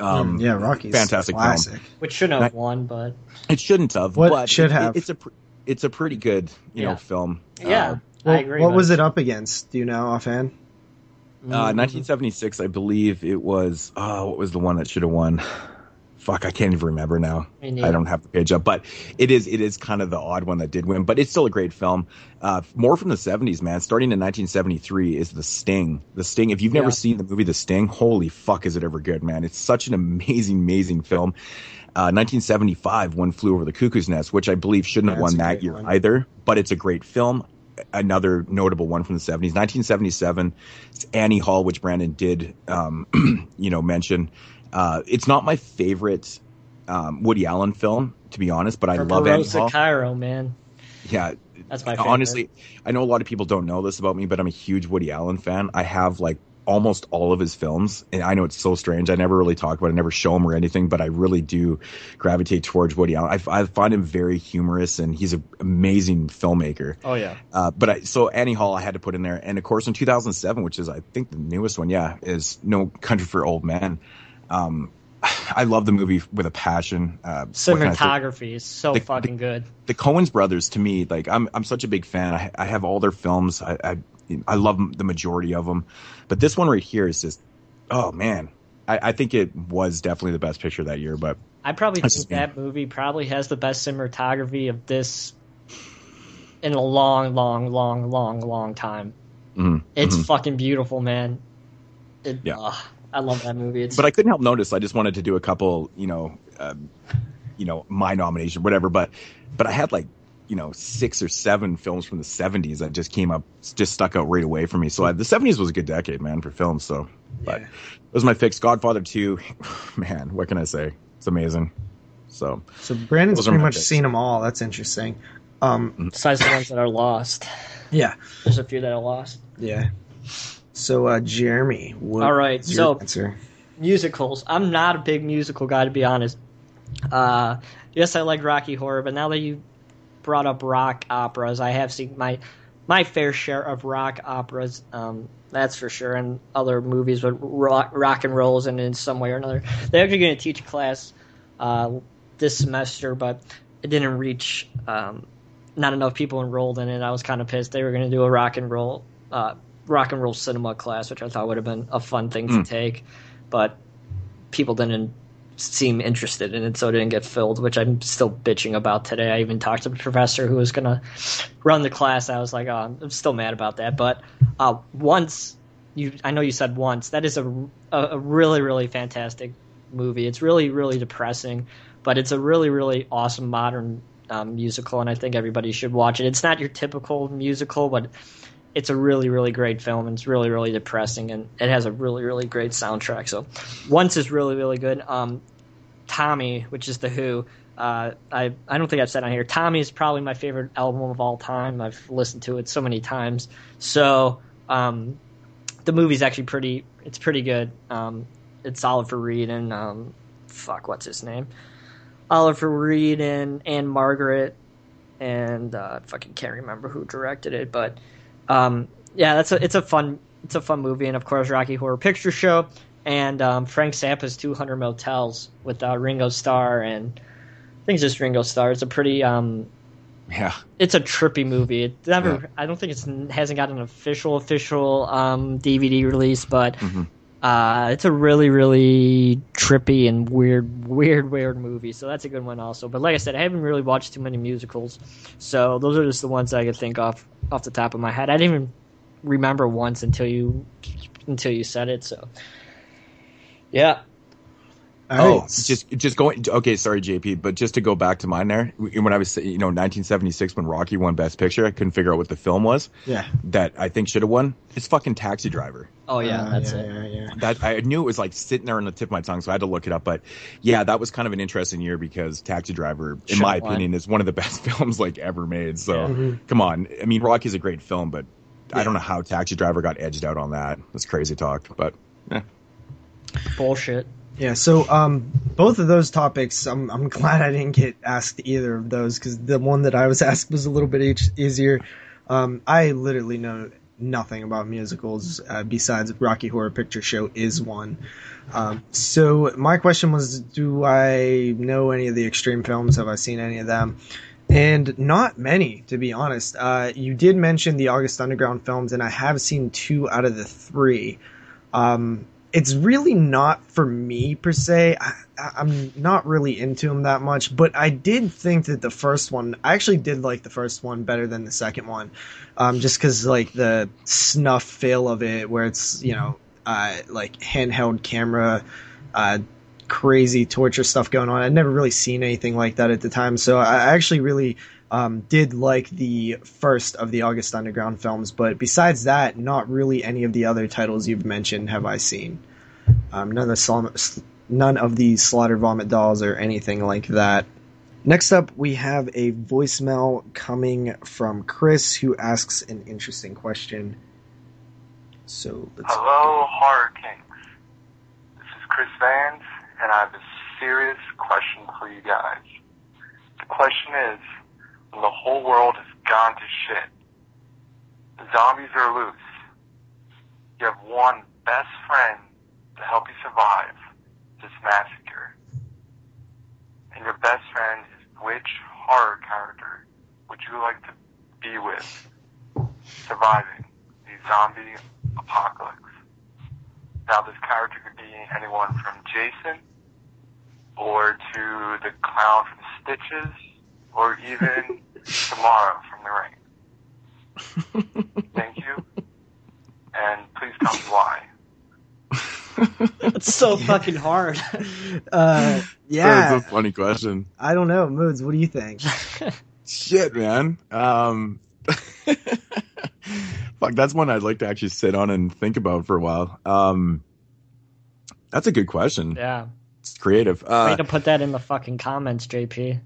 Um, Mm, yeah, Rocky's fantastic film. Which shouldn't have I- won, but It shouldn't have. What but should it- have? It's a pr- it's a pretty good you Yeah. know film. yeah, Uh, Well, I agree. what was it up against? Do you know offhand? Uh, Mm, 1976, I believe it was. Oh, what was the one that should have won? Fuck, I can't even remember now. Neither. I don't have the page up, but it is it is kind of the odd one that did win, but it's still a great film. Uh, more from the 70s, man. Starting in 1973 is The Sting. The Sting. If you've never Yeah. seen the movie The Sting, holy fuck, is it ever good, man? It's such an amazing, amazing film. Uh, 1975, One Flew Over the Cuckoo's Nest, which I believe shouldn't have won that year one. either, but it's a great film. Another notable one from the 70s, 1977, it's Annie Hall, which Brandon did, um, you know, mention. Uh, it's not my favorite um, Woody Allen film, to be honest, but I love Annie Hall. Cairo, man. Yeah, That's my favorite. honestly, I know a lot of people don't know this about me, but I'm a huge Woody Allen fan. I have like almost all of his films, and I know it's so strange. I never really talk about it, I never show him or anything, but I really do gravitate towards Woody Allen. I, I find him very humorous, and he's an amazing filmmaker. Oh yeah. Uh, but I, so Annie Hall, I had to put in there, and of course in 2007, which is I think the newest one, yeah, is No Country for Old Men. Um, I love the movie with a passion. Uh, what can I say? Cinematography is so The- fucking good. the Coens brothers to me, like I'm, I'm such a big fan. I, I have all their films. I, I, I love the majority of them, but this one right here is just, oh man, I, I think it was definitely the best picture that year. But I probably think that movie probably has the best cinematography of this in a long, long, long, long, long time. mhm, It's mhm. fucking beautiful, man. It, Yeah. ugh, I love that movie. It's but I couldn't help notice. I just wanted to do a couple, you know, um, you know, my nomination, whatever. But, but I had like, you know, six or seven films from the '70s that just came up, just stuck out right away for me. So I, the '70s was a good decade, man, for films. So, but Yeah. it was my fix. Godfather 2, man, what can I say? It's amazing. So. So Brandon's pretty much picks. seen them all. That's interesting. Um, besides the ones that are lost. yeah, There's a few that are lost. yeah. So uh, Jeremy, what All right, so- answer? musicals. I'm not a big musical guy to be honest. Uh, yes, I like Rocky Horror, but now that you brought up rock operas, I have seen my my fair share of rock operas. Um, that's for sure, and other movies with rock, rock and rolls, and in some way or another, they're actually going to teach a class uh, this semester, but it didn't reach. Um, not enough people enrolled in it. I was kind of pissed. They were going to do a rock and roll, uh, rock and roll cinema class, which I thought would have been a fun thing to Mm. take, but people didn't seem interested in it, so it didn't get filled, which I'm still bitching about today. I even talked to the professor who was going to run the class. I was like, oh, I'm still mad about that. But uh, once you, I know you said once. That is a, a, a really really fantastic movie. It's really really depressing, but it's a really really awesome modern um, musical, and I think everybody should watch it. It's not your typical musical, but it's a really really great film and it's really really depressing and it has a really really great soundtrack so once is really really good um tommy which is the who uh, I I don't think I've said on here. Tommy is probably my favorite album of all time. I've listened to it so many times. So um, the movie's actually pretty. It's pretty good. Um, it's Oliver Reed and um, fuck, what's his name? Oliver Reed and and Margaret and uh, I fucking can't remember who directed it, but um, yeah, that's a it's a fun it's a fun movie, and of course Rocky Horror Picture Show and um, Frank Zappa's 200 Motels with uh, Ringo Starr and I think it's just Ringo Starr. It's a pretty um, Yeah. it's a trippy movie. It never Yeah. I don't think it's hasn't got an official official um, DVD release, but Mhm. Uh, it's a really really trippy and weird weird weird movie. So that's a good one also. But like I said, I haven't really watched too many musicals, so those are just the ones I could think off off the top of my head. I didn't even remember once until you until you said it. So yeah, Oh, right. just just going. Okay, sorry, JP, but just to go back to mine there, when I was you know 1976 when Rocky won Best Picture, I couldn't figure out what the film was yeah. that I think should have won. It's fucking Taxi Driver. oh yeah, Uh, that's yeah, it. Yeah, yeah. That I knew it was like sitting there on the tip of my tongue, so I had to look it up. But yeah, that was kind of an interesting year because Taxi Driver, in Should've my won. opinion, is one of the best films like ever made. So Yeah. Mhm. come on, I mean Rocky's a great film, but I don't know how Taxi Driver got edged out on that. That's crazy talk, but yeah. Bullshit. Yeah, so um, both of those topics, I'm I'm glad I didn't get asked either of those because the one that I was asked was a little bit each, easier. Um, I literally know nothing about musicals uh, besides Rocky Horror Picture Show is one. Um, so my question was, do I know any of the extreme films? Have I seen any of them? And not many, to be honest. Uh, you did mention the August Underground films, and I have seen two out of the three. Um, it's really not for me per se. I, I'm not really into them that much, but I did think that the first one, I actually did like the first one better than the second one, um, just because like the snuff feel of it, where it's you know uh, like handheld camera, uh, crazy torture stuff going on. I'd never really seen anything like that at the time, so I actually really um, did like the first of the August Underground films. But besides that, not really any of the other titles you've mentioned have I seen. Um, none of the none of the Slaughter Vomit Dolls or anything like that. Next up, we have a voicemail coming from Chris who asks an interesting question. So let's Hello, Horror Kings. This is Chris Vance, and I have a serious question for you guys. The question is, when the whole world has gone to shit, zombies are loose, you have one best friend to help you survive this massacre, and your best friend is which horror character would you like to be with surviving the zombie apocalypse? Now, this character could be anyone from Jason, or to the clown from Stitches, or even tomorrow from The rain. Thank you, and please tell me why. It's so fucking hard. uh, yeah, That's a funny question. I don't know, moods. What do you think? Shit, man. Um, fuck, that's one I'd like to actually sit on and think about for a while. Um, that's a good question. yeah. It's creative. Way Uh, to put that in the fucking comments, JP.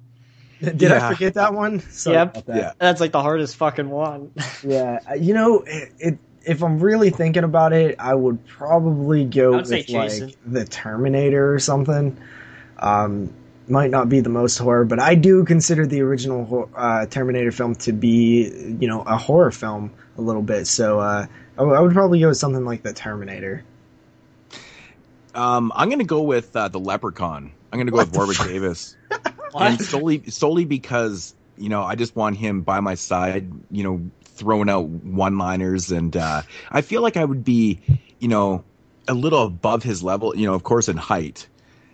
Did Yeah. I forget that one? Sorry Yep. about that. yeah. That's like the hardest fucking one. Yeah, you know, it, it, if I'm really thinking about it, I would probably go would with like the Terminator or something. Um, might not be the most horror, but I do consider the original uh, Terminator film to be, you know, a horror film a little bit. So uh, I, w- I would probably go with something like the Terminator. Um, I'm gonna go with uh, the Leprechaun. I'm gonna go What with the Warwick fuck? Davis, and solely solely because you know I just want him by my side. You know, throwing out one-liners, and uh, I feel like I would be, you know, a little above his level. You know, of course, in height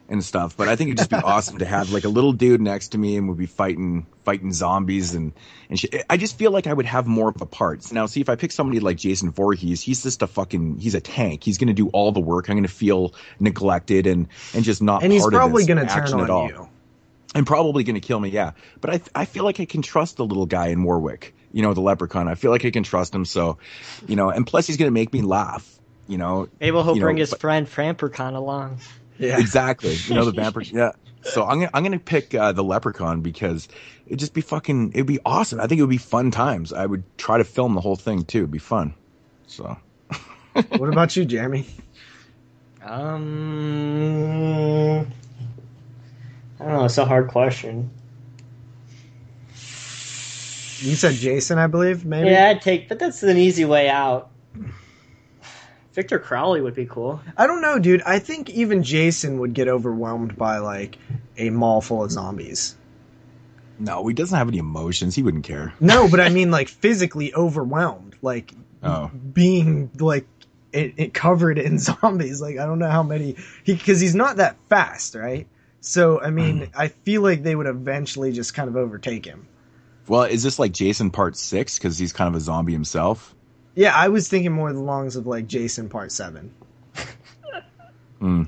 and stuff. But I think it'd just be awesome to have like a little dude next to me, and we'd be fighting fighting zombies and and shit. I just feel like I would have more of a part. Now, see, if I pick somebody like Jason Voorhees, he's just a fucking he's a tank. He's going to do all the work. I'm going to feel neglected and and just not. And he's probably to turn at on all. You. And probably going to kill me, yeah. But I I feel like I can trust the little guy in Warwick. You know, the leprechaun. I feel like I can trust him. So, you know, and plus he's going to make me laugh. You know, Maybe he'll You know, bring his but- friend Frampercon along. Yeah. exactly. You know the vampire. Yeah. So I'm gonna I'm gonna pick uh, the leprechaun because it'd just be fucking. It'd be awesome. I think it would be fun times. I would try to film the whole thing too. It'd be fun. So what about you, Jeremy? Um, I don't know. It's a hard question. You said Jason, I believe, maybe? Yeah, I'd take, but that's an easy way out. Victor Crowley would be cool. I don't know, dude. I think even Jason would get overwhelmed by like a mall full of zombies. no, he doesn't have any emotions. He wouldn't care. No, but I mean like physically overwhelmed, like Oh. being like it, it covered in zombies. Like I don't know how many he because he's not that fast, right? So I mean, I feel like they would eventually just kind of overtake him. Well, is this like Jason Part Six because he's kind of a zombie himself? Yeah, I was thinking more of the longs of like Jason Part Seven. Hmm.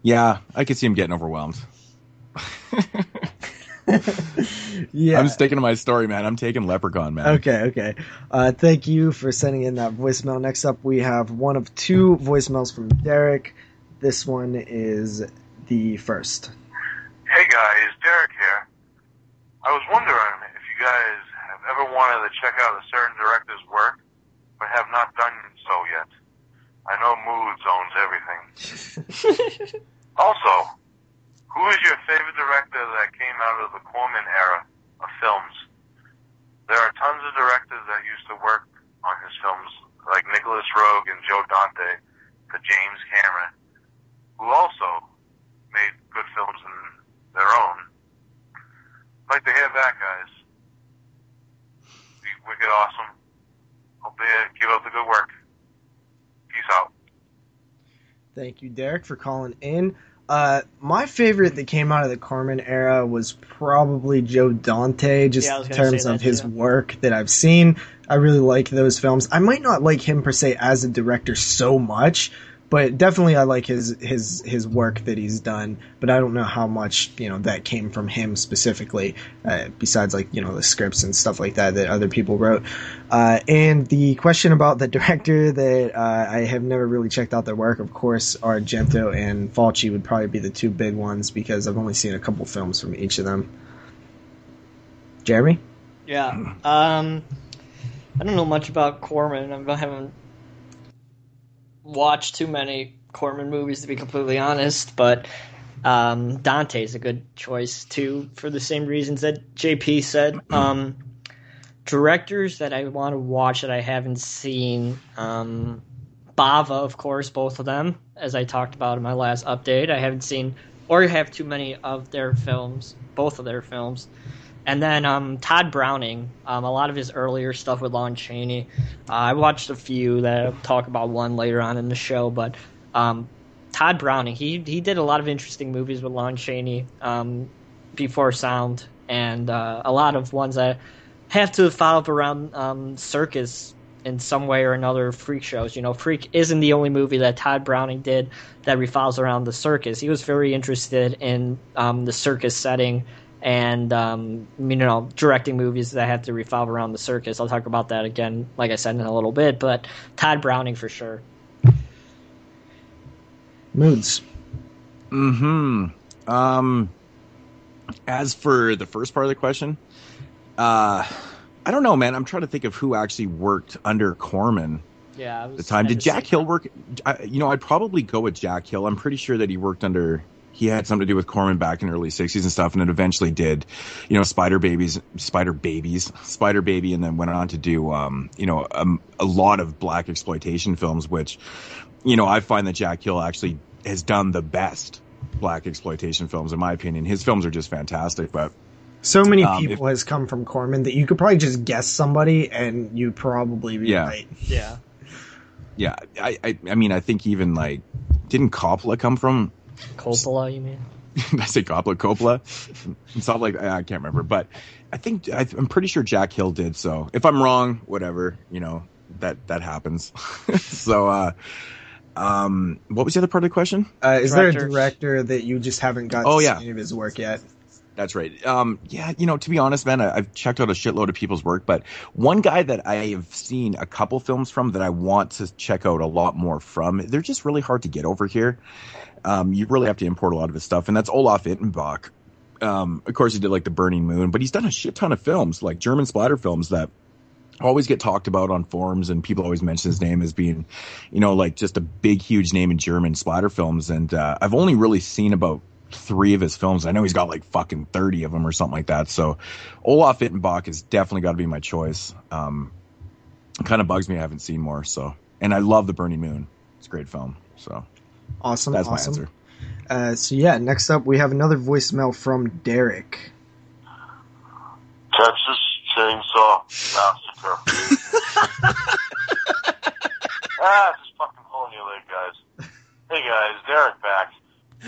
Yeah, I could see him getting overwhelmed. Yeah. I'm sticking to my story, man. I'm taking Leprechaun, man. Okay, okay. Uh, thank you for sending in that voicemail. Next up, we have one of two voicemails from Derek. This one is the first. Hey guys, Derek here. I was wondering if you guys have ever wanted to check out a certain director's work, but have not done so yet. I know Moods owns everything. also, who is your favorite director that came out of the Corman era of films? There are tons of directors that used to work on his films, like Nicolas Roeg and Joe Dante to James Cameron, who also made good films in their own. I'd like to hear that, guys. Be wicked awesome. Hope they keep up the good work. Peace out. Thank you, Derek, for calling in. Uh, my favorite that came out of the Corman era was probably Joe Dante, just Yeah, in terms of his too. work that I've seen. I really like those films. I might not like him per se as a director so much, but definitely I like his his his work that he's done. But I don't know how much you know that came from him specifically, uh, besides like you know the scripts and stuff like that that other people wrote. Uh, and the question about the director that uh, I have never really checked out their work, of course, Argento and Fulci would probably be the two big ones because I've only seen a couple films from each of them. Jeremy? Yeah. Um, I don't know much about Corman. I haven't watched too many Corman movies to be completely honest, but um, Dante's a good choice too for the same reasons that JP said. Um, directors that I want to watch that I haven't seen. Um, Bava, of course, both of them, as I talked about in my last update. I haven't seen or have too many of their films, both of their films. And then um, Tod Browning, um, a lot of his earlier stuff with Lon Chaney. Uh, I watched a few that I'll talk about one later on in the show, but um, Tod Browning, he he did a lot of interesting movies with Lon Chaney um, before Sound, and uh, a lot of ones that have to follow up around um, circus in some way or another. Freak shows, you know, Freak isn't the only movie that Tod Browning did that revolves around the circus. He was very interested in um, the circus setting and um, you know directing movies that have to revolve around the circus. I'll talk about that again, like I said in a little bit. But Tod Browning for sure. Moods. Hmm. Um. As for the first part of the question, uh, I don't know, man. I'm trying to think of who actually worked under Corman Yeah, I at was the time. Did Jack Hill work? I, you know, I'd probably go with Jack Hill. I'm pretty sure that he worked under. He had something to do with Corman back in the early '60s and stuff, and then eventually did, you know, Spider Babies, Spider Babies, Spider Baby, and then went on to do, um, you know, um, a lot of black exploitation films, which, you know, I find that Jack Hill actually has done the best black exploitation films in my opinion. His films are just fantastic, but So many Um, people has come from Corman that you could probably just guess somebody and you'd probably be Yeah. right. Yeah, yeah, I, I, I mean, I think even like, didn't Coppola come from Coppola, you mean? Did I say Coppola Coppola? It's not like I can't remember, but I think I, I'm pretty sure Jack Hill did. So if I'm wrong, whatever, you know that that happens. so, uh, um, what was the other part of the question? Uh, is there a director that you just haven't got Oh, to yeah. see any of his work yet? That's right. Um, yeah, you know, to be honest, man, I, I've checked out a shitload of people's work, but one guy that I have seen a couple films from that I want to check out a lot more from, they're just really hard to get over here. Um, you really have to import a lot of his stuff, and that's Olaf Ittenbach. Um, of course, he did like The Burning Moon, but he's done a shit ton of films, like German splatter films that always get talked about on forums, and people always mention his name as being, you know, like just a big, huge name in German splatter films. And uh, I've only really seen about three of his films. I know he's got like fucking 30 of them or something like that. So Olaf Ittenbach has definitely got to be my choice. Um, kind of bugs me I haven't seen more. So, and I love The Burning Moon. It's a great film. So Awesome. that's awesome. my answer. Uh, so yeah, next up we have another voicemail from Derek. Texas Chainsaw Massacre. ah, just fucking pulling your leg, guys. Hey guys, Derek back.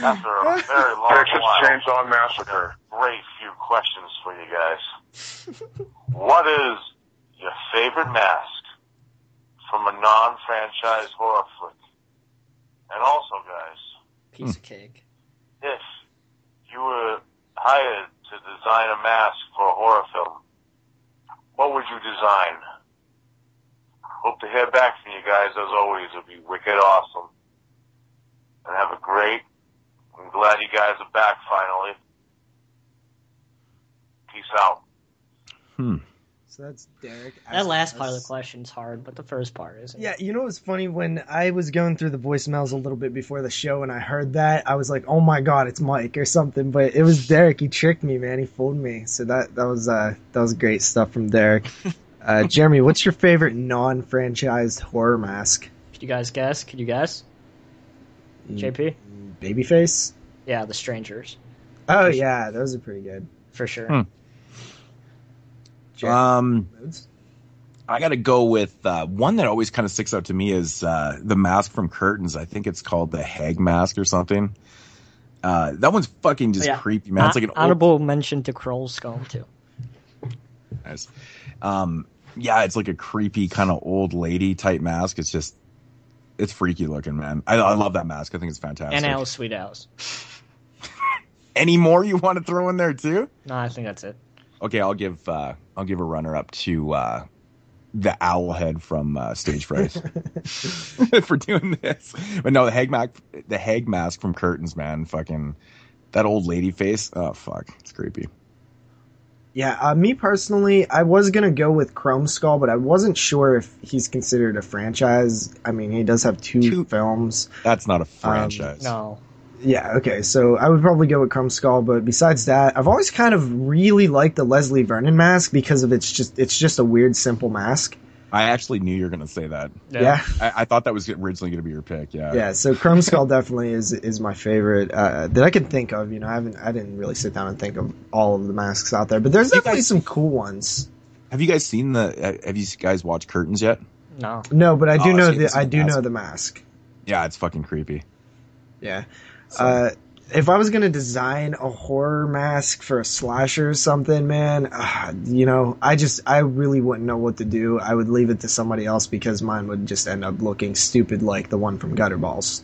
After a very long Texas while. Chainsaw Massacre. Great few questions for you guys. what is your favorite mask from a non-franchise horror flick? And also, guys, Piece of cake. if you were hired to design a mask for a horror film, what would you design? Hope to hear back from you guys as always. It'll be wicked awesome. And have a great, I'm glad you guys are back finally. Peace out. Hmm. So that's Derek. That asking last part of us- the question's hard, but the first part isn't. Yeah, you know what's funny? When I was going through the voicemails a little bit before the show and I heard that, I was like, "Oh my god, it's Mike or something." But it was Derek. He tricked me, man. He fooled me. So that that was uh that was great stuff from Derek. uh, Uh, Jeremy, what's your favorite non-franchised horror mask? Could you guys guess? Could you guess? JP? Babyface. Yeah, the strangers. Oh yeah, those are pretty good. For sure. Hmm. Um. I got to go with uh, one that always kind of sticks out to me is uh, the mask from Curtains. I think it's called the Hag mask or something. Uh, that one's fucking just Yeah. creepy, man. It's like an old mention to Kroll's skull too. Nice. Um, yeah, it's like a creepy kind of old lady type mask. It's just, it's freaky looking, man. I, I love that mask. I think it's fantastic. And Alice Sweet Alice. Any more you want to throw in there too? No, I think that's it. Okay, I'll give uh, I'll give a runner up to uh, the owl head from uh, Stage Fright for doing this. But no, the hag mask, the hag mask from Curtains, man. Fucking that old lady face. Oh fuck, it's creepy. Yeah, uh, me personally, I was gonna go with Chrome Skull, but I wasn't sure if he's considered a franchise. I mean, he does have two, Two- films. That's not a franchise. No. Yeah, okay, so I would probably go with Chrome Skull, but besides that, I've always kind of really liked the Leslie Vernon mask because of its just it's just a weird, simple mask. I actually knew you were gonna say that. Yeah, I, I thought that was originally gonna be your pick. Yeah. yeah. So Chrome Skull definitely is is my favorite uh, that I can think of. You know, I haven't I didn't really sit down and think of all of the masks out there, but there's You definitely guys- some cool ones. Have you guys seen the? Have you guys watched Curtains yet? No. No, but I do Oh, know see, the I do mask. know the mask. Yeah, it's fucking creepy. Yeah. So- Uh, if I was gonna design a horror mask for a slasher or something, man, uh, you know, I just I really wouldn't know what to do. I would leave it to somebody else because mine would just end up looking stupid like the one from Gutterballs.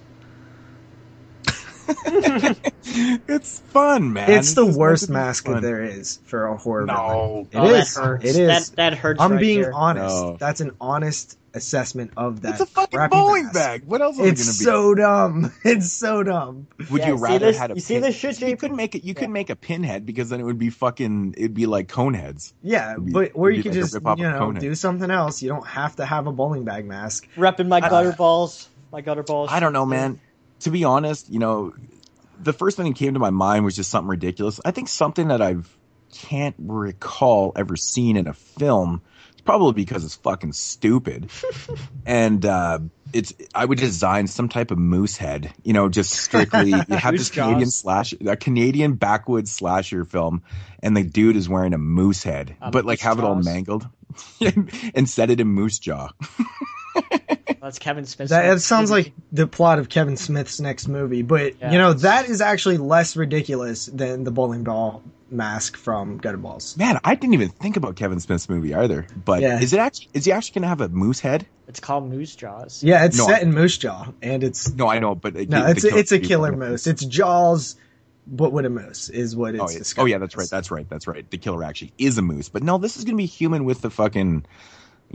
it's fun, man. it's the just worst meant to be mask fun. that there is for a horror villain. No, It Oh, is. That hurts. It is. That, that hurts. I'm right being there. honest. No. That's an honest assessment of that. it's a fucking bowling mask. bag. What else is It's it gonna be? It's so dumb. It's so dumb. Would Yeah, you rather this- had a you see this shit, You JP? could make it. You Yeah. could make a pinhead because then it would be fucking. It'd be like cone heads. Yeah, It'd be- but or you could like just you know do something else. You don't have to have a bowling bag mask. Repping my I- gutter balls. My gutter balls. I don't know, man. To be honest, you know, the first thing that came to my mind was just something ridiculous. I think something that I've can't recall ever seeing in a film. Probably because it's fucking stupid. and uh, it's I would design some type of moose head, you know, just strictly you have this Canadian slash a Canadian backwoods slasher film, and the dude is wearing a moose head, Um, but like have it all mangled, and set it in moose jaw. That's Kevin Smith. That, that sounds like the plot of Kevin Smith's next movie, but Yeah. you know that is actually less ridiculous than the bowling ball mask from Gutterballs. Man, I didn't even think about Kevin Smith's movie either. But Yeah. is it actually is he actually gonna have a moose head? It's called Moose Jaws. Yeah, it's No. set in Moose Jaw, and it's No, I know, but no, it's a, it's a killer moose. It's Jaws, but with a moose is what it's. Oh yeah. oh yeah, that's right. That's right. That's right. The killer actually is a moose. But no, this is gonna be human with the fucking,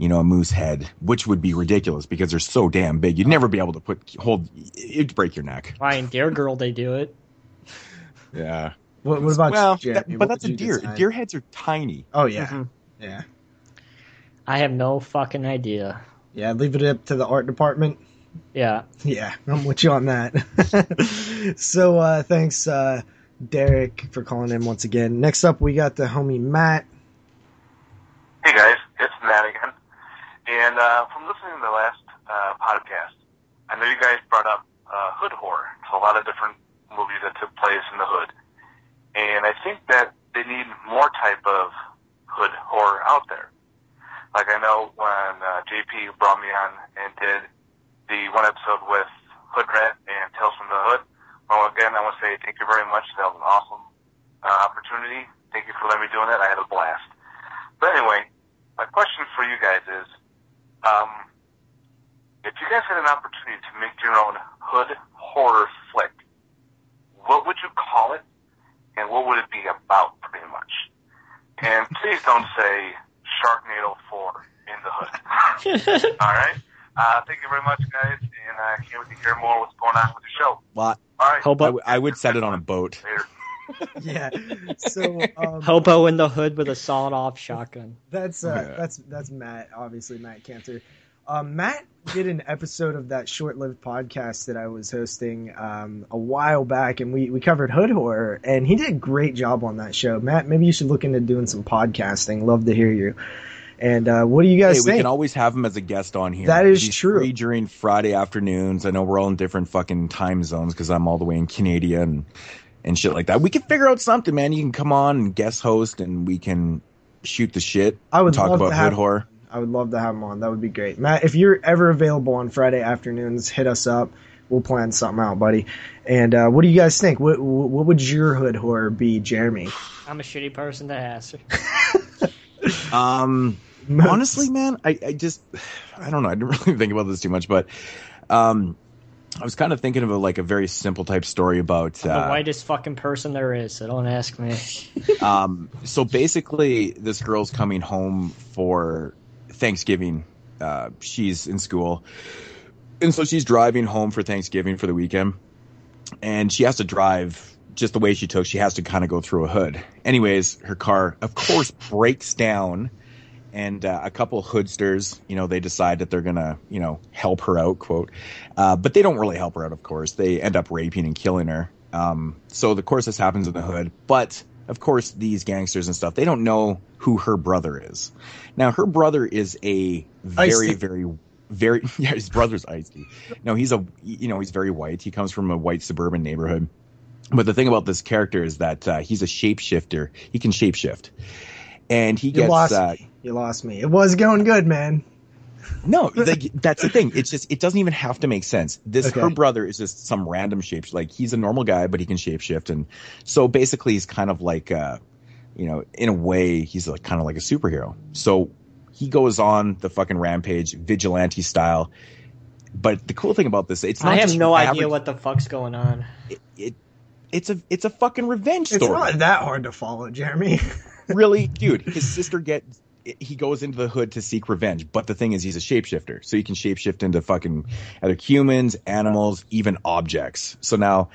you know, a moose head, which would be ridiculous because they're so damn big. You'd never be able to put hold. It'd break your neck. Why in Dare Girl they do it? Yeah. What, what about well, Jeremy? that- What but that's a deer. design? Deer heads are tiny. Oh yeah, Mhm. yeah, I have no fucking idea. yeah. Leave it up to the art department. Yeah. Yeah, I'm with you on that. so uh, thanks, uh, Derek, for calling in once again. Next up, we got the homie Matt. Hey guys, it's Matt again. And uh, from listening to the last uh, podcast, I know you guys brought up uh, hood horror. So a lot of different movies that took place in the hood. And I think that they need more type of hood horror out there. Like I know when uh, JP brought me on and did the one episode with Hood Rat and Tales from the Hood. Well, again, I want to say thank you very much. That was an awesome uh, opportunity. Thank you for letting me doing that. I had a blast. But anyway, my question for you guys is, um, if you guys had an opportunity to make your own hood horror flick, what would you call it, and what would it be about, pretty much? And please don't say Sharknado 4 in the hood. All right? Uh, thank you very much, guys, and I can't wait to hear more what's going on with the show. Well, All right. Hobo, I, w- I would set it on a boat. Later. Yeah. So um, hobo in the hood with a sawed off shotgun. that's uh, Yeah. that's that's Matt. Obviously, Matt Cantor. Um, Matt did an episode of that short-lived podcast that I was hosting um, a while back, and we, we covered hood horror, and he did a great job on that show. Matt, maybe you should look into doing some podcasting. Love to hear you. And uh, what do you guys Hey, we can always have him as a guest on here. That is He's true. Free during Friday afternoons. I know we're all in different fucking time zones because I'm all the way in Canada and and shit like that. We can figure out something, man. You can come on and guest host, and we can shoot the shit. I would talk love about to have hood horror. I would love to have him on. That would be great. Matt, if you're ever available on Friday afternoons, hit us up. We'll plan something out, buddy. And uh, what do you guys think? What what would your hood horror be, Jeremy? I'm a shitty person to ask. Um, honestly, man, I, I just I don't know. I didn't really think about this too much, but um, I was kind of thinking of a, like a very simple type story about the uh, whitest fucking person there is, so don't ask me. um, so basically, this girl's coming home for Thanksgiving. Uh, she's in school, and so she's driving home for Thanksgiving for the weekend, and she has to drive just the way she took. She has to kind of go through a hood. Anyways, her car, of course, breaks down, and uh, a couple hoodsters, you know, they decide that they're gonna, you know, help her out, quote, uh, but they don't really help her out. Of course, they end up raping and killing her. Um, so of course this happens in the hood, but of course these gangsters and stuff, they don't know who her brother is. Now her brother is a very, very, very, yeah, his brother's icy. No, he's a, you know, he's very white. He comes from a white suburban neighborhood. But the thing about this character is that uh, he's a shapeshifter. He can shapeshift, and he You gets lost uh. You lost me. It was going good, man. no, like, that's the thing. It's just it doesn't even have to make sense. This Okay. her brother is just some random shape. Like he's a normal guy, but he can shapeshift, and so basically he's kind of like, uh, you know, in a way he's like kind of like a superhero. So he goes on the fucking rampage, vigilante style. But the cool thing about this, it's not I have just no your idea what the fuck's going on. it, it it's a it's a fucking revenge It's story. not that hard to follow, Jeremy. really, dude, his sister gets he goes into the hood to seek revenge, but the thing is he's a shapeshifter, so he can shapeshift into fucking either humans, animals, even objects. So now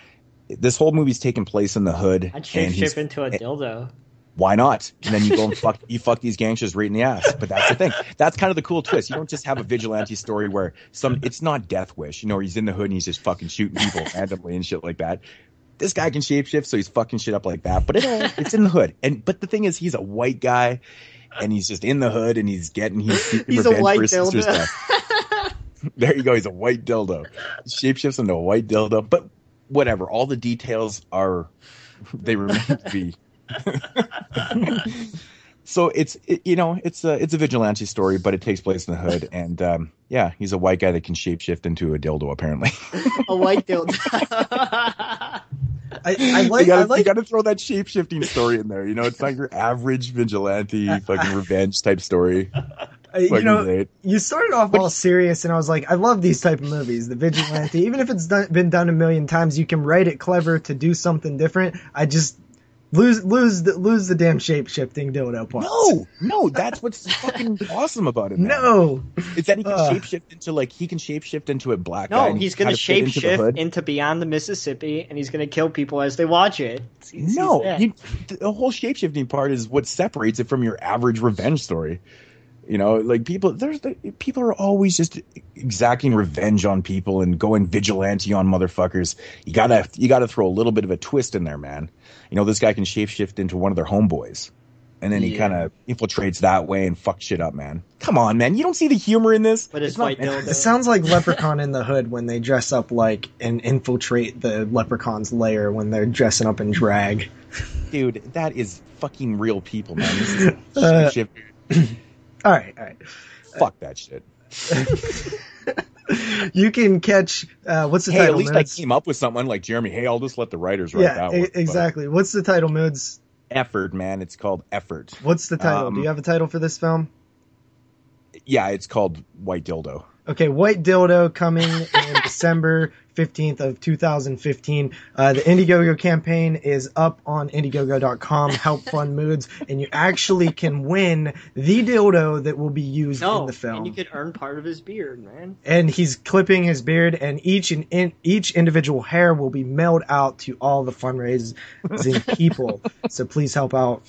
this whole movie's taking place in the hood, I'd shapeshift into a eh, dildo. why not? And then you go and fuck you fuck these gangsters right in the ass. But that's the thing. That's kind of the cool twist. You don't just have a vigilante story where some it's not Death Wish, you know, where he's in the hood and he's just fucking shooting people randomly and shit like that. This guy can shapeshift, so he's fucking shit up like that. But it, it's in the hood. And but the thing is, he's a white guy, and he's just in the hood, and he's getting he's He's a white for his sister's dildo. There you go. He's a white dildo. Shapeshifts into a white dildo. But whatever. All the details are they remain to be. so it's it, you know it's a it's a vigilante story, but it takes place in the hood, and um, yeah, he's a white guy that can shapeshift into a dildo. Apparently, a white dildo. I, I you like. gotta, like. you gotta throw that shapeshifting story in there. You know, it's not your average vigilante fucking revenge type story. You know, great. you started off all serious, and I was like, I love these type of movies. The vigilante, even if it's done, been done a million times, you can write it clever to do something different. I just lose lose the lose the damn shape shifting dildo part. No, no, that's what's fucking awesome about it. man. no. is that he can Ugh. shapeshift into like he can shapeshift into a black no, and he's gonna kinda fit into the shapeshift into Beyond the Mississippi, and he's gonna kill people as they watch it. He's- he's No, that. you, the whole shapeshifting part is what separates it from your average revenge story. You know, like people, there's the, people are always just exacting revenge on people and going vigilante on motherfuckers. You gotta, you gotta throw a little bit of a twist in there, man. You know, this guy can shapeshift into one of their homeboys, and then he kind of infiltrates that way and fucks shit up, man. Come on, man, you don't see the humor in this. But his It's not white meant- dildo. It sounds like Leprechaun in the Hood when they dress up like and infiltrate the Leprechaun's lair when they're dressing up in drag. dude. That is fucking real people, man. This is Uh, shit. All right, all right. Fuck that shit. You can catch uh, what's the Hey, at title? least I Moods? came up with something like Jeremy. Hey, I'll just let the writers write yeah, that one. But exactly. What's the title? Moods. Effort, man. It's called effort. What's the title? Um, Do you have a title for this film? Yeah, it's called White Dildo. Okay, White Dildo coming in December 15th of 2015. Uh, the Indiegogo campaign is up on Indiegogo.com, help fund moods, and you actually can win the dildo that will be used no, in the film. and you could earn part of his beard, man. and he's clipping his beard, and each and in, each individual hair will be mailed out to all the fundraising people. so please help out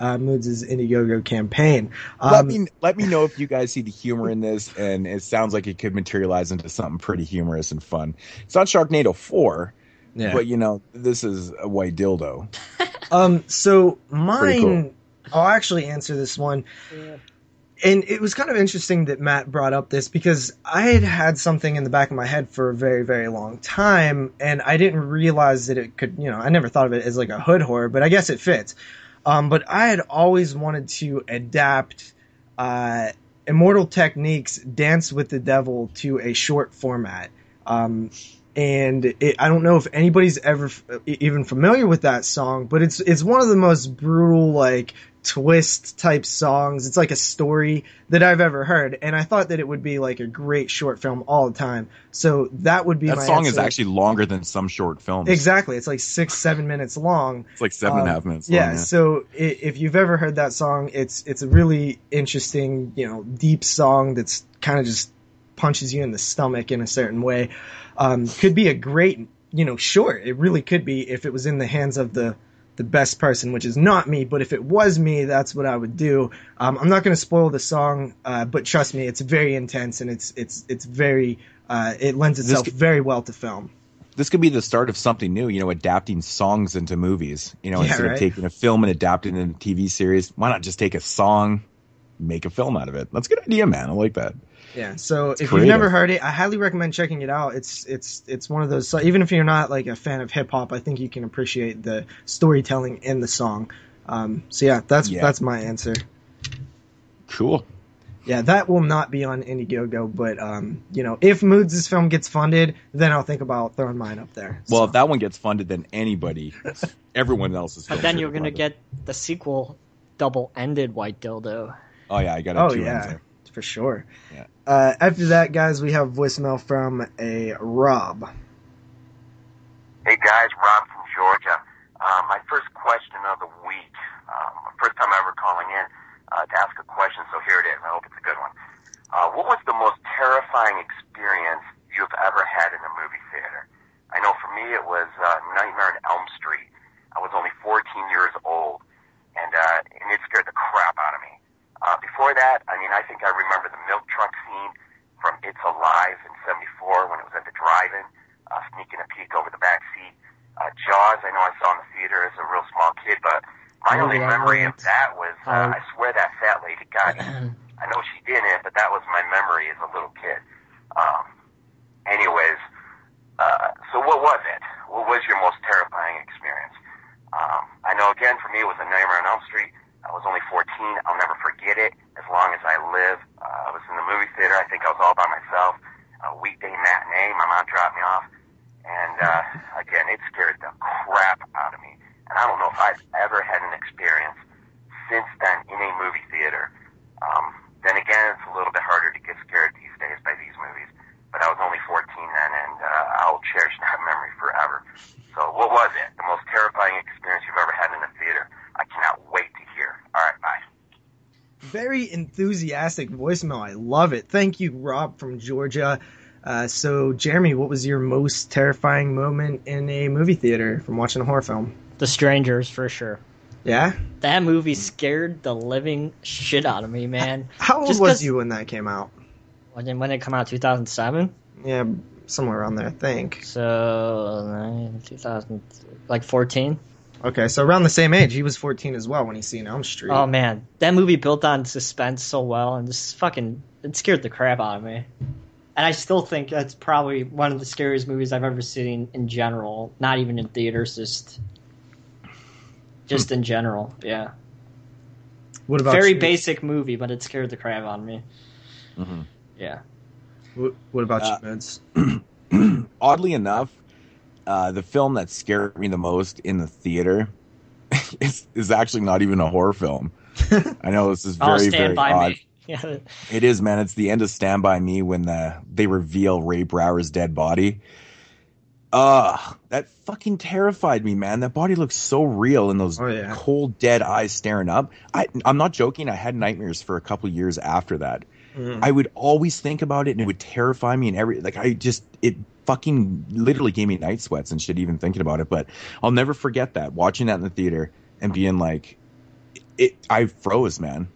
uh, Moods' Indiegogo campaign. let Um, me let me know if you guys see the humor in this, and it sounds like it could materialize into something pretty humorous and fun. It's not Sharknado four, yeah. but you know this is a White Dildo. Um, so mine, cool. I'll actually answer this one. Yeah. and it was kind of interesting that Matt brought up this because I had had something in the back of my head for a very, very long time, and I didn't realize that it could, you know, I never thought of it as like a hood horror, but I guess it fits. Um, but I had always wanted to adapt uh, Immortal Technique's Dance with the Devil to a short format. Um, and it, I don't know if anybody's ever f- even familiar with that song, but it's it's one of the most brutal like twist type songs. It's like a story that I've ever heard, and I thought that it would be like a great short film all the time. So that would be That my song is actually longer than some short films. exactly. It's like six seven minutes long. It's like seven and a Um, half minutes. Yeah, long, so i- if you've ever heard that song, it's it's a really interesting, you know, deep song that's kind of just punches you in the stomach in a certain way. Um, could be a great, you know, short. It really could be if it was in the hands of the the best person, which is not me. But if it was me, that's what I would do. Um, I'm not going to spoil the song, uh, but trust me, it's very intense and it's it's it's very uh, it lends itself could- very well to film. this could be the start of something new. You know, adapting songs into movies. You know, Yeah, instead right. of taking a film and adapting it into a TV series, why not just take a song, make a film out of it? That's a good idea, man. I like that. Yeah. So if you've never heard it, I highly recommend checking it out. It's it's it's one of those. So even if you're not like a fan of hip hop, I think you can appreciate the storytelling in the song. Um, so yeah, that's Yeah. that's my answer. Cool. Yeah, that will not be on Indiegogo, but um, you know, if Moods' This film gets funded, then I'll think about throwing mine up there. Well, So- if that one gets funded, then anybody, everyone else's. But then you're gonna funded. get the sequel, double-ended white dildo. Oh yeah, I got a oh two yeah, answer. For sure. Yeah. Uh, after that, guys, we have voicemail from a Rob. Hey guys, Rob from Georgia. Um, my first question of the week. Um, first time ever calling in uh, to ask a question, so here it is. I hope it's a good one. Uh, what was the most terrifying experience you've ever had in a movie theater? I know for me it was uh, Nightmare on Elm Street. I was only 14 years old, and uh, and it scared the crap out of me. Uh, before that, I mean, I think I remember the milk truck scene from It's Alive in '74 when it was at the drive-in, uh, sneaking a peek over the back seat. Uh, Jaws, I know I saw in the theater as a real small kid, but my Oh, only yeah, memory right. of that was uh, Oh. I swear that fat lady got eaten. I know she didn't, but that was my memory as a little kid. Um, anyways, uh, so what was it? What was your most terrifying experience? Um, I know again for me it was a Nightmare on Elm Street. I was only 14. I'll never forget it as long as I live. Uh, I was in the movie theater. I think I was all by myself. A weekday matinee. My mom dropped me off, and uh, again it scared the crap out of me. And I don't know if I've ever had an experience since then in a movie theater. Um, then again, it's a little bit harder to get scared these days by these movies. But I was only 14 then, and uh, I'll cherish that memory forever. So, what was it? The most terrifying experience you've ever had in a theater? I cannot wait to hear. All right, bye. Very enthusiastic voicemail. I love it. Thank you, Rob from Georgia. Uh, so, Jeremy, what was your most terrifying moment in a movie theater from watching a horror film? The Strangers, for sure. Yeah? That movie scared the living shit out of me, man. How old Just was you when that came out? When did, when it come out? 2007? Yeah, somewhere around there, I think. So, 2000, like 14? Okay, so around the same age. He was 14 as well when he seen Elm Street. Oh man, that movie built on suspense so well, and just fucking it scared the crap out of me. And I still think that's probably one of the scariest movies I've ever seen in general. Not even in theaters, just just in general. Yeah, what about very you? basic movie, but it scared the crap out of me. Mhm. Yeah, What, what about Uh, you, Mids? Oddly enough, uh, the film that scared me the most in the theater is, is actually not even a horror film. I know this is I'll very, stand very by odd. me. Yeah, It is, man. It's the end of Stand By Me when the, they reveal Ray Brower's dead body. Ugh, that fucking terrified me, man. That body looks so real and those Oh, yeah. cold, dead eyes staring up. I, I'm not joking. I had nightmares for a couple years after that. Mhm. I would always think about it and it would terrify me and every, like, I just, it fucking literally gave me night sweats and shit even thinking about it. But I'll never forget that, watching that in the theater and being like, it, I froze, man.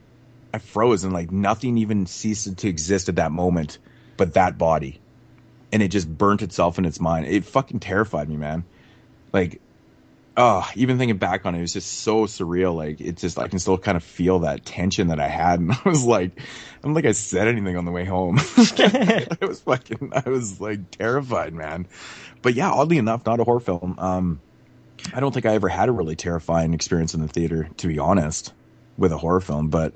I froze and like nothing even ceased to exist at that moment but that body. And it just burnt itself in its mind. It fucking terrified me, man. Like oh, even thinking back on it, it was just so surreal. Like it's just I can still kind of feel that tension that I had, and I was like, I don't think I said anything on the way home. I was fucking, I was like terrified, man. But yeah, oddly enough, not a horror film. Um, I don't think I ever had a really terrifying experience in the theater, to be honest, with a horror film. But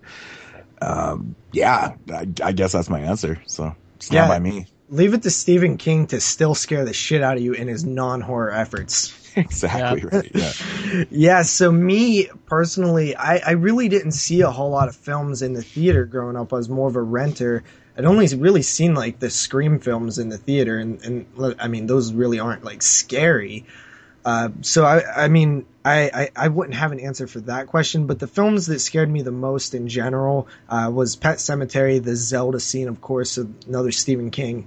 um, yeah, I, I guess that's my answer. So stand Yeah. by me. Leave it to Stephen King to still scare the shit out of you in his non-horror efforts. exactly right. Yeah. Yeah, so me personally, I, I really didn't see a whole lot of films in the theater growing up. I was more of a renter. I'd only really seen like the Scream films in the theater, and, and I mean, those really aren't like scary. Uh, so I, I mean, I, I, I wouldn't have an answer for that question, but the films that scared me the most in general uh, was Pet Sematary, the Zelda scene, of course, another Stephen King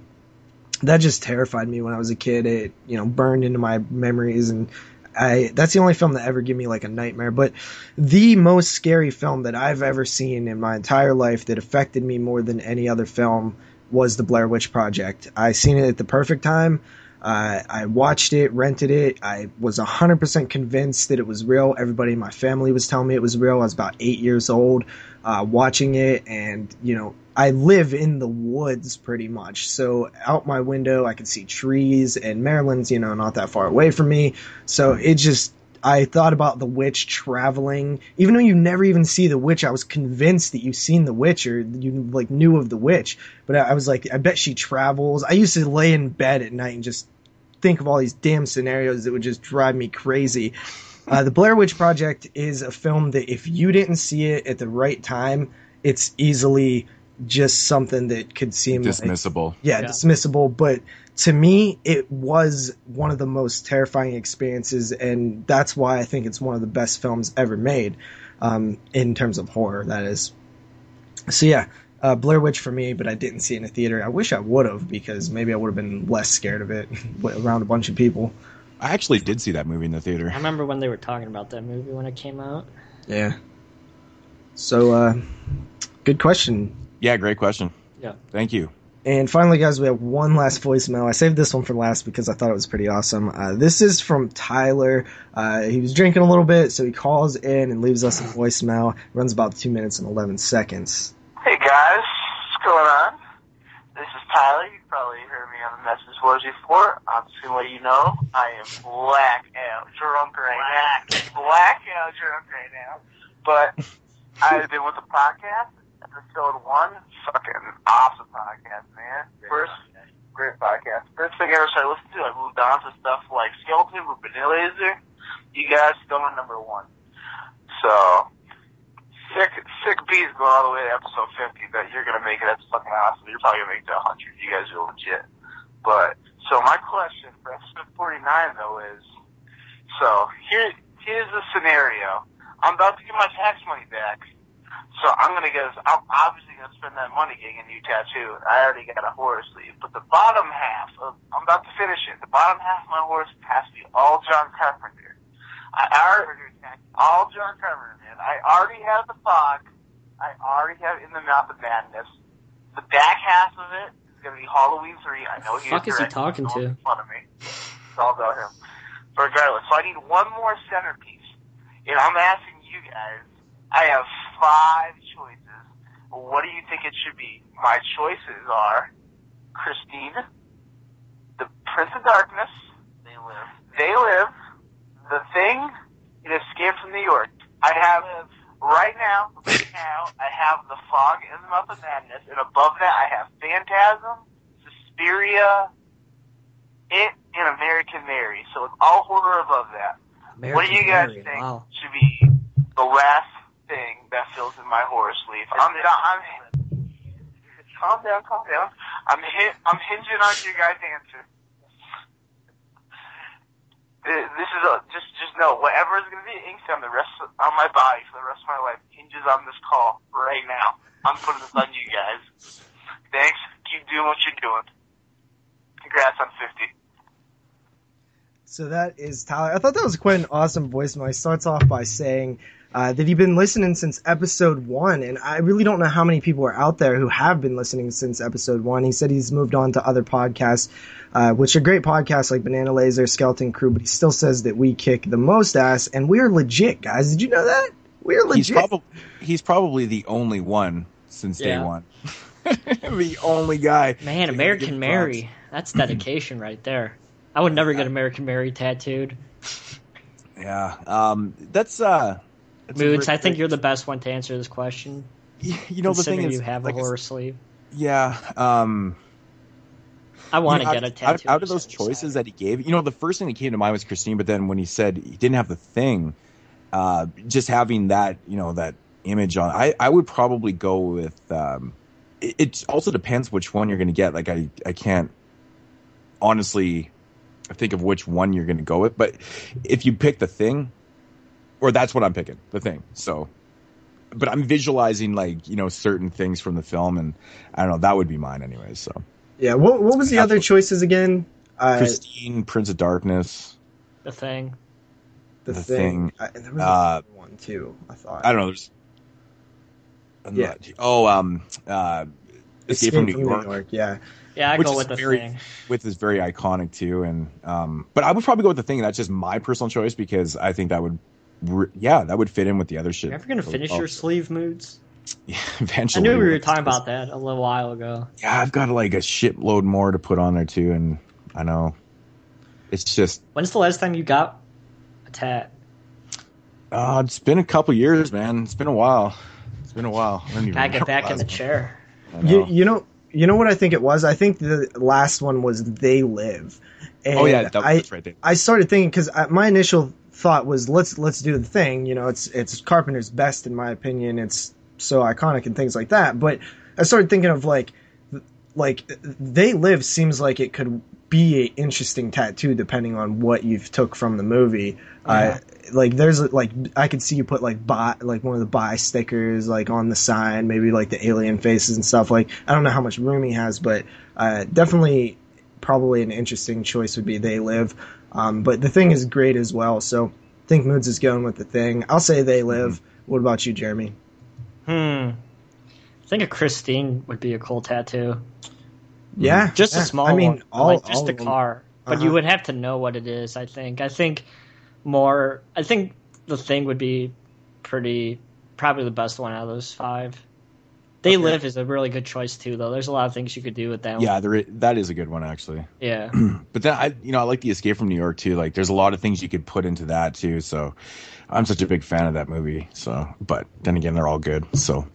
that just terrified me when I was a kid. It, you know, burned into my memories and I, that's the only film that ever gave me like a nightmare. But the most scary film that I've ever seen in my entire life that affected me more than any other film was the Blair Witch Project. I seen it at the perfect time. Uh, I watched it, rented it. I was 100% convinced that it was real. Everybody in my family was telling me it was real. I was about eight years old, uh, watching it. And, you know, I live in the woods pretty much. So out my window, I can see trees and Maryland's, you know, not that far away from me. So it just, I thought about the witch traveling. Even though you never even see the witch, I was convinced that you've seen the witch or you like knew of the witch. But I, was like, I bet she travels. I used to lay in bed at night and just think of all these damn scenarios that would just drive me crazy. Uh, the Blair Witch Project is a film that if you didn't see it at the right time, it's easily just something that could seem like, Dismissible. yeah, Yeah. dismissible. But to me, it was one of the most terrifying experiences, and that's why I think it's one of the best films ever made, um, in terms of horror. That is. So yeah, uh, Blair Witch for me, but I didn't see it in a theater. I wish I would have because maybe I would have been less scared of it around a bunch of people. I actually did see that movie in the theater. I remember when they were talking about that movie when it came out. Yeah. So, uh, good question. Yeah, great question. Yeah. Thank you. And finally, guys, we have one last voicemail. I saved this one for last because I thought it was pretty awesome. Uh, this is from Tyler. Uh, he was drinking a little bit, so he calls in and leaves us a voicemail. It runs about two minutes and 11 seconds. Hey guys, what's going on? This is Tyler. You probably heard me on the message boards before. I'm just gonna let you know I am blackout drunk right now. Blackout drunk right now. But I've been with the podcast, episode one. Fucking awesome podcast, man. First, great podcast. First thing I ever started listening to, I moved on to stuff like Skeleton with Vanilla Laser. You guys still are number one. So, sick, sick bees going all the way to episode 50 that you're going to make it. That's fucking awesome. You're probably going to make it to 100. You guys are legit. But, so my question for episode 49 though is, so here, here's the scenario. I'm about to get my tax money back. So I'm gonna get. I'm obviously gonna spend that money getting a new tattoo. I already got a horror sleeve, but the bottom half of I'm about to finish it. The bottom half of my horse has to be all John Carpenter. I already all John Carpenter, man. I already have the fog. I already have in the mouth of madness. The back half of it is gonna be Halloween three. I know he Fuck is he talking to? Fun of me. It's all about him. But regardless, so I need one more centerpiece, and I'm asking you guys. I have five choices. What do you think it should be? My choices are Christine, The Prince of Darkness, They Live, They Live, The Thing, and Escape from New York. I have right now, right now, I have The Fog and the Mouth of Madness, and above that I have Phantasm, Suspiria, It, and American Mary. So it's all horror above that. what do you guys Mary, think Wow. should be the last thing that fills in my horror sleeve? I'm, I'm, calm down, calm down. I'm hi- I'm hinging on your guys' answer. This is a just just know whatever is going to be inked on the rest of, on my body for the rest of my life hinges on this call right now. I'm putting this on you guys. Thanks. Keep doing what you're doing. Congrats on 50. So that is Tyler. I thought that was quite an awesome voicemail. He starts off by saying uh, that he'd been listening since episode one, and I really don't know how many people are out there who have been listening since episode one. He said he's moved on to other podcasts, uh, which are great podcasts like Banana Laser, Skeleton Crew, but he still says that we kick the most ass, and we're legit, guys. Did you know that? We're legit. He's probably he's probably the only one since Yeah. day one. the only guy. Man, American get Mary. That's dedication right there. I would never get American Mary tattooed. Yeah. Um. That's uh. Moods, I think you're the best one to answer this question. You know the thing is, you have like a horror sleeve. Yeah. Um. I want to you know, get a tattoo. out, out of those just on the choices that he gave, you know, the first thing that came to mind was Christine, but then when he said he didn't have the thing, uh, just having that, you know, that image on, I, I would probably go with, um, it, it also depends which one you're going to get. Like, I, I can't honestly think of which one you're going to go with, but if you pick the thing, or that's what I'm picking, the thing. So, but I'm visualizing like, you know, certain things from the film and I don't know, that would be mine anyways. So. yeah. What, what was the other choices again? Uh, Christine, Prince of Darkness. the thing. the, the thing. Thing, I, there was uh, one too. I thought. I don't know. There's. I'm Yeah. not- oh, um, uh, Escape, from New York, Yeah. Yeah, I Which go with the very- thing. with is very iconic too, and um, but I would probably go with the thing. That's just my personal choice because I think that would, re- yeah, that would fit in with the other shit. You're ever gonna finish well. your sleeve moods? Yeah, eventually. I knew we were talking about that a little while ago. Yeah, I've got like a shitload more to put on there too, and I know it's just. When's the last time you got a tat? Uh, it's been a couple years, man. It's been a while. It's been a while. I don't even Gotta get back in the one. chair. I You, know. you know, you know what I think it was. I think the last one was "They Live." And oh yeah, that, I, right there. I started thinking because my initial thought was let's let's do the thing. You know, it's it's Carpenter's best in my opinion. It's so iconic and things like that. But I started thinking of like like they live seems like it could be a interesting tattoo depending on what you've took from the movie. Uh, like there's like I could see you put like buy like one of the buy stickers like on the sign, maybe like the alien faces and stuff. Like I don't know how much room he has, but uh, definitely probably an interesting choice would be they live. Um, but the thing is great as well. So I think Moods is going with the thing. I'll say they live. What about you, Jeremy? Hmm. I think a Christine would be a cool tattoo. Yeah, Just yeah. a small I mean, one, all, like just all a of them. car. But Uh-huh. you would have to know what it is. I think. I think more. I think the thing would be pretty, probably the best one out of those five. They Okay. live is a really good choice too, though. There's a lot of things you could do with that. Yeah, one. there i- that is a good one actually. yeah. But then I, you know, I like the Escape from New York too. Like, there's a lot of things you could put into that too. So, I'm such a big fan of that movie. So, but then again, they're all good. So,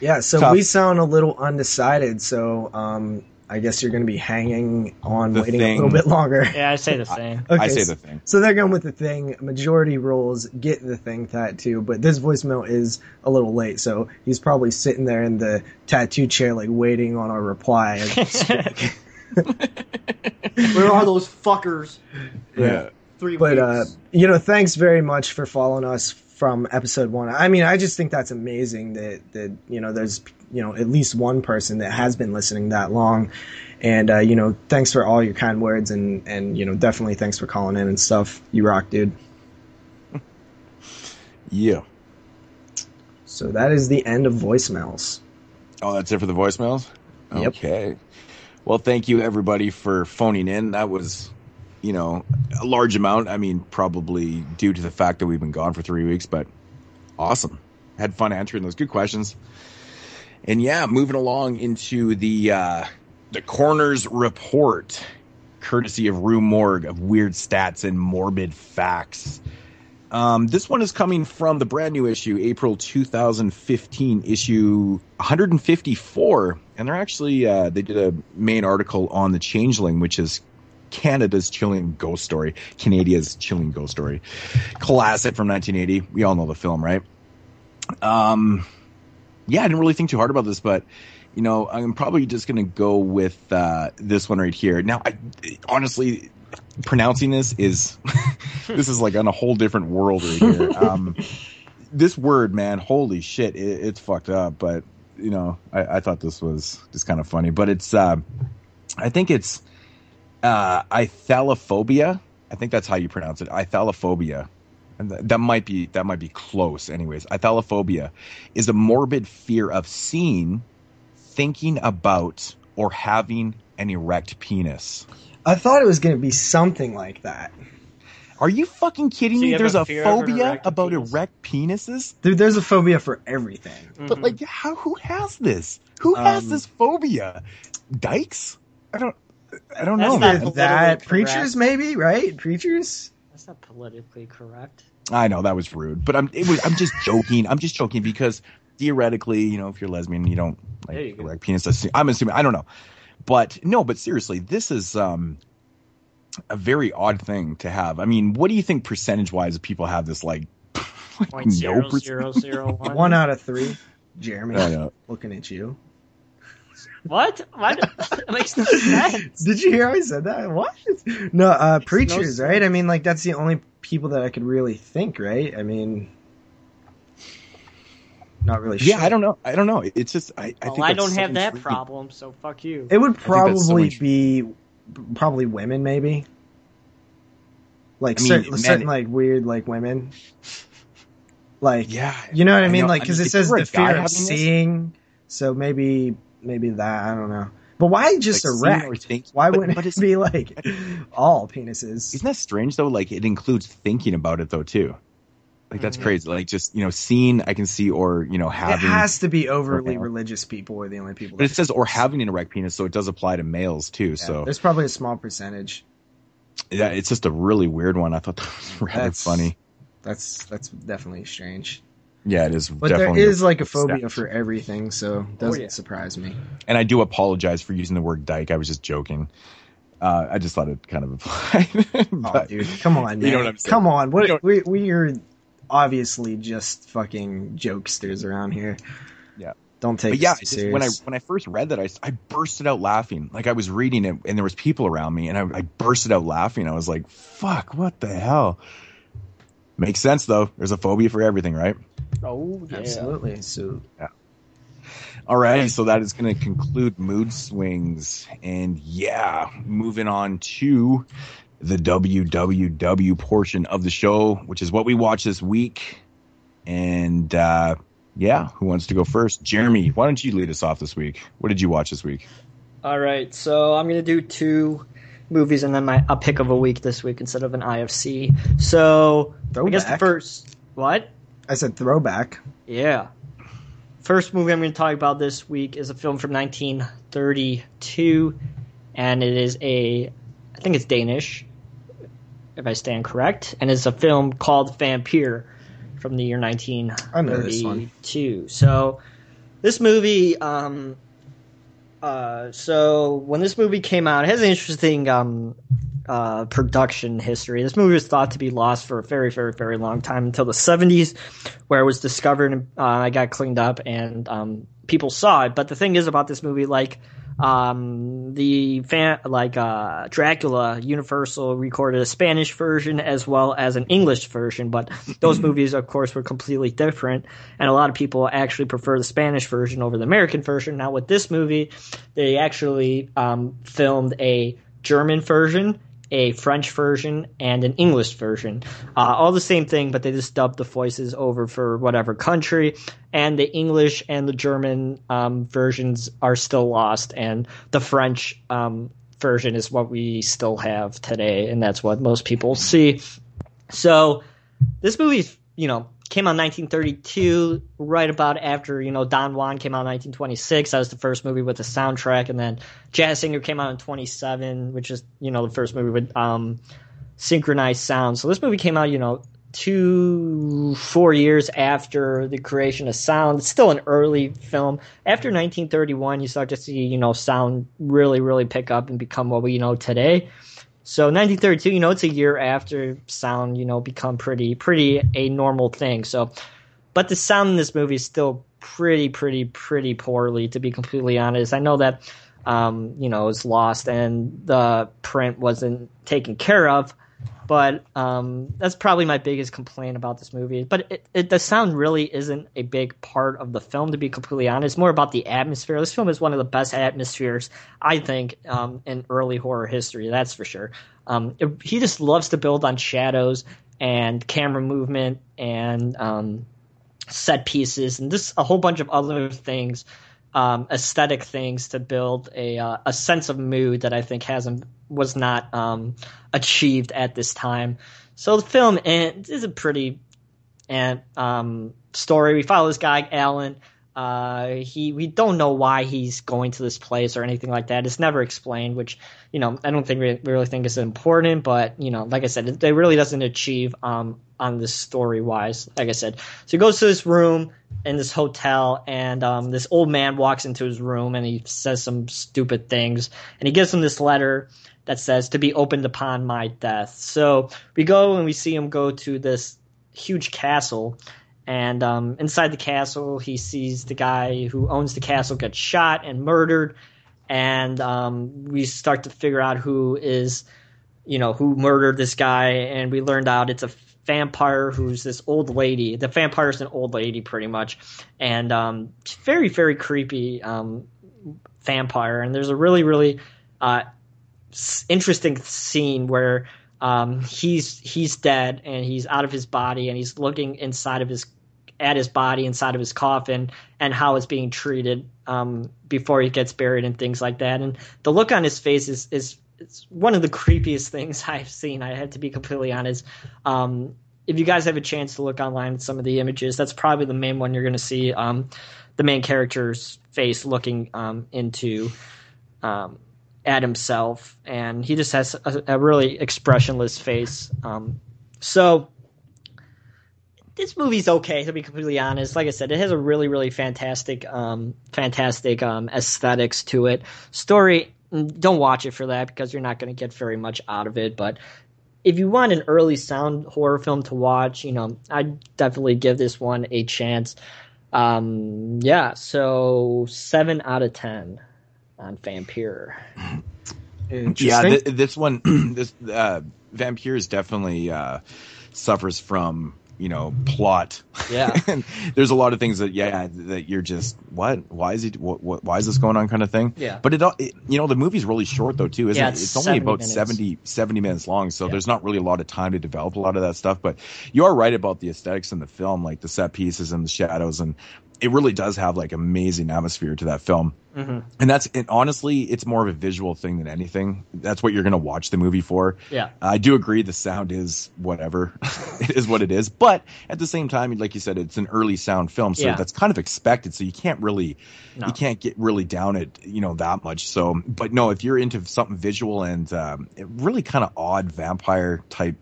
Yeah, so Tough. we sound a little undecided. So um, I guess you're going to be hanging on, The waiting Thing. a little bit longer. Yeah, I say the thing. Okay, I say so- the thing. So they're going with the thing. Majority rules get the thing tattoo, but this voicemail is a little late, so he's probably sitting there in the tattoo chair, like waiting on our reply. as we speak. Where are those fuckers? Yeah. Three but uh, you know, thanks very much for following us from episode one. I mean, I just think that's amazing that that you know there's you know at least one person that has been listening that long, and uh, you know, thanks for all your kind words and and you know definitely thanks for calling in and stuff. You rock, dude. Yeah. So that is the end of voicemails. Oh, that's it for the voicemails? Yep. Okay. Well, thank you everybody for phoning in. That was, you know, a large amount. I mean, probably due to the fact that we've been gone for three weeks, but awesome. Had fun answering those good questions. And yeah, moving along into the uh the coroner's report, courtesy of Rue Morgue of weird stats and morbid facts. Um, this one is coming from the brand new issue, April 2015, issue 154, and they're actually uh, they did a main article on the Changeling, which is Canada's chilling ghost story, Canada's chilling ghost story, classic from 1980. We all know the film, right? Um, yeah, I didn't really think too hard about this, but you know, I'm probably just gonna go with uh, this one right here. Now, I honestly pronouncing this is this is like on a whole different world right here. Um, this word, man, holy shit, it, it's fucked up. But you know, I, I thought this was just kind of funny. But it's, uh, I think it's uh, ithalophobia. I think that's how you pronounce it. Ithalophobia. And th- that might be that might be close. Anyways, ithalophobia is a morbid fear of seeing, thinking about, or having an erect penis. I thought it was going to be something like that. Are you fucking kidding So you me? There's a a, fear of an phobia erect about penis? erect penises? Dude, there's a phobia for everything. But like, how? Who has this? Who has Um, this phobia? Dykes? I don't. I don't That's know. not that preachers, maybe right? Preachers. That's not politically correct. I know that was rude, but I'm. It was. I'm just joking. I'm just joking because theoretically, you know, if you're lesbian, you don't like There you go. erect penis. I'm assuming. I don't know, but no. But seriously, this is um a very odd thing to have. I mean, what do you think percentage wise of people have this? Like, like Point zero percent- zero zero one. One out of three. Jeremy, looking at you. What? What? That makes no sense. Did you hear how I said that? What? No, uh, preachers, sense. right? I mean, like that's the only people that I could really think, right? I mean, not really. Yeah, sure. I don't know. I don't know. It's just I. I well, think I don't so have that intriguing. problem, so fuck you. It would think that's so probably be probably women, maybe. Like I mean, certain, men- certain like weird like women. Like Yeah, you know what I I mean? know. Like I because mean, it says the fear having of this- seeing, so maybe maybe that I don't know. But why just Like, or erect? think- Why but- wouldn't but it be like all penises? Isn't that strange though? Like it includes thinking about it though too. Like that's Mhm. crazy. Like just you know, seeing I can see or you know having. It has to be overly Okay. religious people are the only people. but it says or having an erect penis, so it does apply to males too. Yeah, so there's probably a small percentage. yeah, it's just a really weird one. I thought that was rather That's- funny. That's that's definitely strange. Yeah, it is. But there is like a phobia step. for everything, so it doesn't yeah. surprise me. And I do apologize for using the word dyke. I was just joking. Uh, I just thought it kind of applied. Oh, dude, come on, man. You know what I'm saying. Come on, what we we are obviously just fucking jokesters around here. Yeah. Don't take but yeah, us too just when I when I first read that, I, I bursted out laughing. Like I was reading it, and there was people around me, and I, I bursted out laughing. I was like, "Fuck, what the hell?" Makes sense though. There's a phobia for everything, right? Oh yeah. Absolutely. So yeah. All right, so that is going to conclude mood swings, and yeah, moving on to the WWW portion of the show, which is what we watch this week. And uh, yeah, who wants to go first? Jeremy, why don't you lead us off this week? What did you watch this week? All right, so I'm gonna do two movies and then my a pick of a week this week instead of an IFC. So I guess the first what? I said throwback. Yeah. First movie I'm going to talk about this week is a film from 1932, and it is a, I think it's Danish, if I stand correct, and it's a film called Vampyr from the year I know this one. 1932. So, this movie, um, uh, so when this movie came out, it has an interesting um, uh, production history. This movie was thought to be lost for a very, very, very long time until the 70s, where it was discovered and uh, it got cleaned up and um, people saw it. But the thing is about this movie, like um, the fan, like uh, Dracula, Universal recorded a Spanish version as well as an English version, but those movies, of course, were completely different. And a lot of people actually prefer the Spanish version over the American version. Now, with this movie, they actually um, filmed a German version, a French version, and an English version. Uh, all the same thing, but they just dubbed the voices over for whatever country. And the English and the German um, versions are still lost, and the French um, version is what we still have today, and that's what most people see. So this movie's, you know, came out in 1932, right about after you know Don Juan came out in 1926. That was the first movie with the soundtrack, and then Jazz Singer came out in 27, which is you know the first movie with um, synchronized sound. So this movie came out, you know, two four years after the creation of sound. It's still an early film. After 1931, you start to see you know sound really really pick up and become what we know today. So 1932, you know, it's a year after sound, you know, become pretty, pretty a normal thing. So, but the sound in this movie is still pretty, pretty, pretty poorly, to be completely honest. I know that, um, you know, it's lost and the print wasn't taken care of, But um, that's probably my biggest complaint about this movie. But it, it, the sound really isn't a big part of the film, to be completely honest. It's more about the atmosphere. This film is one of the best atmospheres, I think, um, in early horror history. That's for sure. Um, it, he just loves to build on shadows and camera movement and um, set pieces and just a whole bunch of other things um, aesthetic things to build a uh, a sense of mood that I think hasn't was not um, achieved at this time. So the film is a pretty and um, story. We follow this guy Alan. Uh, he we don't know why he's going to this place or anything like that. It's never explained, which you know I don't think we really think is important. But you know, like I said, it, it really doesn't achieve um, on this story wise. Like I said, so he goes to this room in this hotel, and um, this old man walks into his room and he says some stupid things, and he gives him this letter that says to be opened upon my death. So we go and we see him go to this huge castle. And um, inside the castle, he sees the guy who owns the castle get shot and murdered. And um, we start to figure out who is, you know, who murdered this guy. And we learned out it's a vampire who's this old lady. The vampire's an old lady, pretty much, and um, very very creepy um, vampire. And there's a really really uh, interesting scene where um, he's he's dead and he's out of his body and he's looking inside of his at his body inside of his coffin and how it's being treated um, before he gets buried and things like that. And the look on his face is is one of the creepiest things I've seen. I have to be completely honest. Um, if you guys have a chance to look online at some of the images, that's probably the main one you're going to see. Um, the main character's face looking um, into um, at himself, and he just has a, a really expressionless face. Um, so this movie's okay to be completely honest. Like I said, it has a really, really fantastic, um, fantastic um, aesthetics to it. Story don't watch it for that because you're not going to get very much out of it. But if you want an early sound horror film to watch, you know, I'd definitely give this one a chance. Um, yeah, so seven out of ten on Vampyr. Yeah, th- this one, this uh, Vampyr is definitely uh, suffers from you know plot. Yeah. And there's a lot of things that yeah that you're just what? Why is he what, what why is this going on kind of thing? Yeah. But it, it you know the movie's really short though too isn't yeah, it? it's, it's only about minutes. 70 70 minutes long so Yeah. there's not really a lot of time to develop a lot of that stuff but you are right about the aesthetics in the film like the set pieces and the shadows and it really does have like amazing atmosphere to that film hmm and that's and honestly it's more of a visual thing than anything that's what you're going to watch the movie for yeah I do agree the sound is whatever. it is what it is. But at the same time, like you said, it's an early sound film, so Yeah. that's kind of expected. So you can't really No. you can't get really down it, you know, that much. So but no, if you're into something visual and um, really kind of odd vampire type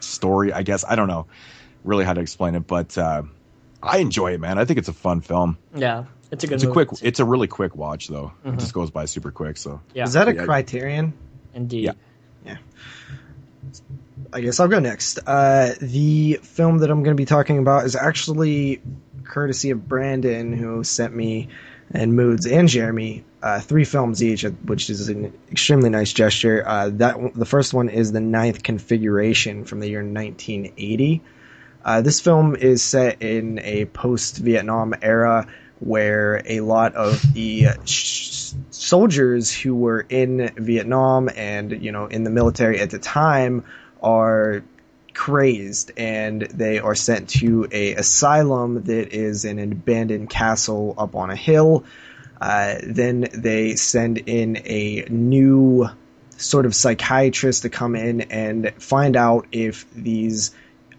story, I guess. I don't know really how to explain it, but uh, I enjoy it, man. I think it's a fun film. yeah it's a good It's a movie. quick it's a really quick watch though. Mhm. It just goes by super quick, so yeah Is that a Yeah. criterion? indeed Yeah. I guess I'll go next. Uh, the film that I'm going to be talking about is actually courtesy of Brandon, who sent me and Moods and Jeremy uh, three films each, which is an extremely nice gesture. Uh, that the first one is the Ninth Configuration from the year 1980. Uh, this film is set in a post-Vietnam era where a lot of the sh- soldiers who were in Vietnam and you know in the military at the time are crazed and they are sent to a asylum that is an abandoned castle up on a hill. Uh, then they send in a new sort of psychiatrist to come in and find out if these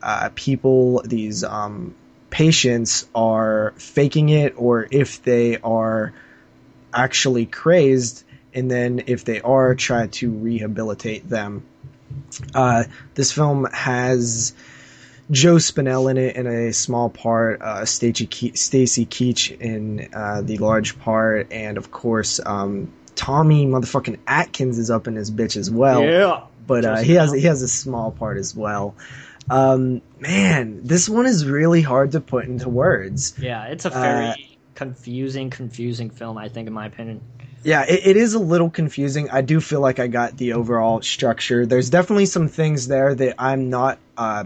uh, people, these um, patients, are faking it or if they are actually crazed, and then if they are, try to rehabilitate them. Uh, this film has Joe Spinell in it in a small part, uh, Stacy Ke- Keach in uh, the large part, and of course, um, Tommy motherfucking Atkins is up in this bitch as well yeah but uh, he has he has a small part as well. Um, man, this one is really hard to put into words. yeah it's a Uh, very confusing confusing film i think in my opinion Yeah, it, it is a little confusing. I do feel like I got the overall structure. There's definitely some things there that I'm not uh,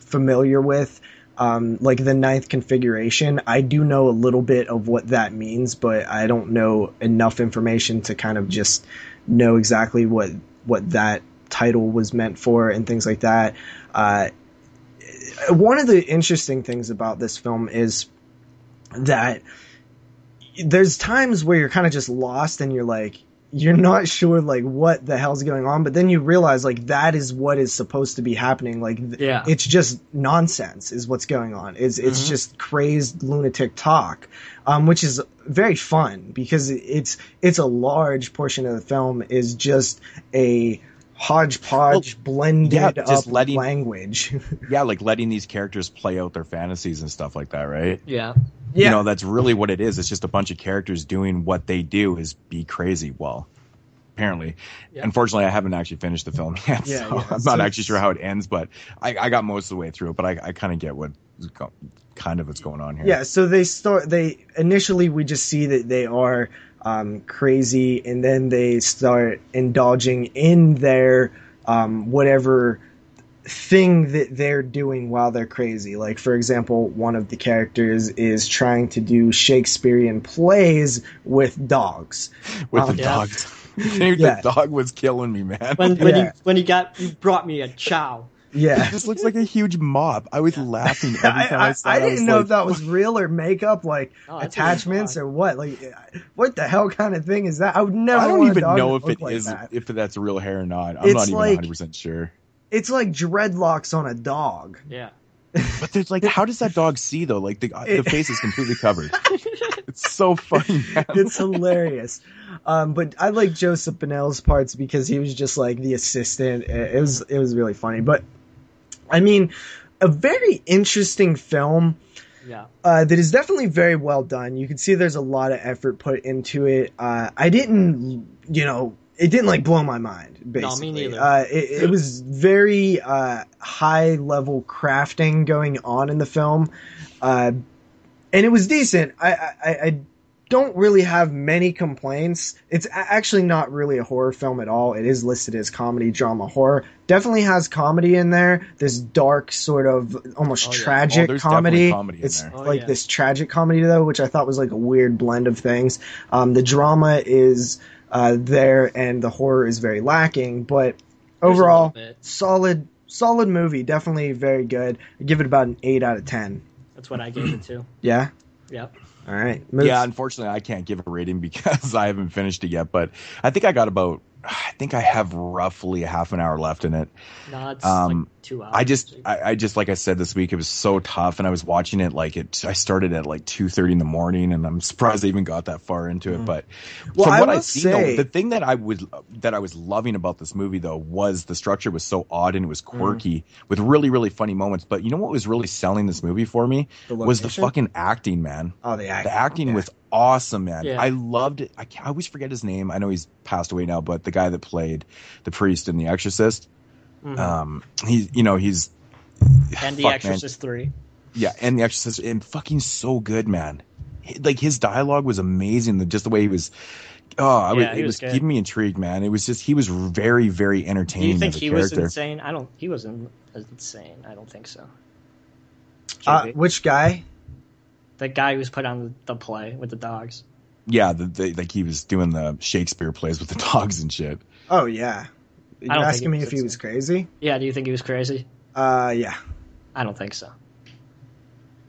familiar with. Um, like the ninth configuration, I do know a little bit of what that means, but I don't know enough information to kind of just know exactly what what that title was meant for and things like that. Uh, one of the interesting things about this film is that there's times where you're kind of just lost and you're like you're not sure like what the hell's going on but then you realize like that is what is supposed to be happening like th- Yeah. it's just nonsense is what's going on it's it's just crazed lunatic talk um which is very fun because it's it's a large portion of the film is just a hodgepodge blended yeah, just up letting- language Yeah, like letting these characters play out their fantasies and stuff like that, right? Yeah. yeah You know, that's really what it is. It's just a bunch of characters doing what they do is be crazy. Well, apparently. Yeah. Unfortunately, I haven't actually finished the film yet, Yeah, so yeah. I'm So not actually sure how it ends, but I, I got most of the way through it, but I, I kind of get what kind of what's going on here. Yeah, so they start. They initially we just see that they are um, crazy, and then they start indulging in their um, whatever thing that they're doing while they're crazy. Like for example, one of the characters is trying to do Shakespearean plays with dogs. With Um, the Yeah. dogs. Yeah. the dog was killing me, man. When when Yeah. you when you got you brought me a chow. Yeah. this looks like a huge mop. I was laughing every time I, I, saw I it. I didn't was know like, if that was real or makeup, like that's attachments or what. Like, what the hell kind of thing is that? I would never. I don't even know if look it like is that. if that's real hair or not. I'm It's not even like- 100 percent sure. It's like dreadlocks on a dog. Yeah. But there's like, how does that dog see though? Like the It- the face is completely covered. it's so funny. Man. It's hilarious. Um, but I like Joe Spinell's parts because he was just like the assistant. It it was it was really funny. But I mean, a very interesting film. Yeah. uh, that is definitely very well done. You can see there's a lot of effort put into it. Uh, I didn't, you know, it didn't like blow my mind. Basically, neither. Uh, it, it was very uh, high level crafting going on in the film, uh, and it was decent. I, I, I don't really have many complaints. It's actually not really a horror film at all. It is listed as comedy, drama, horror. Definitely has comedy in there. This dark sort of almost Oh, yeah. tragic Oh, there's comedy. definitely comedy in it's there. Oh, like yeah. this tragic comedy though, which I thought was like a weird blend of things. Um, the drama is uh, there, and the horror is very lacking. But There's overall, solid, solid movie. Definitely very good. I give it about an eight out of ten. That's what I gave it to. Yeah. Yep. All right. Moods? Yeah, unfortunately, I can't give a rating because I haven't finished it yet. But I think I got about. I think I have roughly a half an hour left in it. No, it's Um, like two hours. I just, I, I just, like I said this week, it was so tough, and I was watching it like it. I started at like two thirty in the morning, and I'm surprised I even got that far into it. But Mm. Well, from I what I've seen, say- though, the thing that I was that I was loving about this movie though was the structure was so odd and it was Mm. quirky with really, really funny moments. But you know what was really selling this movie for me The was the fucking acting, man. Oh, the acting. The acting yeah. was awesome, man. Yeah. I loved it. I, I always forget his name. I know he's passed away now, but the guy that played the priest in The Exorcist, Mhm. um, he, you know, he's and The fuck, man. Exorcist Three. yeah, and The Exorcist, and fucking so good, man. He- Like his dialogue was amazing. the- Just the way he was. Oh, I was, Yeah, he it was was keeping me intrigued, man. It was just he was very, very Do entertaining. you think as a he was insane? I don't. He wasn't insane. I don't think so. Uh, which guy? The guy who's put on the play with the dogs. Yeah, the, the, like he was doing the Shakespeare plays with the dogs and shit. Oh yeah. You're don't think asking me if he was crazy? Yeah. Do you think he was crazy? Uh, yeah. I don't think so.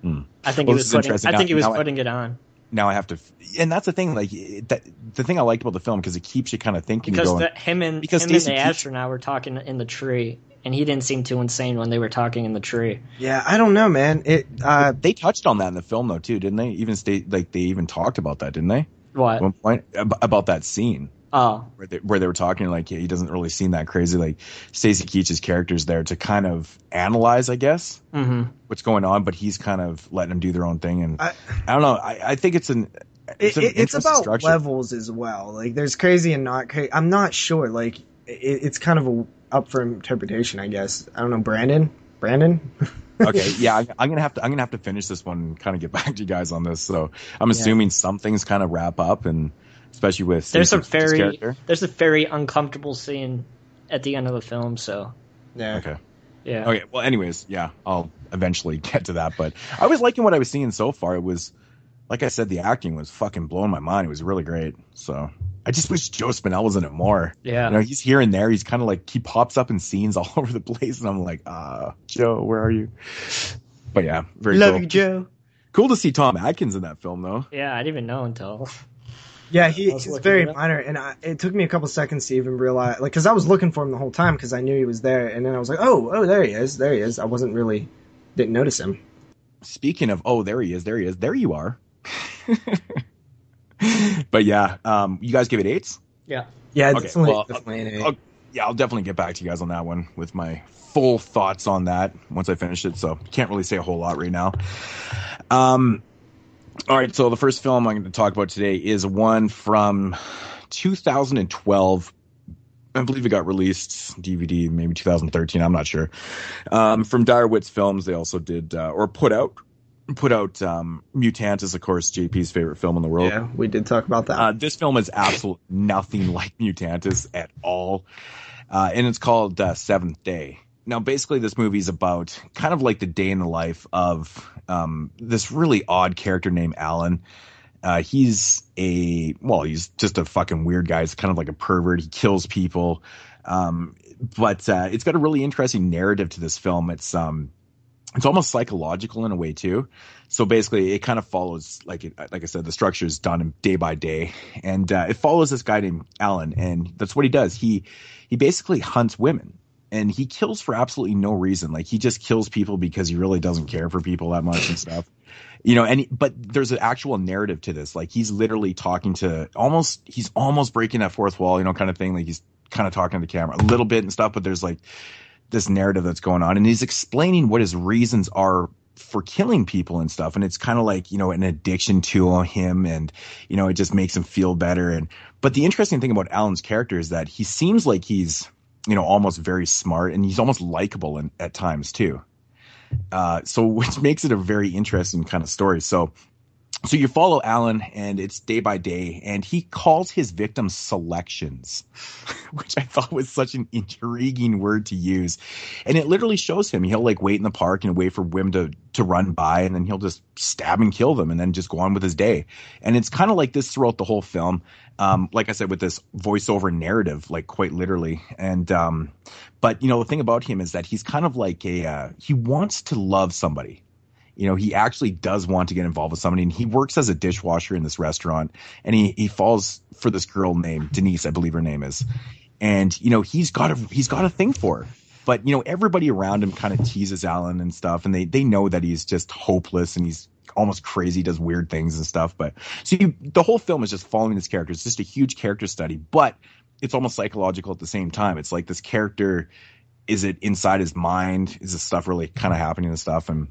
Hmm. I think Well, he was putting. interesting. I Now- think he was now I- putting it on Now I have to, and that's the thing. Like that, the thing I liked about the film because it keeps you kind of thinking. because going, the, him and Because him and Stacy the Keach- astronaut were talking in the tree, and he didn't seem too insane when they were talking in the tree. Yeah, I don't know, man. It uh they touched on that in the film though too, didn't they? Even state like they even talked about that, didn't they? What? At one point about that scene. oh, where they, where they were talking like yeah, he doesn't really seem that crazy. Like Stacy Keach's character's there to kind of analyze, I guess, hmm what's going on, but he's kind of letting them do their own thing. And I, I- don't know. I, I think it's an it's, it, an it- it's about structure. levels as well. Like there's crazy and not crazy. I'm not sure. Like it, it's kind of a, up for interpretation, I guess. I don't know, Brandon. Brandon. okay, yeah, I, I'm gonna have to I'm gonna have to finish this one and kind of get back to you guys on this. So I'm assuming some things kind of wrap up and especially with There's a very character. there's a very uncomfortable scene at the end of the film. So Yeah. Okay. yeah, Okay. Well, anyways, yeah, I'll eventually get to that. But I was liking what I was seeing so far. It was, like I said, the acting was fucking blowing my mind. It was really great. So I just wish Joe Spinell was in it more. yeah. You know, he's here and there. He's kind of like he pops up in scenes all over the place, and I'm like, ah, Joe, where are you? But yeah, very Love cool. you, Joe. Cool to see Tom Atkins in that film, though. Yeah, I didn't even know until Yeah, he, he's very minor, and I, it took me a couple seconds to even realize, like, because I was looking for him the whole time because I knew he was there, and then I was like, oh, oh, there he is, there he is. I wasn't really, didn't notice him. Speaking of, oh, there he is, there he is, there you are. but yeah, um, you guys give it eights. yeah. Yeah, Okay, definitely, well, definitely an eight. I'll- yeah, I'll definitely get back to you guys on that one with my full thoughts on that once I finish it. So can't really say a whole lot right now. Um, all right, so the first film I'm going to talk about today is one from 2012. I believe it got released DVD maybe 2013. I'm not sure. Um, from Direwitz Films, they also did uh, or put out put out um, Mutantis, of course, JP's favorite film in the world. yeah, we did talk about that. Uh, this film is absolutely nothing like Mutantis at all. Uh, and it's called uh, Seventh Day. Now, basically, this movie is about kind of like the day in the life of um, this really odd character named Alan. Uh, he's a, well, he's just a fucking weird guy. He's kind of like a pervert. He kills people. Um, but uh, it's got a really interesting narrative to this film. It's, um, it's almost psychological in a way too. So basically, it kind of follows like it, like I said, the structure is done day by day, and uh, it follows this guy named Alan, and that's what he does. He he basically hunts women, and he kills for absolutely no reason. Like he just kills people because he really doesn't care for people that much and stuff. You know, and he, but there's an actual narrative to this. Like he's literally talking to almost he's almost breaking that fourth wall, you know, kind of thing. Like he's kind of talking to the camera a little bit and stuff, but there's like this narrative that's going on and he's explaining what his reasons are for killing people and stuff and it's kind of like you know an addiction to him and you know it just makes him feel better and but the interesting thing about alan's character is that he seems like he's you know almost very smart and he's almost likable in, at times too. Uh, so which makes it a very interesting kind of story. So so you follow Alan and it's day by day and he calls his victims selections, which I thought was such an intriguing word to use. And it literally shows him he'll like wait in the park and wait for women to, to run by and then he'll just stab and kill them and then just go on with his day. And it's kind of like this throughout the whole film. Um, like I said, with this voiceover narrative, like quite literally. And, um, but you know, the thing about him is that he's kind of like a, uh, he wants to love somebody you know, he actually does want to get involved with somebody and he works as a dishwasher in this restaurant and he, he falls for this girl named Denise, I believe her name is. And, you know, he's got a, he's got a thing for her. But, you know, everybody around him kind of teases Alan and stuff and they, they know that he's just hopeless and he's almost crazy, does weird things and stuff. But so you, the whole film is just following this character. It's just a huge character study, but it's almost psychological at the same time. It's like this character, is it inside his mind? Is this stuff really kind of happening and stuff? And,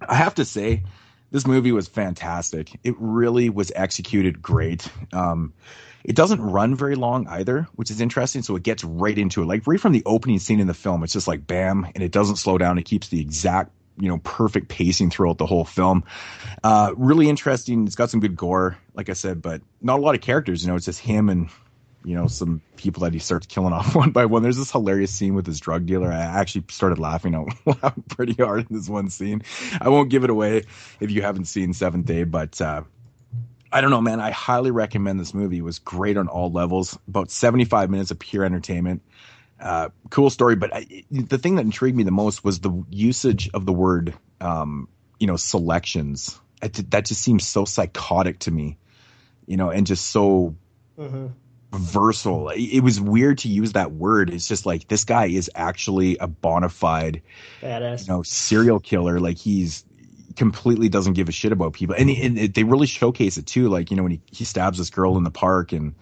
I have to say, this movie was fantastic. It really was executed great. Um, it doesn't run very long either, which is interesting. So it gets right into it. Like right from the opening scene in the film, it's just like bam, and it doesn't slow down. It keeps the exact, you know, perfect pacing throughout the whole film. Uh, really interesting. It's got some good gore, like I said, but not a lot of characters. You know, it's just him and you know, some people that he starts killing off one by one. There's this hilarious scene with his drug dealer. I actually started laughing out loud pretty hard in this one scene. I won't give it away if you haven't seen Seventh Day, but uh, I don't know, man. I highly recommend this movie. It was great on all levels. About 75 minutes of pure entertainment. Uh, cool story, but I, the thing that intrigued me the most was the usage of the word, um, you know, selections. That just seems so psychotic to me, you know, and just so Mm-hmm. Versatile. It was weird to use that word. It's just like this guy is actually a bona fide, Badass. you know, serial killer. Like he's completely doesn't give a shit about people, and, and it, they really showcase it too. Like you know when he, he stabs this girl in the park, and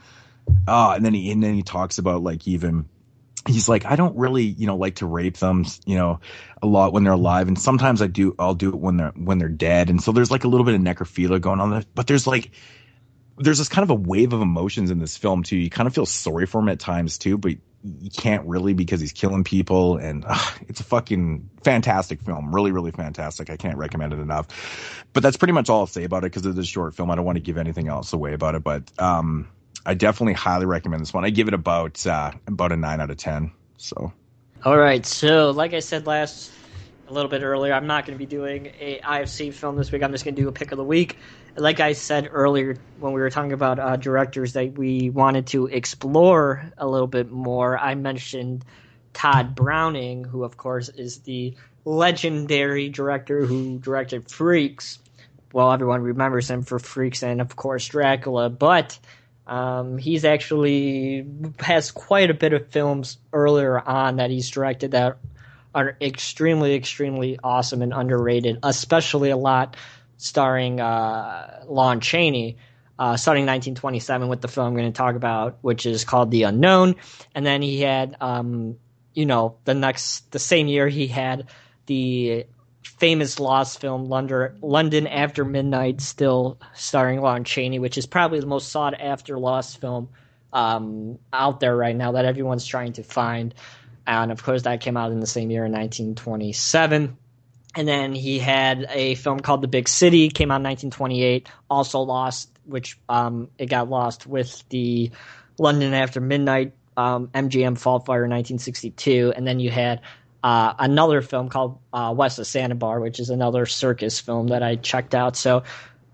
ah, and then he and then he talks about like even. He's like, I don't really, you know, like to rape them, you know, a lot when they're alive, and sometimes I do. I'll do it when they're when they're dead, and so there's like a little bit of necrophilia going on there. But there's like, there's this kind of a wave of emotions in this film too. You kind of feel sorry for him at times too, but you can't really because he's killing people and uh, it's a fucking fantastic film. Really, really fantastic. I can't recommend it enough. But that's pretty much all I'll say about it because it's a short film. I don't want to give anything else away about it. But um, I definitely highly recommend this one. I give it about uh, about a nine out of ten. So, all right. So, like I said last a little bit earlier, I'm not going to be doing a IFC film this week. I'm just going to do a pick of the week. Like I said earlier when we were talking about uh, directors that we wanted to explore a little bit more, I mentioned Tod Browning, who of course is the legendary director who directed Freaks. Well, everyone remembers him for Freaks and of course Dracula, but um, he's actually has quite a bit of films earlier on that he's directed that are extremely, extremely awesome and underrated, especially a lot starring uh, Lon Chaney. Uh, starting 1927 with the film I'm going to talk about, which is called The Unknown, and then he had, um, you know, the next the same year he had the famous lost film London, London After Midnight, still starring Lon Chaney, which is probably the most sought after lost film um, out there right now that everyone's trying to find. And of course, that came out in the same year in 1927. And then he had a film called The Big City, came out in 1928, also lost, which um, it got lost with the London After Midnight um, MGM vault fire in 1962. And then you had uh, another film called uh, West of Zanzibar, which is another circus film that I checked out. So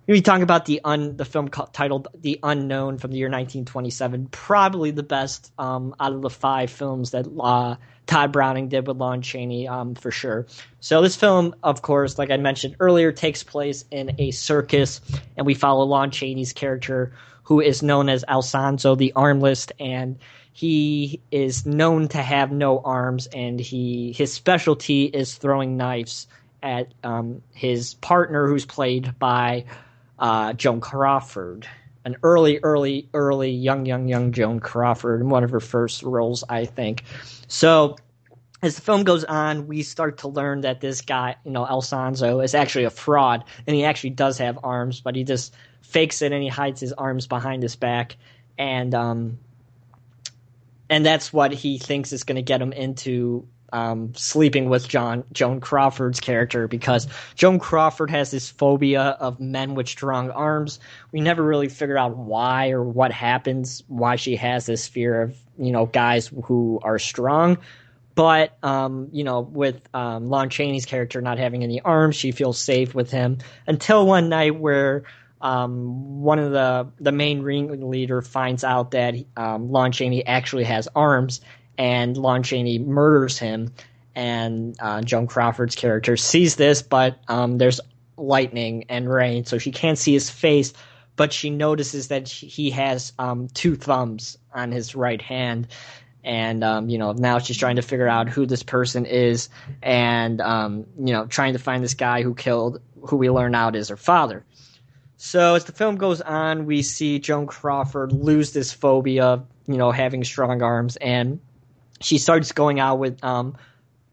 we talking about the un the film titled The Unknown from the year 1927, probably the best um, out of the five films that uh, Tod Browning did with Lon Chaney, um, for sure. So this film, of course, like I mentioned earlier, takes place in a circus, and we follow Lon Chaney's character, who is known as Alfonso the Armless, and he is known to have no arms, and he his specialty is throwing knives at um, his partner, who's played by uh, Joan Crawford, an early, early, early, young, young, young Joan Crawford, in one of her first roles, I think. So as the film goes on, we start to learn that this guy, you know, Alfonso, is actually a fraud, and he actually does have arms, but he just fakes it and he hides his arms behind his back, and um, and that's what he thinks is going to get him into um, sleeping with John Joan Crawford's character because Joan Crawford has this phobia of men with strong arms. We never really figure out why or what happens, why she has this fear of you know guys who are strong. But um, you know, with um, Lon Chaney's character not having any arms, she feels safe with him until one night where um, one of the the main ringleader finds out that um, Lon Chaney actually has arms, and Lon Chaney murders him. And uh, Joan Crawford's character sees this, but um, there's lightning and rain, so she can't see his face. But she notices that he has um, two thumbs on his right hand, and um, you know now she's trying to figure out who this person is, and um, you know trying to find this guy who killed, who we learn out is her father. So as the film goes on, we see Joan Crawford lose this phobia you know, having strong arms, and she starts going out with um,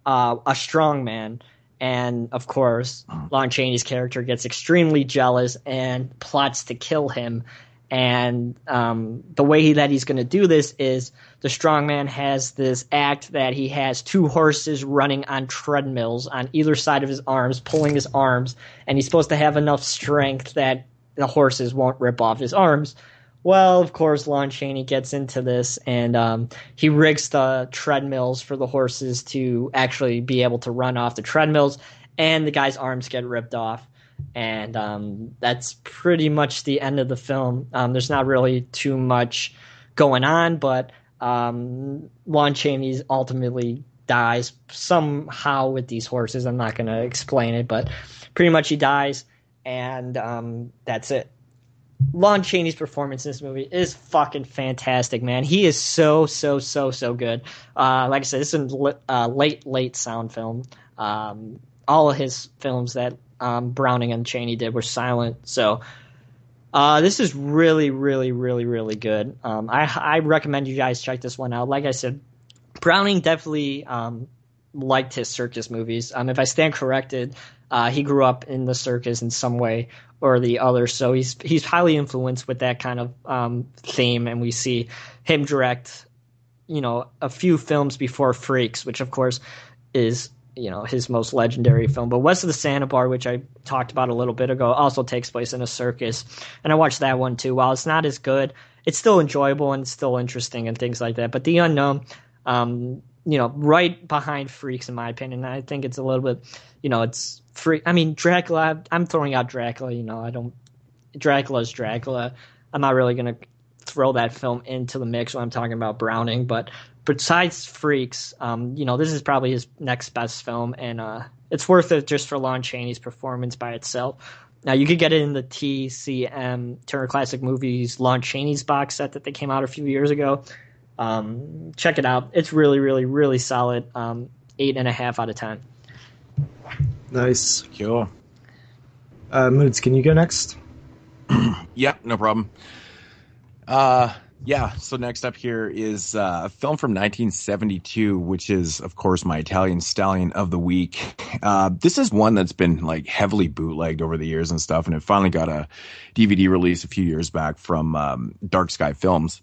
uh, a strong man. And of course, Lon Chaney's character gets extremely jealous and plots to kill him. And um, the way that he's going to do this is the strong man has this act that he has two horses running on treadmills on either side of his arms, pulling his arms, and he's supposed to have enough strength that the horses won't rip off his arms. Well, of course, Lon Chaney gets into this and um, he rigs the treadmills for the horses to actually be able to run off the treadmills, and the guy's arms get ripped off. And um, that's pretty much the end of the film. Um, there's not really too much going on, but um, Lon Chaney ultimately dies somehow with these horses. I'm not going to explain it, but pretty much he dies and um, that's it. Lon Chaney's performance in this movie is fucking fantastic, man. He is so, so, so, so good. Uh, like I said, this is a uh, late, late sound film. Um, all of his films that um, Browning and Chaney did were silent. So uh, this is really, really, really, really good. Um, I, I recommend you guys check this one out. Like I said, Browning definitely um, liked his circus movies. Um, if I stand corrected, uh, he grew up in the circus in some way or the other, so he's he's highly influenced with that kind of um, theme, and we see him direct, you know, a few films before Freaks, which of course is you know his most legendary film. But West of the Zanzibar, which I talked about a little bit ago, also takes place in a circus, and I watched that one too. While it's not as good it's still enjoyable and still interesting and things like that. But the unknown, um, you know, right behind Freaks in my opinion. I think it's a little bit, you know, it's free. I mean, Dracula. I'm throwing out Dracula. You know, I don't. Dracula's Dracula. I'm not really gonna throw that film into the mix when I'm talking about Browning, but besides Freaks, um, you know, this is probably his next best film, and uh, it's worth it just for Lon Chaney's performance by itself. Now you could get it in the TCM Turner Classic Movies Lon Chaney's box set that they came out a few years ago. Um, check it out; it's really, really, really solid. Um, eight and a half out of ten. Nice. Cool. Uh, Moods, can you go next? Yeah, no problem. Uh, yeah. So next up here is uh, a film from 1972, which is, of course, my Italian Stallion of the week. Uh, this is one that's been like heavily bootlegged over the years and stuff, and it finally got a DVD release a few years back from um, Dark Sky Films,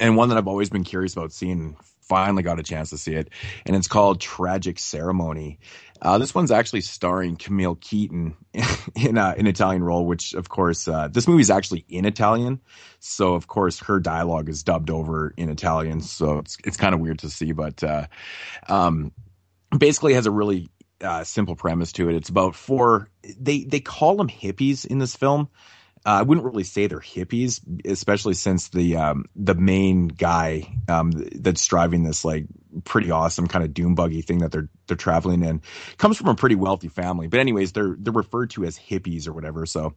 and one that I've always been curious about seeing. Finally got a chance to see it, and it's called Tragic Ceremony. Uh, this one's actually starring Camille Keaton in uh, an Italian role, which of course uh, this is actually in Italian, so of course her dialogue is dubbed over in Italian, so it's it's kind of weird to see, but uh, um, basically has a really uh, simple premise to it. It's about four they they call them hippies in this film. Uh, I wouldn't really say they're hippies, especially since the um, the main guy um, that's driving this like pretty awesome kind of doom buggy thing that they're they're traveling in comes from a pretty wealthy family. But anyways, they're they're referred to as hippies or whatever. So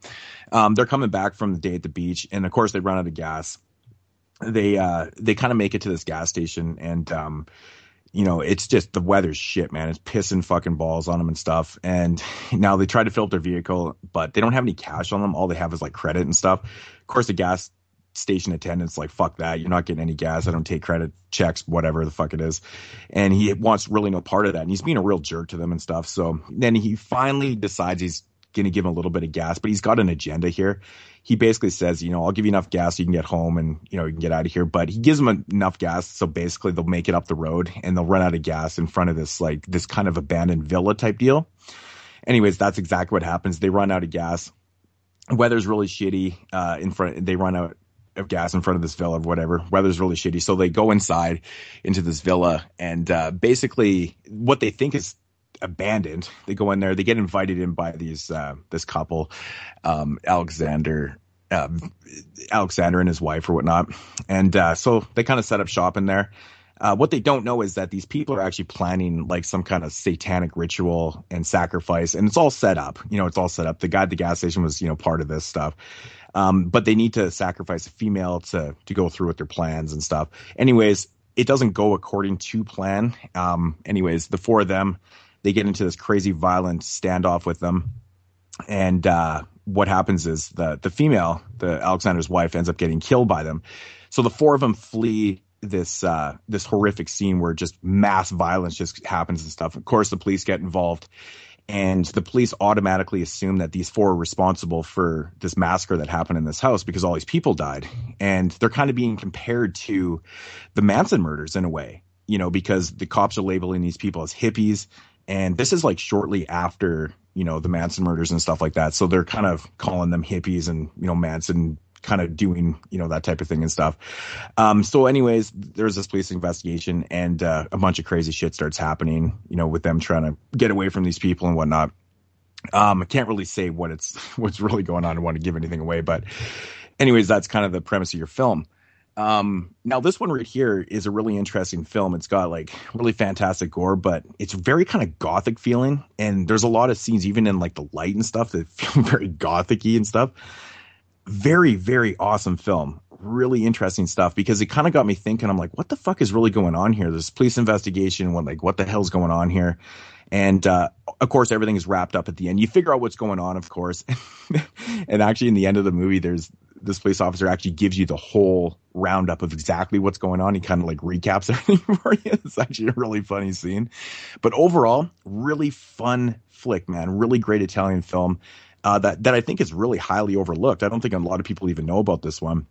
um, they're coming back from the day at the beach, and of course they run out of gas. They uh, they kind of make it to this gas station, and um, you know, it's just the weather's shit, man. It's pissing fucking balls on them and stuff. And now they tried to fill up their vehicle, but they don't have any cash on them. All they have is like credit and stuff. Of course, the gas station attendant's like, fuck that. You're not getting any gas. I don't take credit checks, whatever the fuck it is. And he wants really no part of that. And he's being a real jerk to them and stuff. So then he finally decides he's going to give him a little bit of gas, but he's got an agenda here. He basically says, you know, I'll give you enough gas so you can get home and, you know, you can get out of here. But he gives him enough gas. So basically they'll make it up the road and they'll run out of gas in front of this, like, this kind of abandoned villa type deal. Anyways, that's exactly what happens. They run out of gas. Weather's really shitty. Uh, in front, they run out of gas in front of this villa or whatever. Weather's really shitty. So they go inside into this villa and, uh, basically what they think is abandoned. They go in there. They get invited in by these uh, this couple, um, Alexander, uh, Alexander and his wife or whatnot, and uh, so they kind of set up shop in there. Uh, what they don't know is that these people are actually planning like some kind of satanic ritual and sacrifice, and it's all set up. You know, it's all set up. The guy at the gas station was, you know, part of this stuff. Um, but they need to sacrifice a female to to go through with their plans and stuff. Anyways, it doesn't go according to plan. Um, anyways, the four of them they get into this crazy violent standoff with them. And uh, what happens is the the female, the Alexander's wife, ends up getting killed by them. So the four of them flee this uh, this horrific scene where just mass violence just happens and stuff. Of course, the police get involved, and the police automatically assume that these four are responsible for this massacre that happened in this house because all these people died, and they're kind of being compared to the Manson murders in a way, you know, because the cops are labeling these people as hippies and this is like shortly after, you know, the Manson murders and stuff like that. So they're kind of calling them hippies and, you know, Manson kind of doing, you know, that type of thing and stuff. Um, so anyways, there's this police investigation and, uh, a bunch of crazy shit starts happening, you know, with them trying to get away from these people and whatnot. Um, I can't really say what it's, what's really going on. I don't want to give anything away, but anyways, that's kind of the premise of your film. Um, now this one right here is a really interesting film. It's got like really fantastic gore, but it's very kind of gothic feeling. And there's a lot of scenes, even in like the light and stuff, that feel very gothicy and stuff. Very, very awesome film. Really interesting stuff because it kind of got me thinking. I'm like, what the fuck is really going on here? This police investigation. What like what the hell's going on here? And uh, of course, everything is wrapped up at the end. You figure out what's going on, of course. and actually, in the end of the movie, there's this police officer actually gives you the whole roundup of exactly what's going on. He kind of like recaps everything for you. It's actually a really funny scene. But overall, really fun flick, man. Really great Italian film uh, that that I think is really highly overlooked. I don't think a lot of people even know about this one.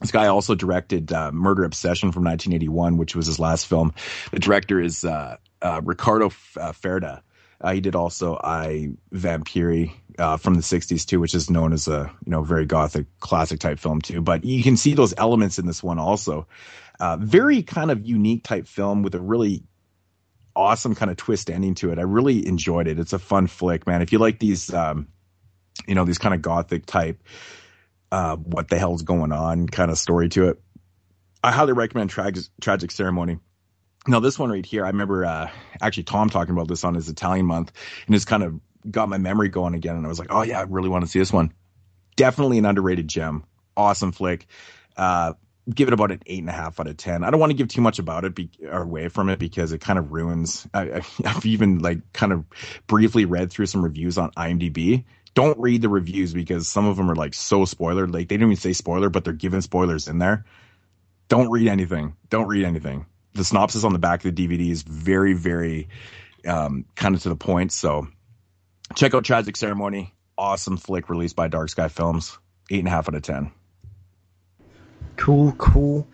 This guy also directed uh, Murder Obsession from 1981, which was his last film. The director is uh, uh Riccardo F- uh, Freda. Uh, he did also I Vampiri uh, from the '60s too, which is known as a you know very gothic classic type film too. But you can see those elements in this one also. Very kind of unique type film with a really awesome kind of twist ending to it. I really enjoyed it. It's a fun flick, man. If you like these, um, you know, these kind of gothic type, uh, what the hell's going on kind of story to it, I highly recommend Tra- Tragic Ceremony. Now, this one right here, I remember uh, actually Tom talking about this on his Italian month, and it's kind of got my memory going again. And I was like, oh yeah, I really want to see this one. Definitely an underrated gem. Awesome flick. Uh, give it about an eight and a half out of ten. I don't want to give too much about it be, or away from it because it kind of ruins. I, have even like kind of briefly read through some reviews on IMDb. Don't read the reviews because some of them are like so spoiler. Like they don't even say spoiler, but they're giving spoilers in there. Don't read anything. Don't read anything the synopsis on the back of the DVD is very, very um, kind of to the point. So check out Tragic Ceremony. Awesome flick released by Dark Sky Films. Eight and a half out of ten. Cool, cool.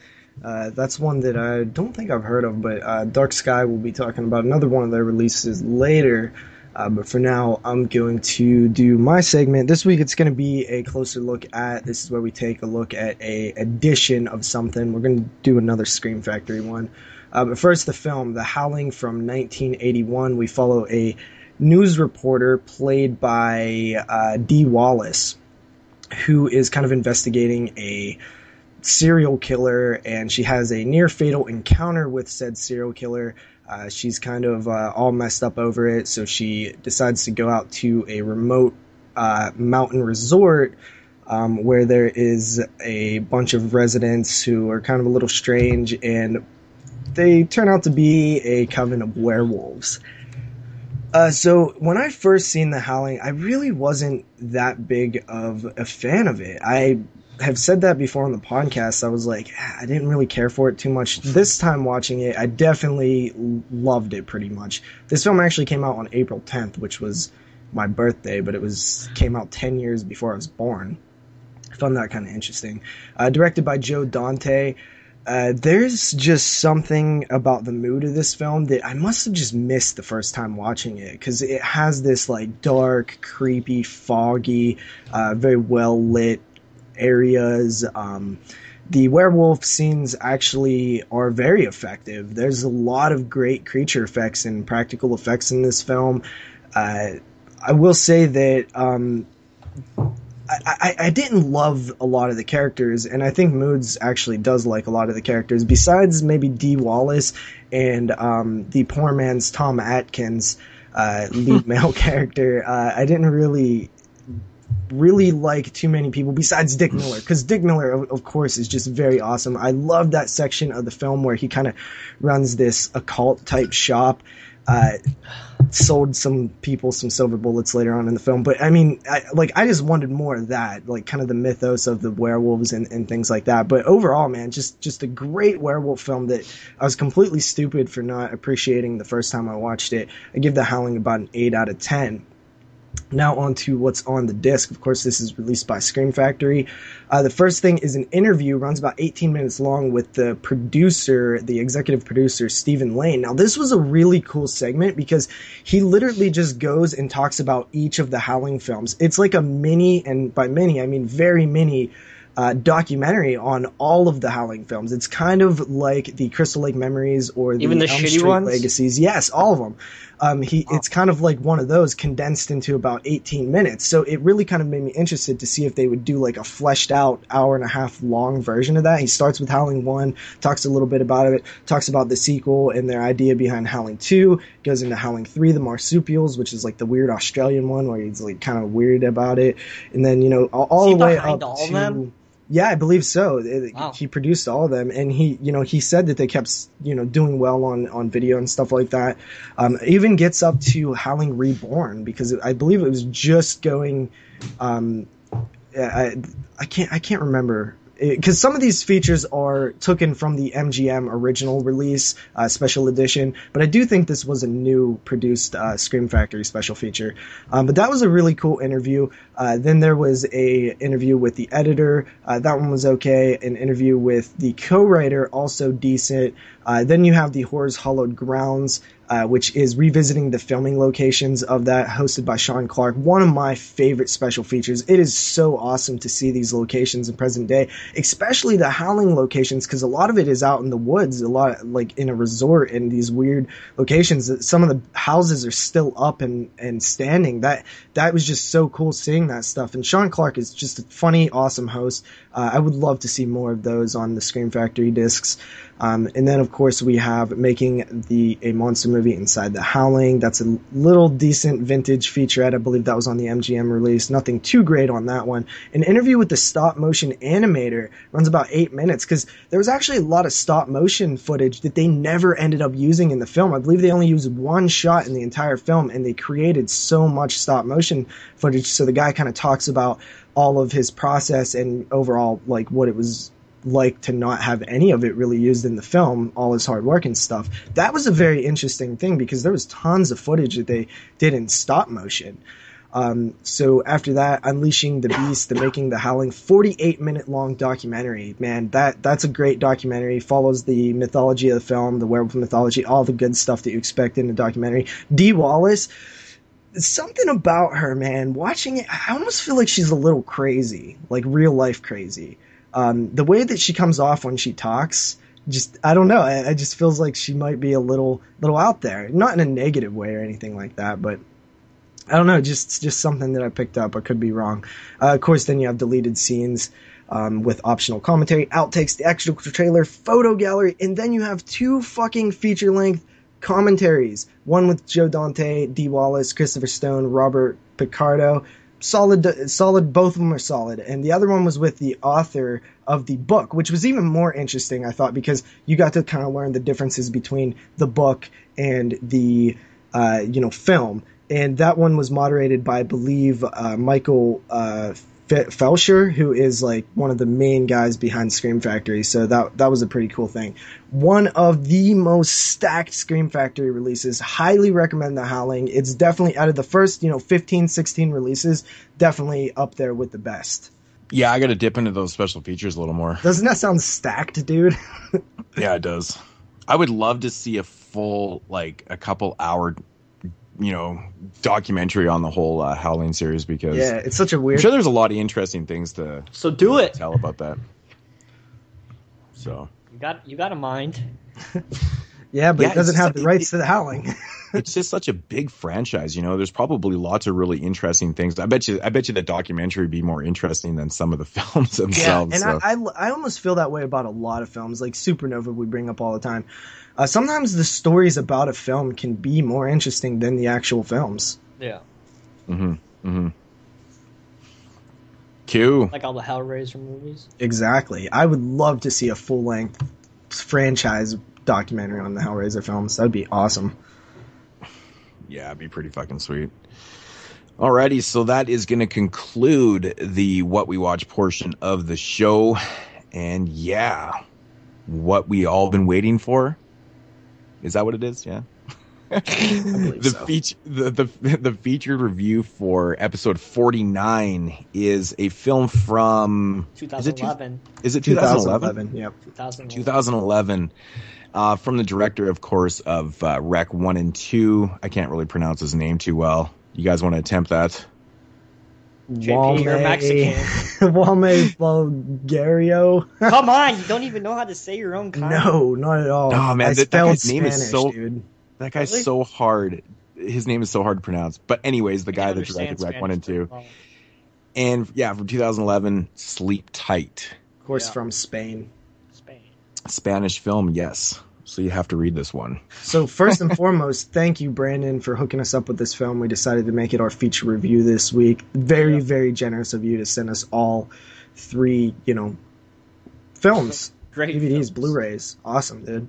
Uh, that's one that I don't think I've heard of, but uh, Dark Sky will be talking about another one of their releases later. Uh, but for now, I'm going to do my segment. This week, it's going to be a closer look at. This is where we take a look at a edition of something. We're going to do another Scream Factory one. Uh, but first, the film, The Howling from 1981. We follow a news reporter played by uh, Dee Wallace, who is kind of investigating a serial killer, and she has a near fatal encounter with said serial killer. Uh, she's kind of uh, all messed up over it, so she decides to go out to a remote uh, mountain resort um, where there is a bunch of residents who are kind of a little strange, and they turn out to be a coven of werewolves. Uh, so when I first seen The Howling, I really wasn't that big of a fan of it. I have said that before on the podcast. I was like, ah, I didn't really care for it too much. This time watching it, I definitely loved it pretty much. This film actually came out on April 10th, which was my birthday, but it was came out 10 years before I was born. I found that kind of interesting. Uh, directed by Joe Dante. Uh, there's just something about the mood of this film that I must have just missed the first time watching it because it has this like dark, creepy, foggy, uh, very well lit areas. Um, the werewolf scenes actually are very effective. There's a lot of great creature effects and practical effects in this film. Uh, I will say that um, I, I, I, didn't love a lot of the characters, and I think Moods actually does like a lot of the characters. Besides maybe Dee Wallace and um, the poor man's Tom Atkins, uh, lead male character, uh, I didn't really really like too many people besides Dick Miller because Dick Miller, of, of, course, is just very awesome. I love that section of the film where he kind of runs this occult type shop. Uh, sold some people some silver bullets later on in the film, but I mean, I, like I just wanted more of that, like kind of the mythos of the werewolves and, and things like that. But overall, man, just just a great werewolf film that I was completely stupid for not appreciating the first time I watched it. I give The Howling about an eight out of ten. Now on to what's on the disc. Of course, this is released by Scream Factory. Uh, the first thing is an interview, runs about 18 minutes long with the producer, the executive producer, Steven Lane. Now, this was a really cool segment because he literally just goes and talks about each of the Howling films. It's like a mini, and by mini, I mean very mini uh, documentary on all of the Howling films. It's kind of like the Crystal Lake Memories or the, Even the Elm Street ones? Legacies. Yes, all of them. Um, he, it's kind of like one of those condensed into about 18 minutes. So it really kind of made me interested to see if they would do like a fleshed out hour and a half long version of that. He starts with Howling 1, talks a little bit about it, talks about the sequel and their idea behind Howling 2, goes into Howling 3, the Marsupials, which is like the weird Australian one where he's like kind of weird about it. And then, you know, all, all the way up to. them? Yeah, I believe so. It- Wow. He produced all of them, and he, you know, he said that they kept, you know, doing well on on video and stuff like that. Um, even gets up to Howling Reborn because I believe it was just going. Um, I I can't I can't remember because some of these features are taken from the MGM original release uh, special edition, but I do think this was a new produced uh, Scream Factory special feature. Um, but that was a really cool interview. Uh, then there was a interview with the editor. Uh, that one was okay. An interview with the co-writer, also decent. Uh, then you have the Horrors Hallowed Grounds, uh, which is revisiting the filming locations of that, hosted by Sean Clark. One of my favorite special features. It is so awesome to see these locations in present day, especially the Howling locations, because a lot of it is out in the woods, a lot like in a resort in these weird locations. Some of the houses are still up and, and standing. That that was just so cool seeing that stuff. And Sean Clark is just a funny, awesome host. Uh, I would love to see more of those on the Scream Factory discs. Um, and then, of course, we have making the a monster movie inside the Howling. That's a little decent vintage featurette. I believe that was on the MGM release. Nothing too great on that one. An interview with the stop motion animator runs about eight minutes because there was actually a lot of stop motion footage that they never ended up using in the film. I believe they only used one shot in the entire film, and they created so much stop motion footage. So the guy kind of talks about all of his process and overall like what it was like to not have any of it really used in the film, all his hard work and stuff. That was a very interesting thing because there was tons of footage that they did in stop motion. Um, so after that, Unleashing the Beast, the Making the Howling, 48 minute long documentary. Man, that, that's a great documentary. Follows the mythology of the film, the werewolf mythology, all the good stuff that you expect in a documentary. Dee Wallace, something about her, man, watching it, I almost feel like she's a little crazy, like real life crazy. Um, the way that she comes off when she talks, just I don't know. I, just feels like she might be a little little out there, not in a negative way or anything like that, but I don't know. Just just something that I picked up. I could be wrong. Uh, of course, then you have deleted scenes. Um, with optional commentary, outtakes, the extra trailer, photo gallery, and then you have two fucking feature length commentaries. One with Joe Dante, Dee Wallace, Christopher Stone, Robert Picardo. Solid, solid. Both of them are solid. And the other one was with the author of the book, which was even more interesting, I thought, because you got to kind of learn the differences between the book and the, uh, you know, film. And that one was moderated by, I believe, uh, Michael uh, Felsher, who is like one of the main guys behind Scream Factory. So that that was a pretty cool thing. One of the most stacked Scream Factory releases. Highly recommend The Howling. It's definitely out of the first, you know, 15, 16 releases, definitely up there with the best. Yeah, I got to dip into those special features a little more. Doesn't that sound stacked, dude? yeah, it does. I would love to see a full, like, a couple hour you know documentary on the whole uh, Howling series because yeah, it's such a weird. I'm sure there's a lot of interesting things to so do it. Tell about that. So you got you got a mind. yeah, but yeah, it doesn't have the rights it, to the Howling. it's just such a big franchise, you know. There's probably lots of really interesting things. I bet you, I bet you the documentary would be more interesting than some of the films themselves. Yeah, and so. I, I, I almost feel that way about a lot of films, like Supernova. We bring up all the time. Uh, sometimes the stories about a film can be more interesting than the actual films. Yeah. Mm-hmm. Mm-hmm. Q. Like all the Hellraiser movies. Exactly. I would love to see a full length franchise documentary on the Hellraiser films. That'd be awesome. Yeah, it'd be pretty fucking sweet. Alrighty, so that is going to conclude the what we watch portion of the show. And yeah, what we all been waiting for is that what it is? Yeah. the so. feature the, the the featured review for episode 49 is a film from 2011 is it, two, is it 2011 2011 yep. 2011, 2011 uh, from the director of course of uh, rec 1 and 2 i can't really pronounce his name too well. You guys want to attempt that JP, you're Mexican. Wame Bulgario. Come on, you don't even know how to say your own kind. No, not at all. Oh man, I that, that guy's Spanish, name is so dude. that guy's really? so hard. His name is so hard to pronounce. But anyways, the guy that directed Rec One and Two, and yeah, from 2011, Sleep Tight. Of course, yeah. from Spain. Spain. Spanish film, yes. So you have to read this one. So first and foremost, thank you, Brandon, for hooking us up with this film. We decided to make it our feature review this week. Very, yeah. very generous of you to send us all three, you know, films, Great DVDs, films. Blu-rays. Awesome, dude.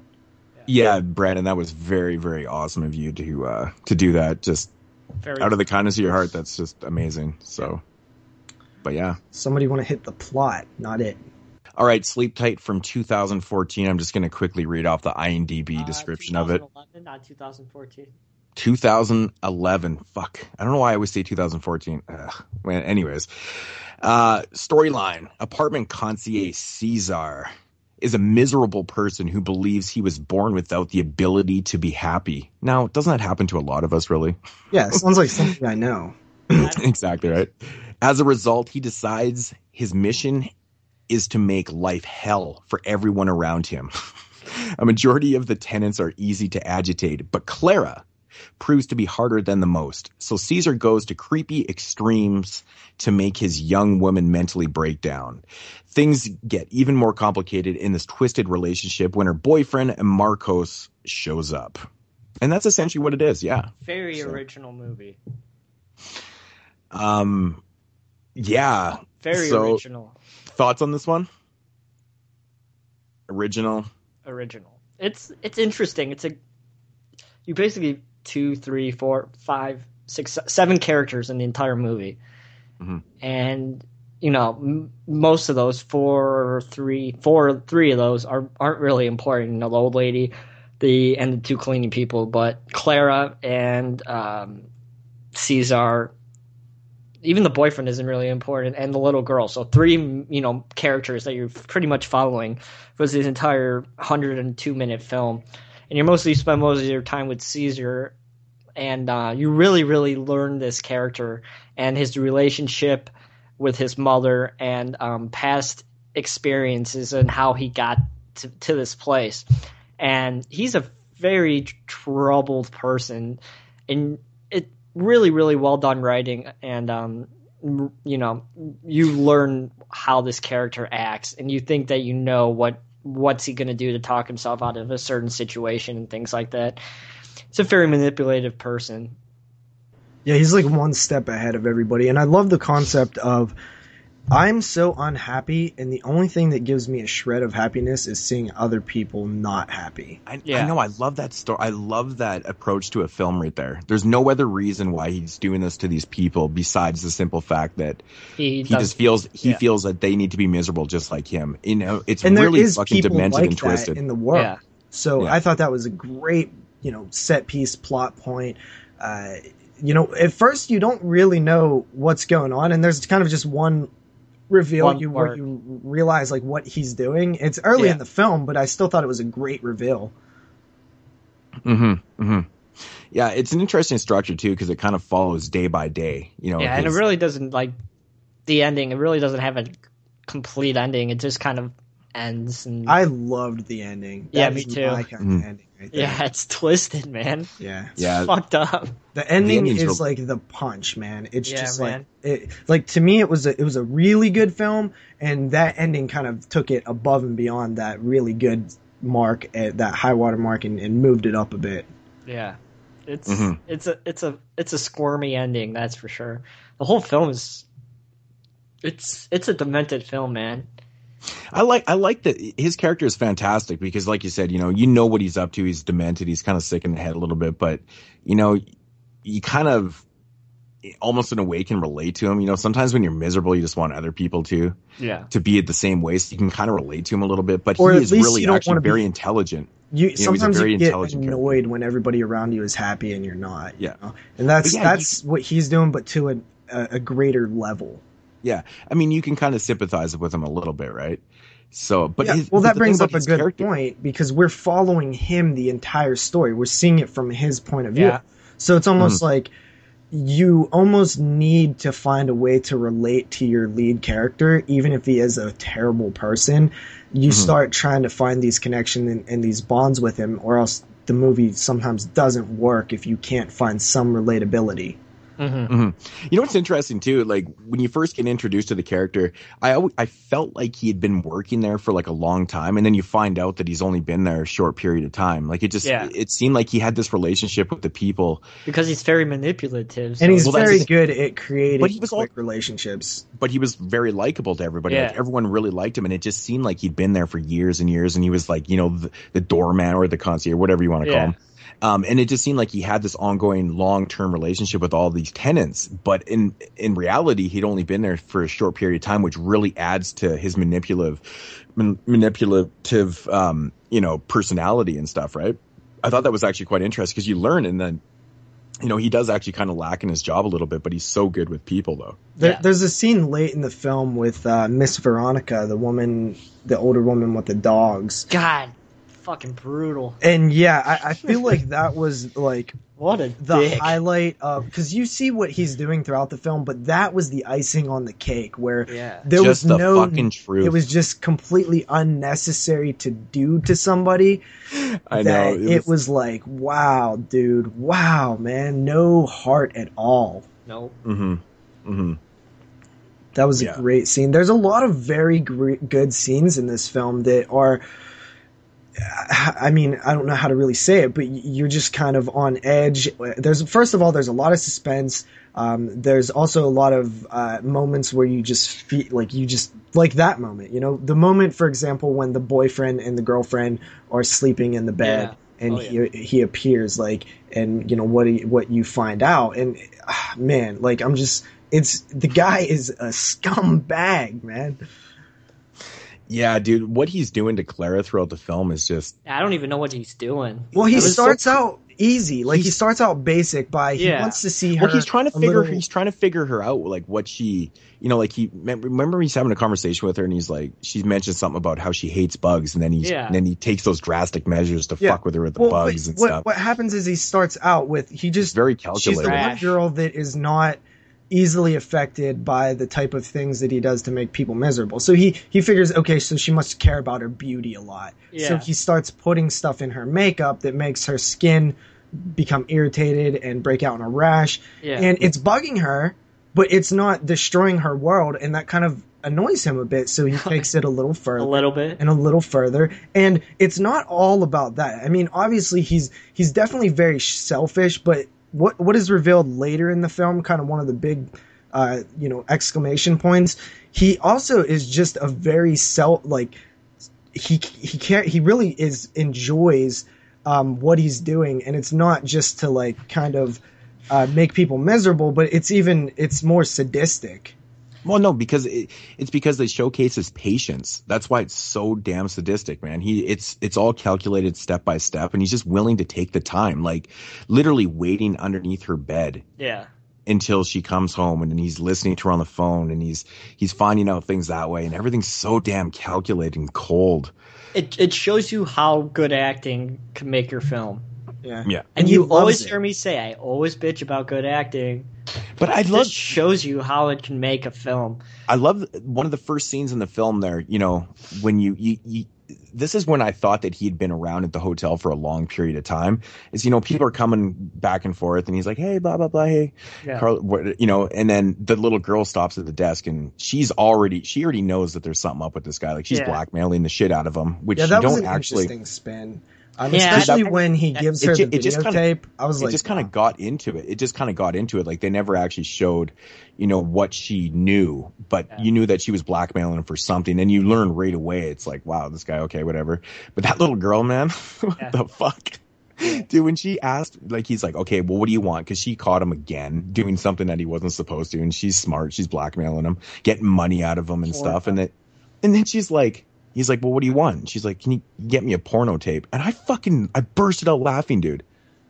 Yeah, Brandon, that was very, very awesome of you to uh, to do that. Just very out of the kindness of your heart, that's just amazing. So, but yeah, somebody want to hit the plot, not it. All right, Sleep Tight from 2014. I'm just going to quickly read off the IMDb Uh, description of it. 2011, Not 2014. 2011. Fuck. I don't know why I always say 2014. Ugh. Well, anyways, uh, storyline: apartment concierge Caesar is a miserable person who believes he was born without the ability to be happy. Now, doesn't that happen to a lot of us, really? Yeah, sounds like something I know. exactly right. As a result, he decides his mission is to make life hell for everyone around him. a majority of the tenants are easy to agitate, but Clara proves to be harder than the most. So Caesar goes to creepy extremes to make his young woman mentally break down. Things get even more complicated in this twisted relationship when her boyfriend Marcos shows up. And that's essentially what it is, yeah. Very So- original movie. Um yeah. Very So- original. Thoughts on this one? Original. Original. It's it's interesting. It's a you basically two, three, four, five, six, seven characters in the entire movie, Mhm. and you know m- most of those four, or three, four, three of those are aren't really important. You know, the old lady, the and the two cleaning people, but Clara and um, Caesar even the boyfriend isn't really important and the little girl. So three you know characters that you're pretty much following for this entire 102 minute film. And you mostly spend most of your time with caesar and uh, you really really learn this character and his relationship with his mother and um, past experiences and how he got to, to this place. And he's a very troubled person and it really really well done writing and um you know you learn how this character acts and you think that you know what what's he going to do to talk himself out of a certain situation and things like that it's a very manipulative person Yeah, he's like one step ahead of everybody. And I love the concept of I'm so unhappy, and the only thing that gives me a shred of happiness is seeing other people not happy. I, Yeah. I know. I love that story. I love that approach to a film right there. There's no other reason why he's doing this to these people besides the simple fact that he, he just feels he yeah. feels that they need to be miserable just like him. You know, it's And really is fucking demented like and that twisted. in the world. Yeah. So Yeah. I thought that was a great, you know, set piece plot point. Uh, you know, at first you don't really know what's going on, and there's kind of just one reveal One you where part. you realize like what he's doing. It's early Yeah. in the film, but I still thought it was a great reveal. Mm-hmm. Mm-hmm. Yeah, it's an interesting structure too because it kind of follows day by day. You know, yeah and it really doesn't like the ending it really doesn't have a complete ending it just kind of ends and I loved the ending. Yeah, me too. My kind of ending right yeah it's twisted man yeah. it's Yeah. fucked up The ending ending's is real- like the punch, man. It's Yeah, just man. like it, like to me, it was a it was a really good film, and that ending kind of took it above and beyond that really good mark at that high water mark and, and moved it up a bit. Yeah, it's Mhm. it's a it's a it's a squirmy ending, that's for sure. The whole film is it's it's a demented film, man. I like I like that his character is fantastic because like you said, you know, you know what he's up to. He's demented. He's kind of sick in the head a little bit, but you know, you kind of almost in a way can relate to him. You know, sometimes when you're miserable, you just want other people to Yeah, to be at the same way, so you can kind of relate to him a little bit. But Or he is really actually wanna be- very intelligent. You he's a sometimes very you get intelligent character. annoyed when everybody around you is happy and you're not. you Yeah. know? and that's yeah, that's what he's doing, but to a a, a greater level. Yeah, I mean, you can kind of sympathize with him a little bit, right? So, but Yeah, his, well, that the brings up like a good character- point because we're following him the entire story. We're seeing it from his point of view. Yeah. So it's almost Mm-hmm. like you almost need to find a way to relate to your lead character, even if he is a terrible person. You Mm-hmm. start trying to find these connections and, and these bonds with him, or else the movie sometimes doesn't work if you can't find some relatability. Hmm You know what's interesting too? Like when you first get introduced to the character, I always, I felt like he had been working there for like a long time, and then you find out that he's only been there a short period of time. Like it just Yeah. it seemed like he had this relationship with the people, because he's very manipulative. so- And he's Well, very good at creating But he was all- relationships. but he was very likable to everybody. Like Yeah. everyone really liked him, and it just seemed like he'd been there for years and years, and he was like you know the, the doorman or the concierge, whatever you want to call him. Um, and it just seemed like he had this ongoing long-term relationship with all these tenants, but in in reality, he'd only been there for a short period of time, which really adds to his manipulative, man, manipulative, um, you know, personality and stuff, right? I thought that was actually quite interesting because you learn, and then, you know, he does actually kind of lack in his job a little bit, but he's so good with people, though. There, Yeah. There's a scene late in the film with uh, Miss Veronica, the woman, the older woman with the dogs, God, fucking brutal. and yeah, I, I feel like that was like What a the dick. highlight of because you see what he's doing throughout the film, but that was the icing on the cake where Yeah. there Just was the no fucking truth. It was just completely unnecessary to do to somebody. I that know it was, like, wow, dude, wow, man, no heart at all. Nope. hmm hmm That was a Yeah. great scene. There's a lot of very gre good scenes in this film that are. I mean, I don't know how to really say it, but you're just kind of on edge. There's first of all, there's a lot of suspense. Um, there's also a lot of uh, moments where you just feel like you just like that moment. You know, the moment, for example, when the boyfriend and the girlfriend are sleeping in the bed, Yeah. and Oh, he he appears like, and you know what he, what you find out, and ah, man, like I'm just, it's the guy is a scumbag, man. Yeah, dude, what he's doing to Clara throughout the film is just I don't even know what he's doing. Well, he That was so starts out easy, like he starts out basic by he wants to see her. well, he's trying to figure little- he's trying to figure her out, like what she, you know, like he remember he's having a conversation with her, and he's like, she mentioned something about how she hates bugs, and then he's Yeah. and then he takes those drastic measures to Yeah. fuck with her with the Well, bugs and what, stuff. What happens is he starts out with he just Very calculated. she's the one girl that is not easily affected by the type of things that he does to make people miserable. So he he figures okay, so she must care about her beauty a lot. Yeah. So he starts putting stuff in her makeup that makes her skin become irritated and break out in a rash. Yeah. And it's bugging her, but it's not destroying her world and that kind of annoys him a bit, so he takes it a little further a little bit. and a little further and it's not all about that i mean obviously he's he's definitely very selfish but what what is revealed later in the film kind of one of the big uh you know exclamation points. He also is just a very self like he he can't he really is enjoys um what he's doing. And it's not just to like kind of uh, make people miserable but it's even it's more sadistic Well, no, because it, it's because they showcase his patience. That's why it's so damn sadistic, man. He it's it's all calculated step by step, and he's just willing to take the time, like literally waiting underneath her bed Yeah. until she comes home, and then he's listening to her on the phone, and he's he's finding out things that way, and everything's so damn calculated and cold. It it shows you how good acting can make your film. yeah Yeah, And he you always it. hear me say I always bitch about good acting. But I This love shows you how it can make a film. I love one of the first scenes in the film there, you know, when you, you, you this is when I thought that he'd been around at the hotel for a long period of time. Is you know people are coming back and forth, and he's like, "Hey, blah blah blah, hey, Yeah. Carl," what, you know." And then the little girl stops at the desk, and she's already she already knows that there's something up with this guy. Like she's Yeah. blackmailing the shit out of him, which Yeah, you that was don't an actually. interesting spin. Um, Yeah, especially that- when he gives it her ju- the it just kinda- videotape. I was it like, just kind wow. of got into it. It just kind of got into it. Like they never actually showed, you know, what she knew, but Yeah. you knew that she was blackmailing him for something, and you learn right away. It's like, wow, this guy, okay, whatever. But that little girl, man, what Yeah. the fuck? Dude, when she asked, like, he's like, okay, well, what do you want? Because she caught him again doing something that he wasn't supposed to, and she's smart. She's blackmailing him, getting money out of him and Poor stuff. And then, and then she's like, he's like, well, what do you want? And she's like, can you get me a porno tape? And I fucking, I bursted out laughing, dude.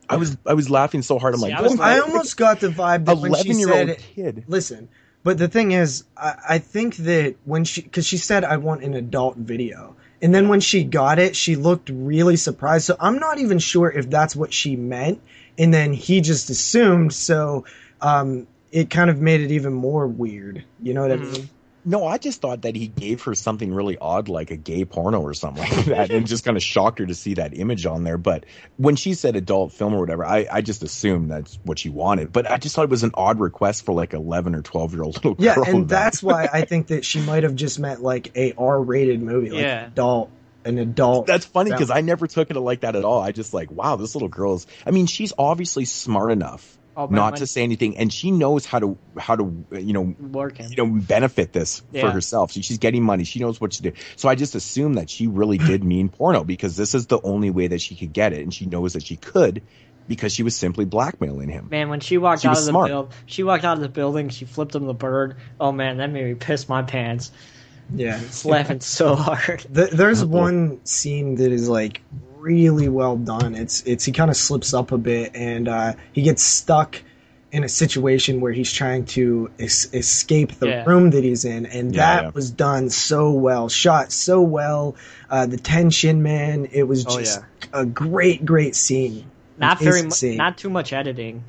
I was, I was laughing so hard. I'm See, like, I was I almost got the vibe that when she eleven year said, old kid. "Listen," but the thing is, I, I think that when she, because she said, "I want an adult video," and then when she got it, she looked really surprised. So I'm not even sure if that's what she meant, and then he just assumed. So um, it kind of made it even more weird. You know what I Mhm. mean? No, I just thought that he gave her something really odd, like a gay porno or something like that, and just kind of shocked her to see that image on there. But when she said adult film or whatever, I, I just assumed that's what she wanted. But I just thought it was an odd request for like eleven or twelve year old little Yeah, girl. and that- that's why I think that she might have just meant like a R-rated movie, like Yeah. adult, an adult. That's funny because. I never took it like that at all. I just like, wow, this little girl's. I mean, she's obviously smart enough man, not my- to say anything, and she knows how to how to you know working. you know benefit this for herself. She, she's getting money. She knows what to do. So I just assume that she really did mean porno because this is the only way that she could get it, and she knows that she could because she was simply blackmailing him. Man, when she walked She out of the smart. build, she walked out of the building. She flipped him the bird. Oh man, that made me piss my pants. Yeah. It's laughing so hard. Th- There's oh, one scene that is like really well done. It's it's he kind of slips up a bit and uh, he gets stuck in a situation where he's trying to es- escape the Yeah. room that he's in, and Yeah, that yeah. was done so well, shot so well. Uh, the tension, man, it was Oh, just a great, great scene. Not very is much. insane. Not too much editing.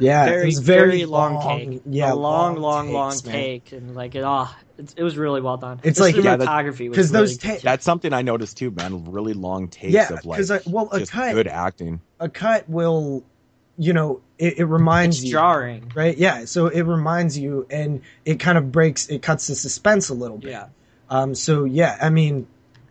Yeah, very, it was very, very long, take. Yeah, a long, long, long takes, man. take, and like it. Oh, it, it was really well done. It's The like- Yeah, that- cinematography was because really those ta- That's something I noticed too, man. Really long takes Yeah, of like 'cause I- well, a cut- good acting. a cut will, you know, it, it reminds it's you. jarring. right? Yeah, so it reminds you, and it kind of breaks, it cuts the suspense a little bit. Yeah. Um. So yeah, I mean,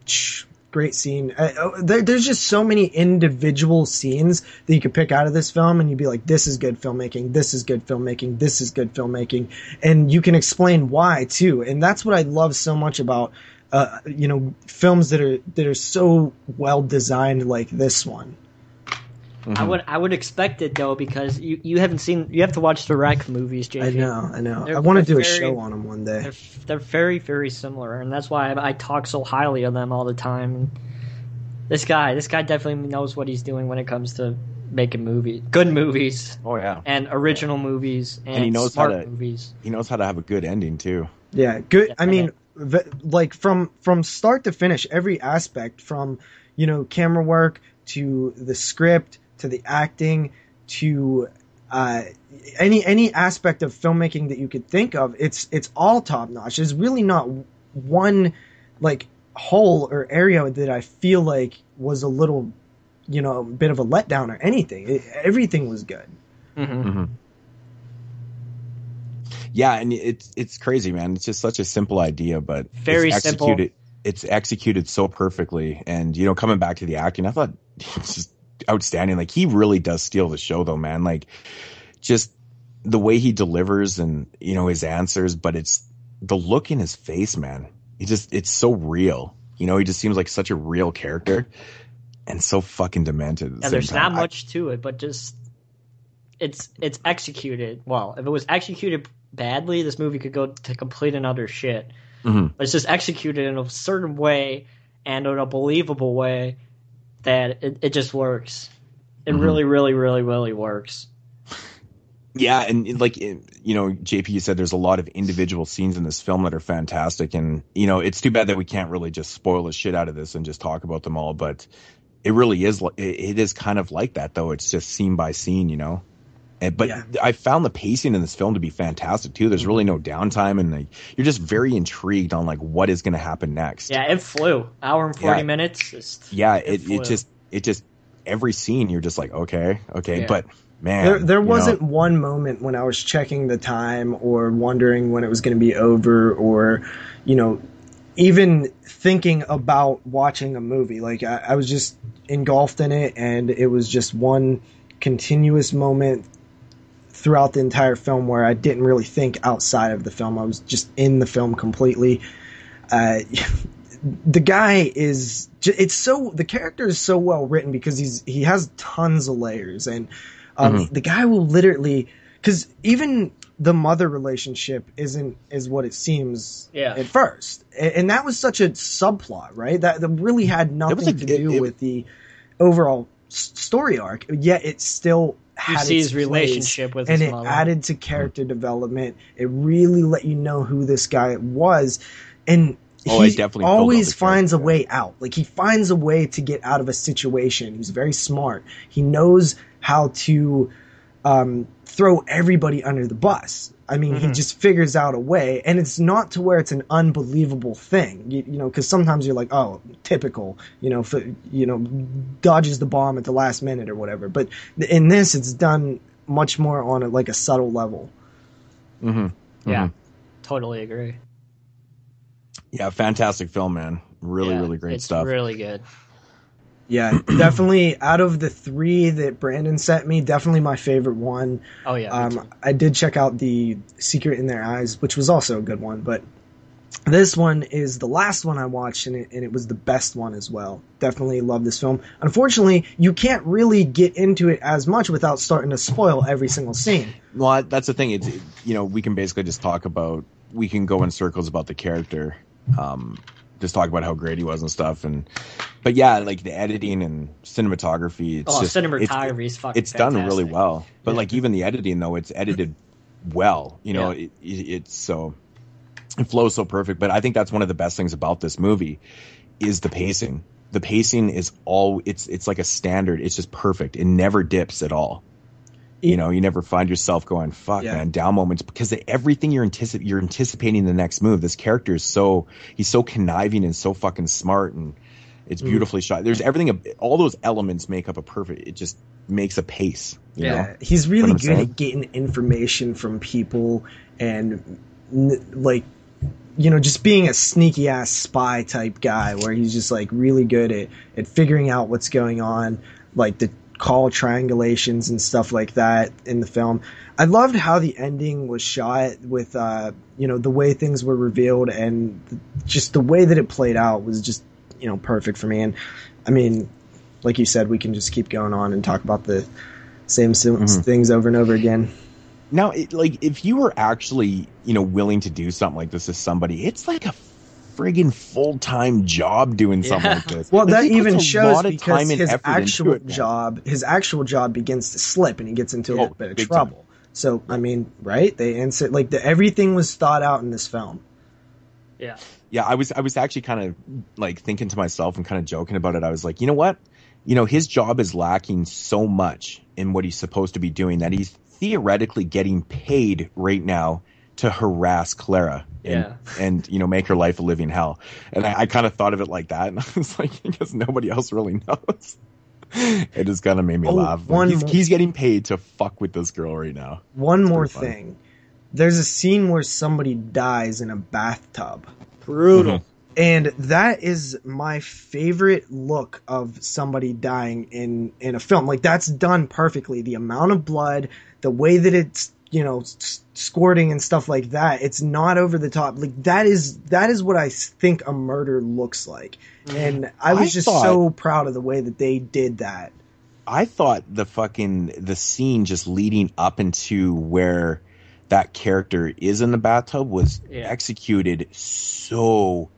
sh- great scene. Oh, there, there's just so many individual scenes that you could pick out of this film, and you'd be like, "This is good filmmaking. This is good filmmaking. This is good filmmaking," and you can explain why too. And that's what I love so much about, uh, you know, films that are that are so well designed like this one. Mm-hmm. I would I would expect it though because you, you haven't seen you have to watch the Rec movies, JJ. I know, I know. They're- I want to they're do a show on them one day. They're they're very very similar, and that's why I, I talk so highly of them all the time. This guy, this guy definitely knows what he's doing when it comes to making movies, good movies, Oh yeah, and original movies, and, he knows how to- movies. he knows how to have a good ending too. Yeah, good. I mean, v- like from from start to finish, every aspect from you know camera work to the script to the acting to uh, any any aspect of filmmaking that you could think of, it's it's all top notch. There's really not one like hole or area that I feel like was a little you know bit of a letdown or anything. It, everything was good. hmm Yeah, and it's it's crazy, man. It's just such a simple idea, but Very it's simple. executed, It's executed so perfectly, and you know, coming back to the acting, I thought it's just outstanding. Like he really does steal the show, though, man. Like just the way he delivers and you know his answers, but it's the look in his face, man. He just it's so real. You know, he just seems like such a real character, and so fucking demented. The Yeah, there's time. not I- much to it, but just it's it's executed well. If it was executed badly, this movie could go to complete another shit. Mhm. But it's just executed in a certain way and in a believable way that it, it just works. It Mhm. really, really, really, really works. Yeah, and like you know, JP, you said there's a lot of individual scenes in this film that are fantastic, and you know, it's too bad that we can't really just spoil the shit out of this and just talk about them all. But it really is, it is kind of like that, though. It's just scene by scene, you know. And, but Yeah. I found the pacing in this film to be fantastic too. There's really mm-hmm. no downtime, and like, you're just very intrigued on like what is going to happen next. Yeah, it flew. Hour and forty Yeah. minutes. Just, yeah. It It it just it just every scene you're just like okay, okay, Yeah. but man, There, there wasn't one moment when I was checking the time or wondering when it was going to be over or, you know, even thinking about watching a movie. Like, I, I was just engulfed in it, and it was just one continuous moment throughout the entire film where I didn't really think outside of the film. I was just in the film completely. Uh, the guy is it's so the character is so well written because he's he has tons of layers and um, Mhm. the guy will literally because even the mother relationship isn't is what it seems Yeah. at first and, and that was such a subplot right that, that really had nothing was a- to do it- it- with the overall s- story arc yet it still You see its his place, relationship with and his it mother. added to mm-hmm. character development it really let you know who this guy was and Oh, he definitely always the finds a way out. Like he finds a way to get out of a situation. He's very smart. He knows how to um, throw everybody under the bus. I mean, he Mhm. just figures out a way, and it's not to where it's an unbelievable thing. You, you know, because sometimes you're like, oh, typical. You know, for, you know, dodges the bomb at the last minute or whatever. But in this, it's done much more on a, like a subtle level. Mhm. yeah, Mhm. totally agree. Yeah, fantastic film, man. Really, Yeah, really great it's stuff. Really good. Yeah, definitely out of the three that Brandon sent me, definitely my favorite one. Oh yeah. Um. I did check out the Secret in Their Eyes, which was also a good one, but this one is the last one I watched, and it, and it was the best one as well. Definitely love this film. Unfortunately, you can't really get into it as much without starting to spoil every single scene. Well, that's the thing. It's you know we can basically just talk about we can go in circles about the character, um, just talk about how great he was and stuff. And but yeah, like the editing and cinematography. It's Oh, just, cinematography is fucking It's done really well. But Yeah. like even the editing though, it's edited well. You know, Yeah. it, it, it's so it flows so perfect. But I think that's one of the best things about this movie is the pacing. The pacing is all it's it's like a standard. It's just perfect. It never dips at all. You know, you never find yourself going, "Fuck, Yeah. man!" Down moments because everything you're anticip- you're anticipating the next move. This character is so he's so conniving and so fucking smart, and it's Mm. beautifully shot. There's everything. All those elements make up a perfect. It just makes a pace. You Yeah, know? he's really good saying? at getting information from people and n- like you know just being a sneaky ass spy type guy where he's just like really good at at figuring out what's going on like the call triangulations and stuff like that in the film. I loved how the ending was shot with uh you know the way things were revealed and just the way that it played out was just you know perfect for me and I mean like you said we can just keep going on and talk about the same Mhm. things over and over again. Now, it, like, if you were actually, you know, willing to do something like this to somebody, it's like a friggin' full time job doing something like this. Well, that he puts even a shows lot because his actual job, his actual job begins to slip and he gets into a Oh, little bit of big time. trouble. So, I mean, right? They answer like the, everything was thought out in this film. Yeah. yeah, I was I was actually kind of like thinking to myself and kind of joking about it. I was like, you know what? You know, his job is lacking so much in what he's supposed to be doing that he's theoretically getting paid right now to harass Clara and Yeah. and you know make her life a living hell. And I, I kind of thought of it like that, and I was like, because nobody else really knows. It just kind of made me Oh, laugh. Like, he's, he's getting paid to fuck with this girl right now. One more thing. There's a scene where somebody dies in a bathtub. Brutal. Mm-hmm. And that is my favorite look of somebody dying in in a film. Like that's done perfectly. The amount of blood, the way that it's you know s- squirting and stuff like that. It's not over the top. Like that is that is what I think a murder looks like. Mm-hmm. And I was I just thought- so proud of the way that they did that. I thought the fucking the scene just leading up into where that character is in the bathtub was Yeah. executed so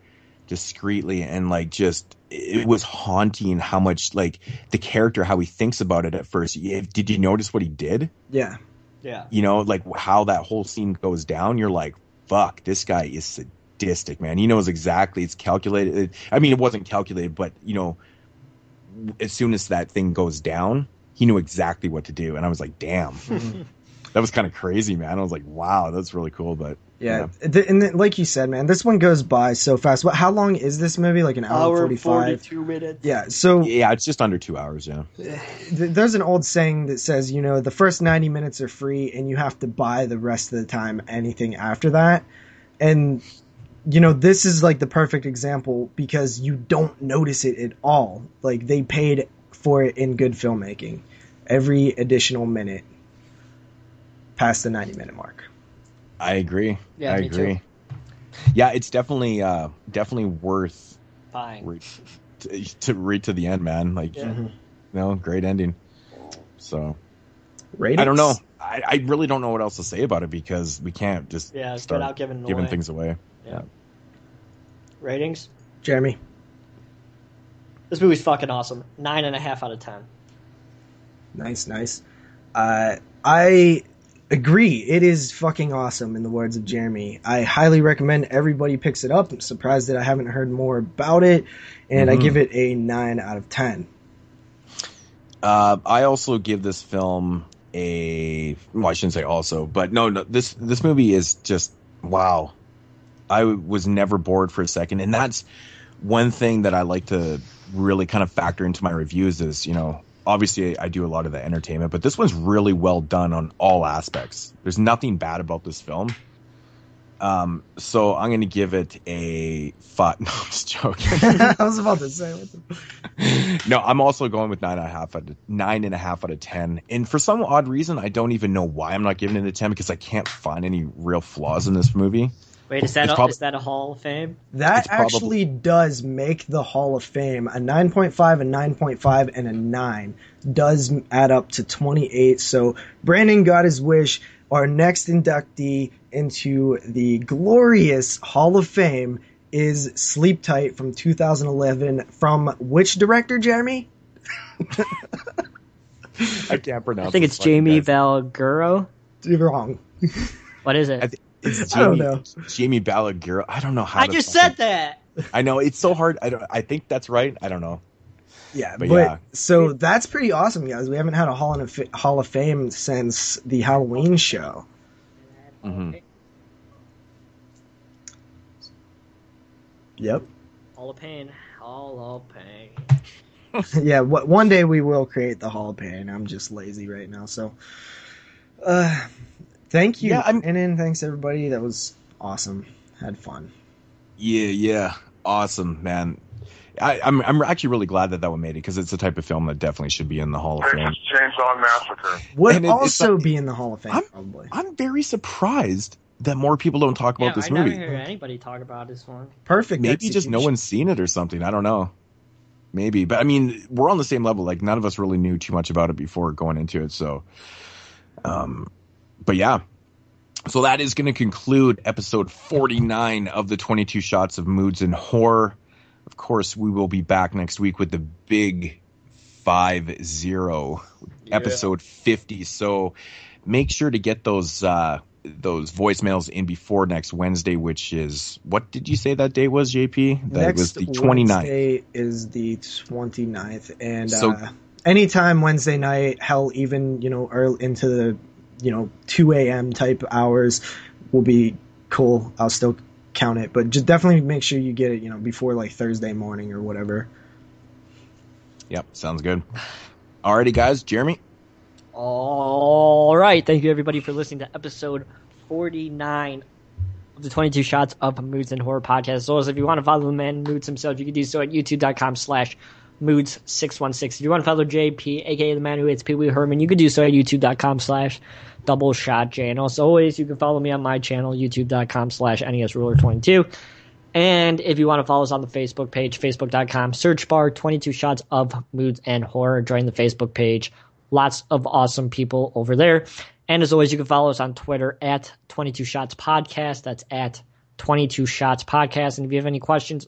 discreetly and like just it was haunting how much like the character how he thinks about it at first did you notice what he did Yeah. Yeah. you know like how that whole scene goes down you're like fuck this guy is sadistic man he knows exactly it's calculated i mean it wasn't calculated but you know as soon as that thing goes down he knew exactly what to do and i was like damn that was kind of crazy man i was like wow that's really cool but Yeah, Th- and then, like you said, man, this one goes by so fast. What? How long is this movie? Like an hour, Hour forty-five. 42 minutes. Yeah. So yeah it's just under two hours yeah there's an old saying that says, you know, the first 90 minutes are free and you have to buy the rest of the time anything after that. And, you know, this is like the perfect example because you don't notice it at all. Like they paid for it in good filmmaking. Every additional minute past the 90 minute mark. i agree Yeah, i me too. agree yeah it's definitely uh definitely worth buying re- to, to read to the end man like Yeah. you know great ending so Ratings? I don't know. I, I really don't know what else to say about it because we can't just Yeah, start without giving giving away. things away. Yeah, Ratings? Jeremy. This movie's fucking awesome. Nine and a half out of ten. Nice, nice. Uh, I agree. It is fucking awesome, in the words of Jeremy. I highly recommend everybody picks it up. I'm surprised that I haven't heard more about it, and I Mhm. give it a 9 out of 10. Uh, I also give this film a well, I shouldn't say also, but no, no. This this movie is just wow. I was never bored for a second, and that's one thing that I like to really kind of factor into my reviews. Is you know obviously I do a lot of the entertainment, but this one's really well done on all aspects. There's nothing bad about this film. Um, so I'm gonna give it a five. No, I'm just joking. I was about to say. What the... no, I'm also going with nine and a half out of nine and a half out of ten. And for some odd reason, I don't even know why I'm not giving it a ten because I can't find any real flaws in this movie. Wait, is that a, prob- is that a Hall of Fame? That It's probably- actually does make the Hall of Fame. A 9.5, a 9.5, and a 9 does add up to 28. So Brandon got his wish. Our next inductee into the glorious Hall of Fame is Sleep Tight from 2011. From which director, Jeremy? I can't pronounce. I think it's Jamie guy's- Valguro. You're wrong. What is it? I thi- It's I don't Jamie, know. Jamie Balaguer. I don't know how. I to just fucking- said that. I know it's so hard. I don't. I think that's right. I don't know. Yeah, But but, yeah. so that's pretty awesome, guys. We haven't had a Hall of, Hall of Fame since the Halloween show. Mm-hmm. Yep. Hall of Pain. Hall of Pain. yeah, wh- one day we will create the Hall of Pain. I'm just lazy right now, so. Uh, thank you, Yeah, I'm- and then thanks everybody. That was awesome. Had fun. Yeah, yeah, awesome, man. I, I'm I'm actually really glad that that one made it because it's the type of film that definitely should be in the Hall of Fame. Texas Chainsaw Massacre. Would it- also like- be in the Hall of Fame, I'm- probably. I'm very surprised that more people don't talk about yeah, this I never movie. hear anybody talk about this one. Perfect. Maybe just no one's seen it or something. I don't know. Maybe, but I mean, we're on the same level. Like none of us really knew too much about it before going into it. So, um, but yeah. So that is going to conclude episode 49 of the 22 shots of moods and horror. Of course, we will be back next week with the big five zero episode 50. So make sure to get those, uh, those voicemails in before next Wednesday, which is what did you say that day was, JP? That Next was the 29th. Wednesday is the 29th, and So- uh, anytime Wednesday night, hell, even you know, early into the you know 2 a.m. type hours will be cool. I'll still count it, but just definitely make sure you get it, you know, before like Thursday morning or whatever. Yep, sounds good. Alrighty, guys, Jeremy. All right. Thank you, everybody, for listening to episode 49 of the 22 Shots of Moods and Horror podcast. As always, if you want to follow the man Moods himself, you can do so at youtube.com slash moods616. If you want to follow JP, aka the man who hates Pee Wee Herman, you can do so at youtube.com slash double shot J. And as always, you can follow me on my channel, youtube.com slash NESRuler22. And if you want to follow us on the Facebook page, facebook.com, search bar 22 shots of moods and horror. Join the Facebook page. Lots of awesome people over there. And as always, you can follow us on Twitter at 22 shots podcast. That's at 22 shots podcast. And if you have any questions,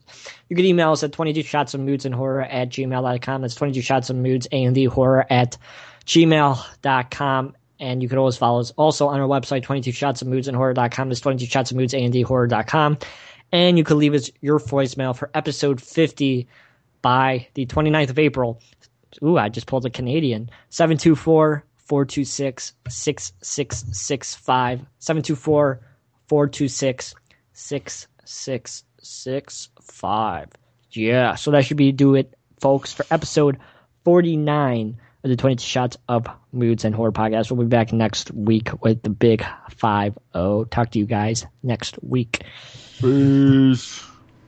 you can email us at 22 shots of moods and horror at gmail.com. That's 22 shots of moods and horror at gmail.com. And you can always follow us also on our website, 22 shots of moods and horror.com. That's 22 shots of moods and horror.com. And you can leave us your voicemail for episode 50 by the 29th of April. Ooh, I just pulled a Canadian. 724 426 6665. 724 426 6665. Yeah, so that should be do it, folks, for episode 49 of the 22 Shots of Moods and Horror podcast. We'll be back next week with the big 5 0. Talk to you guys next week. Peace.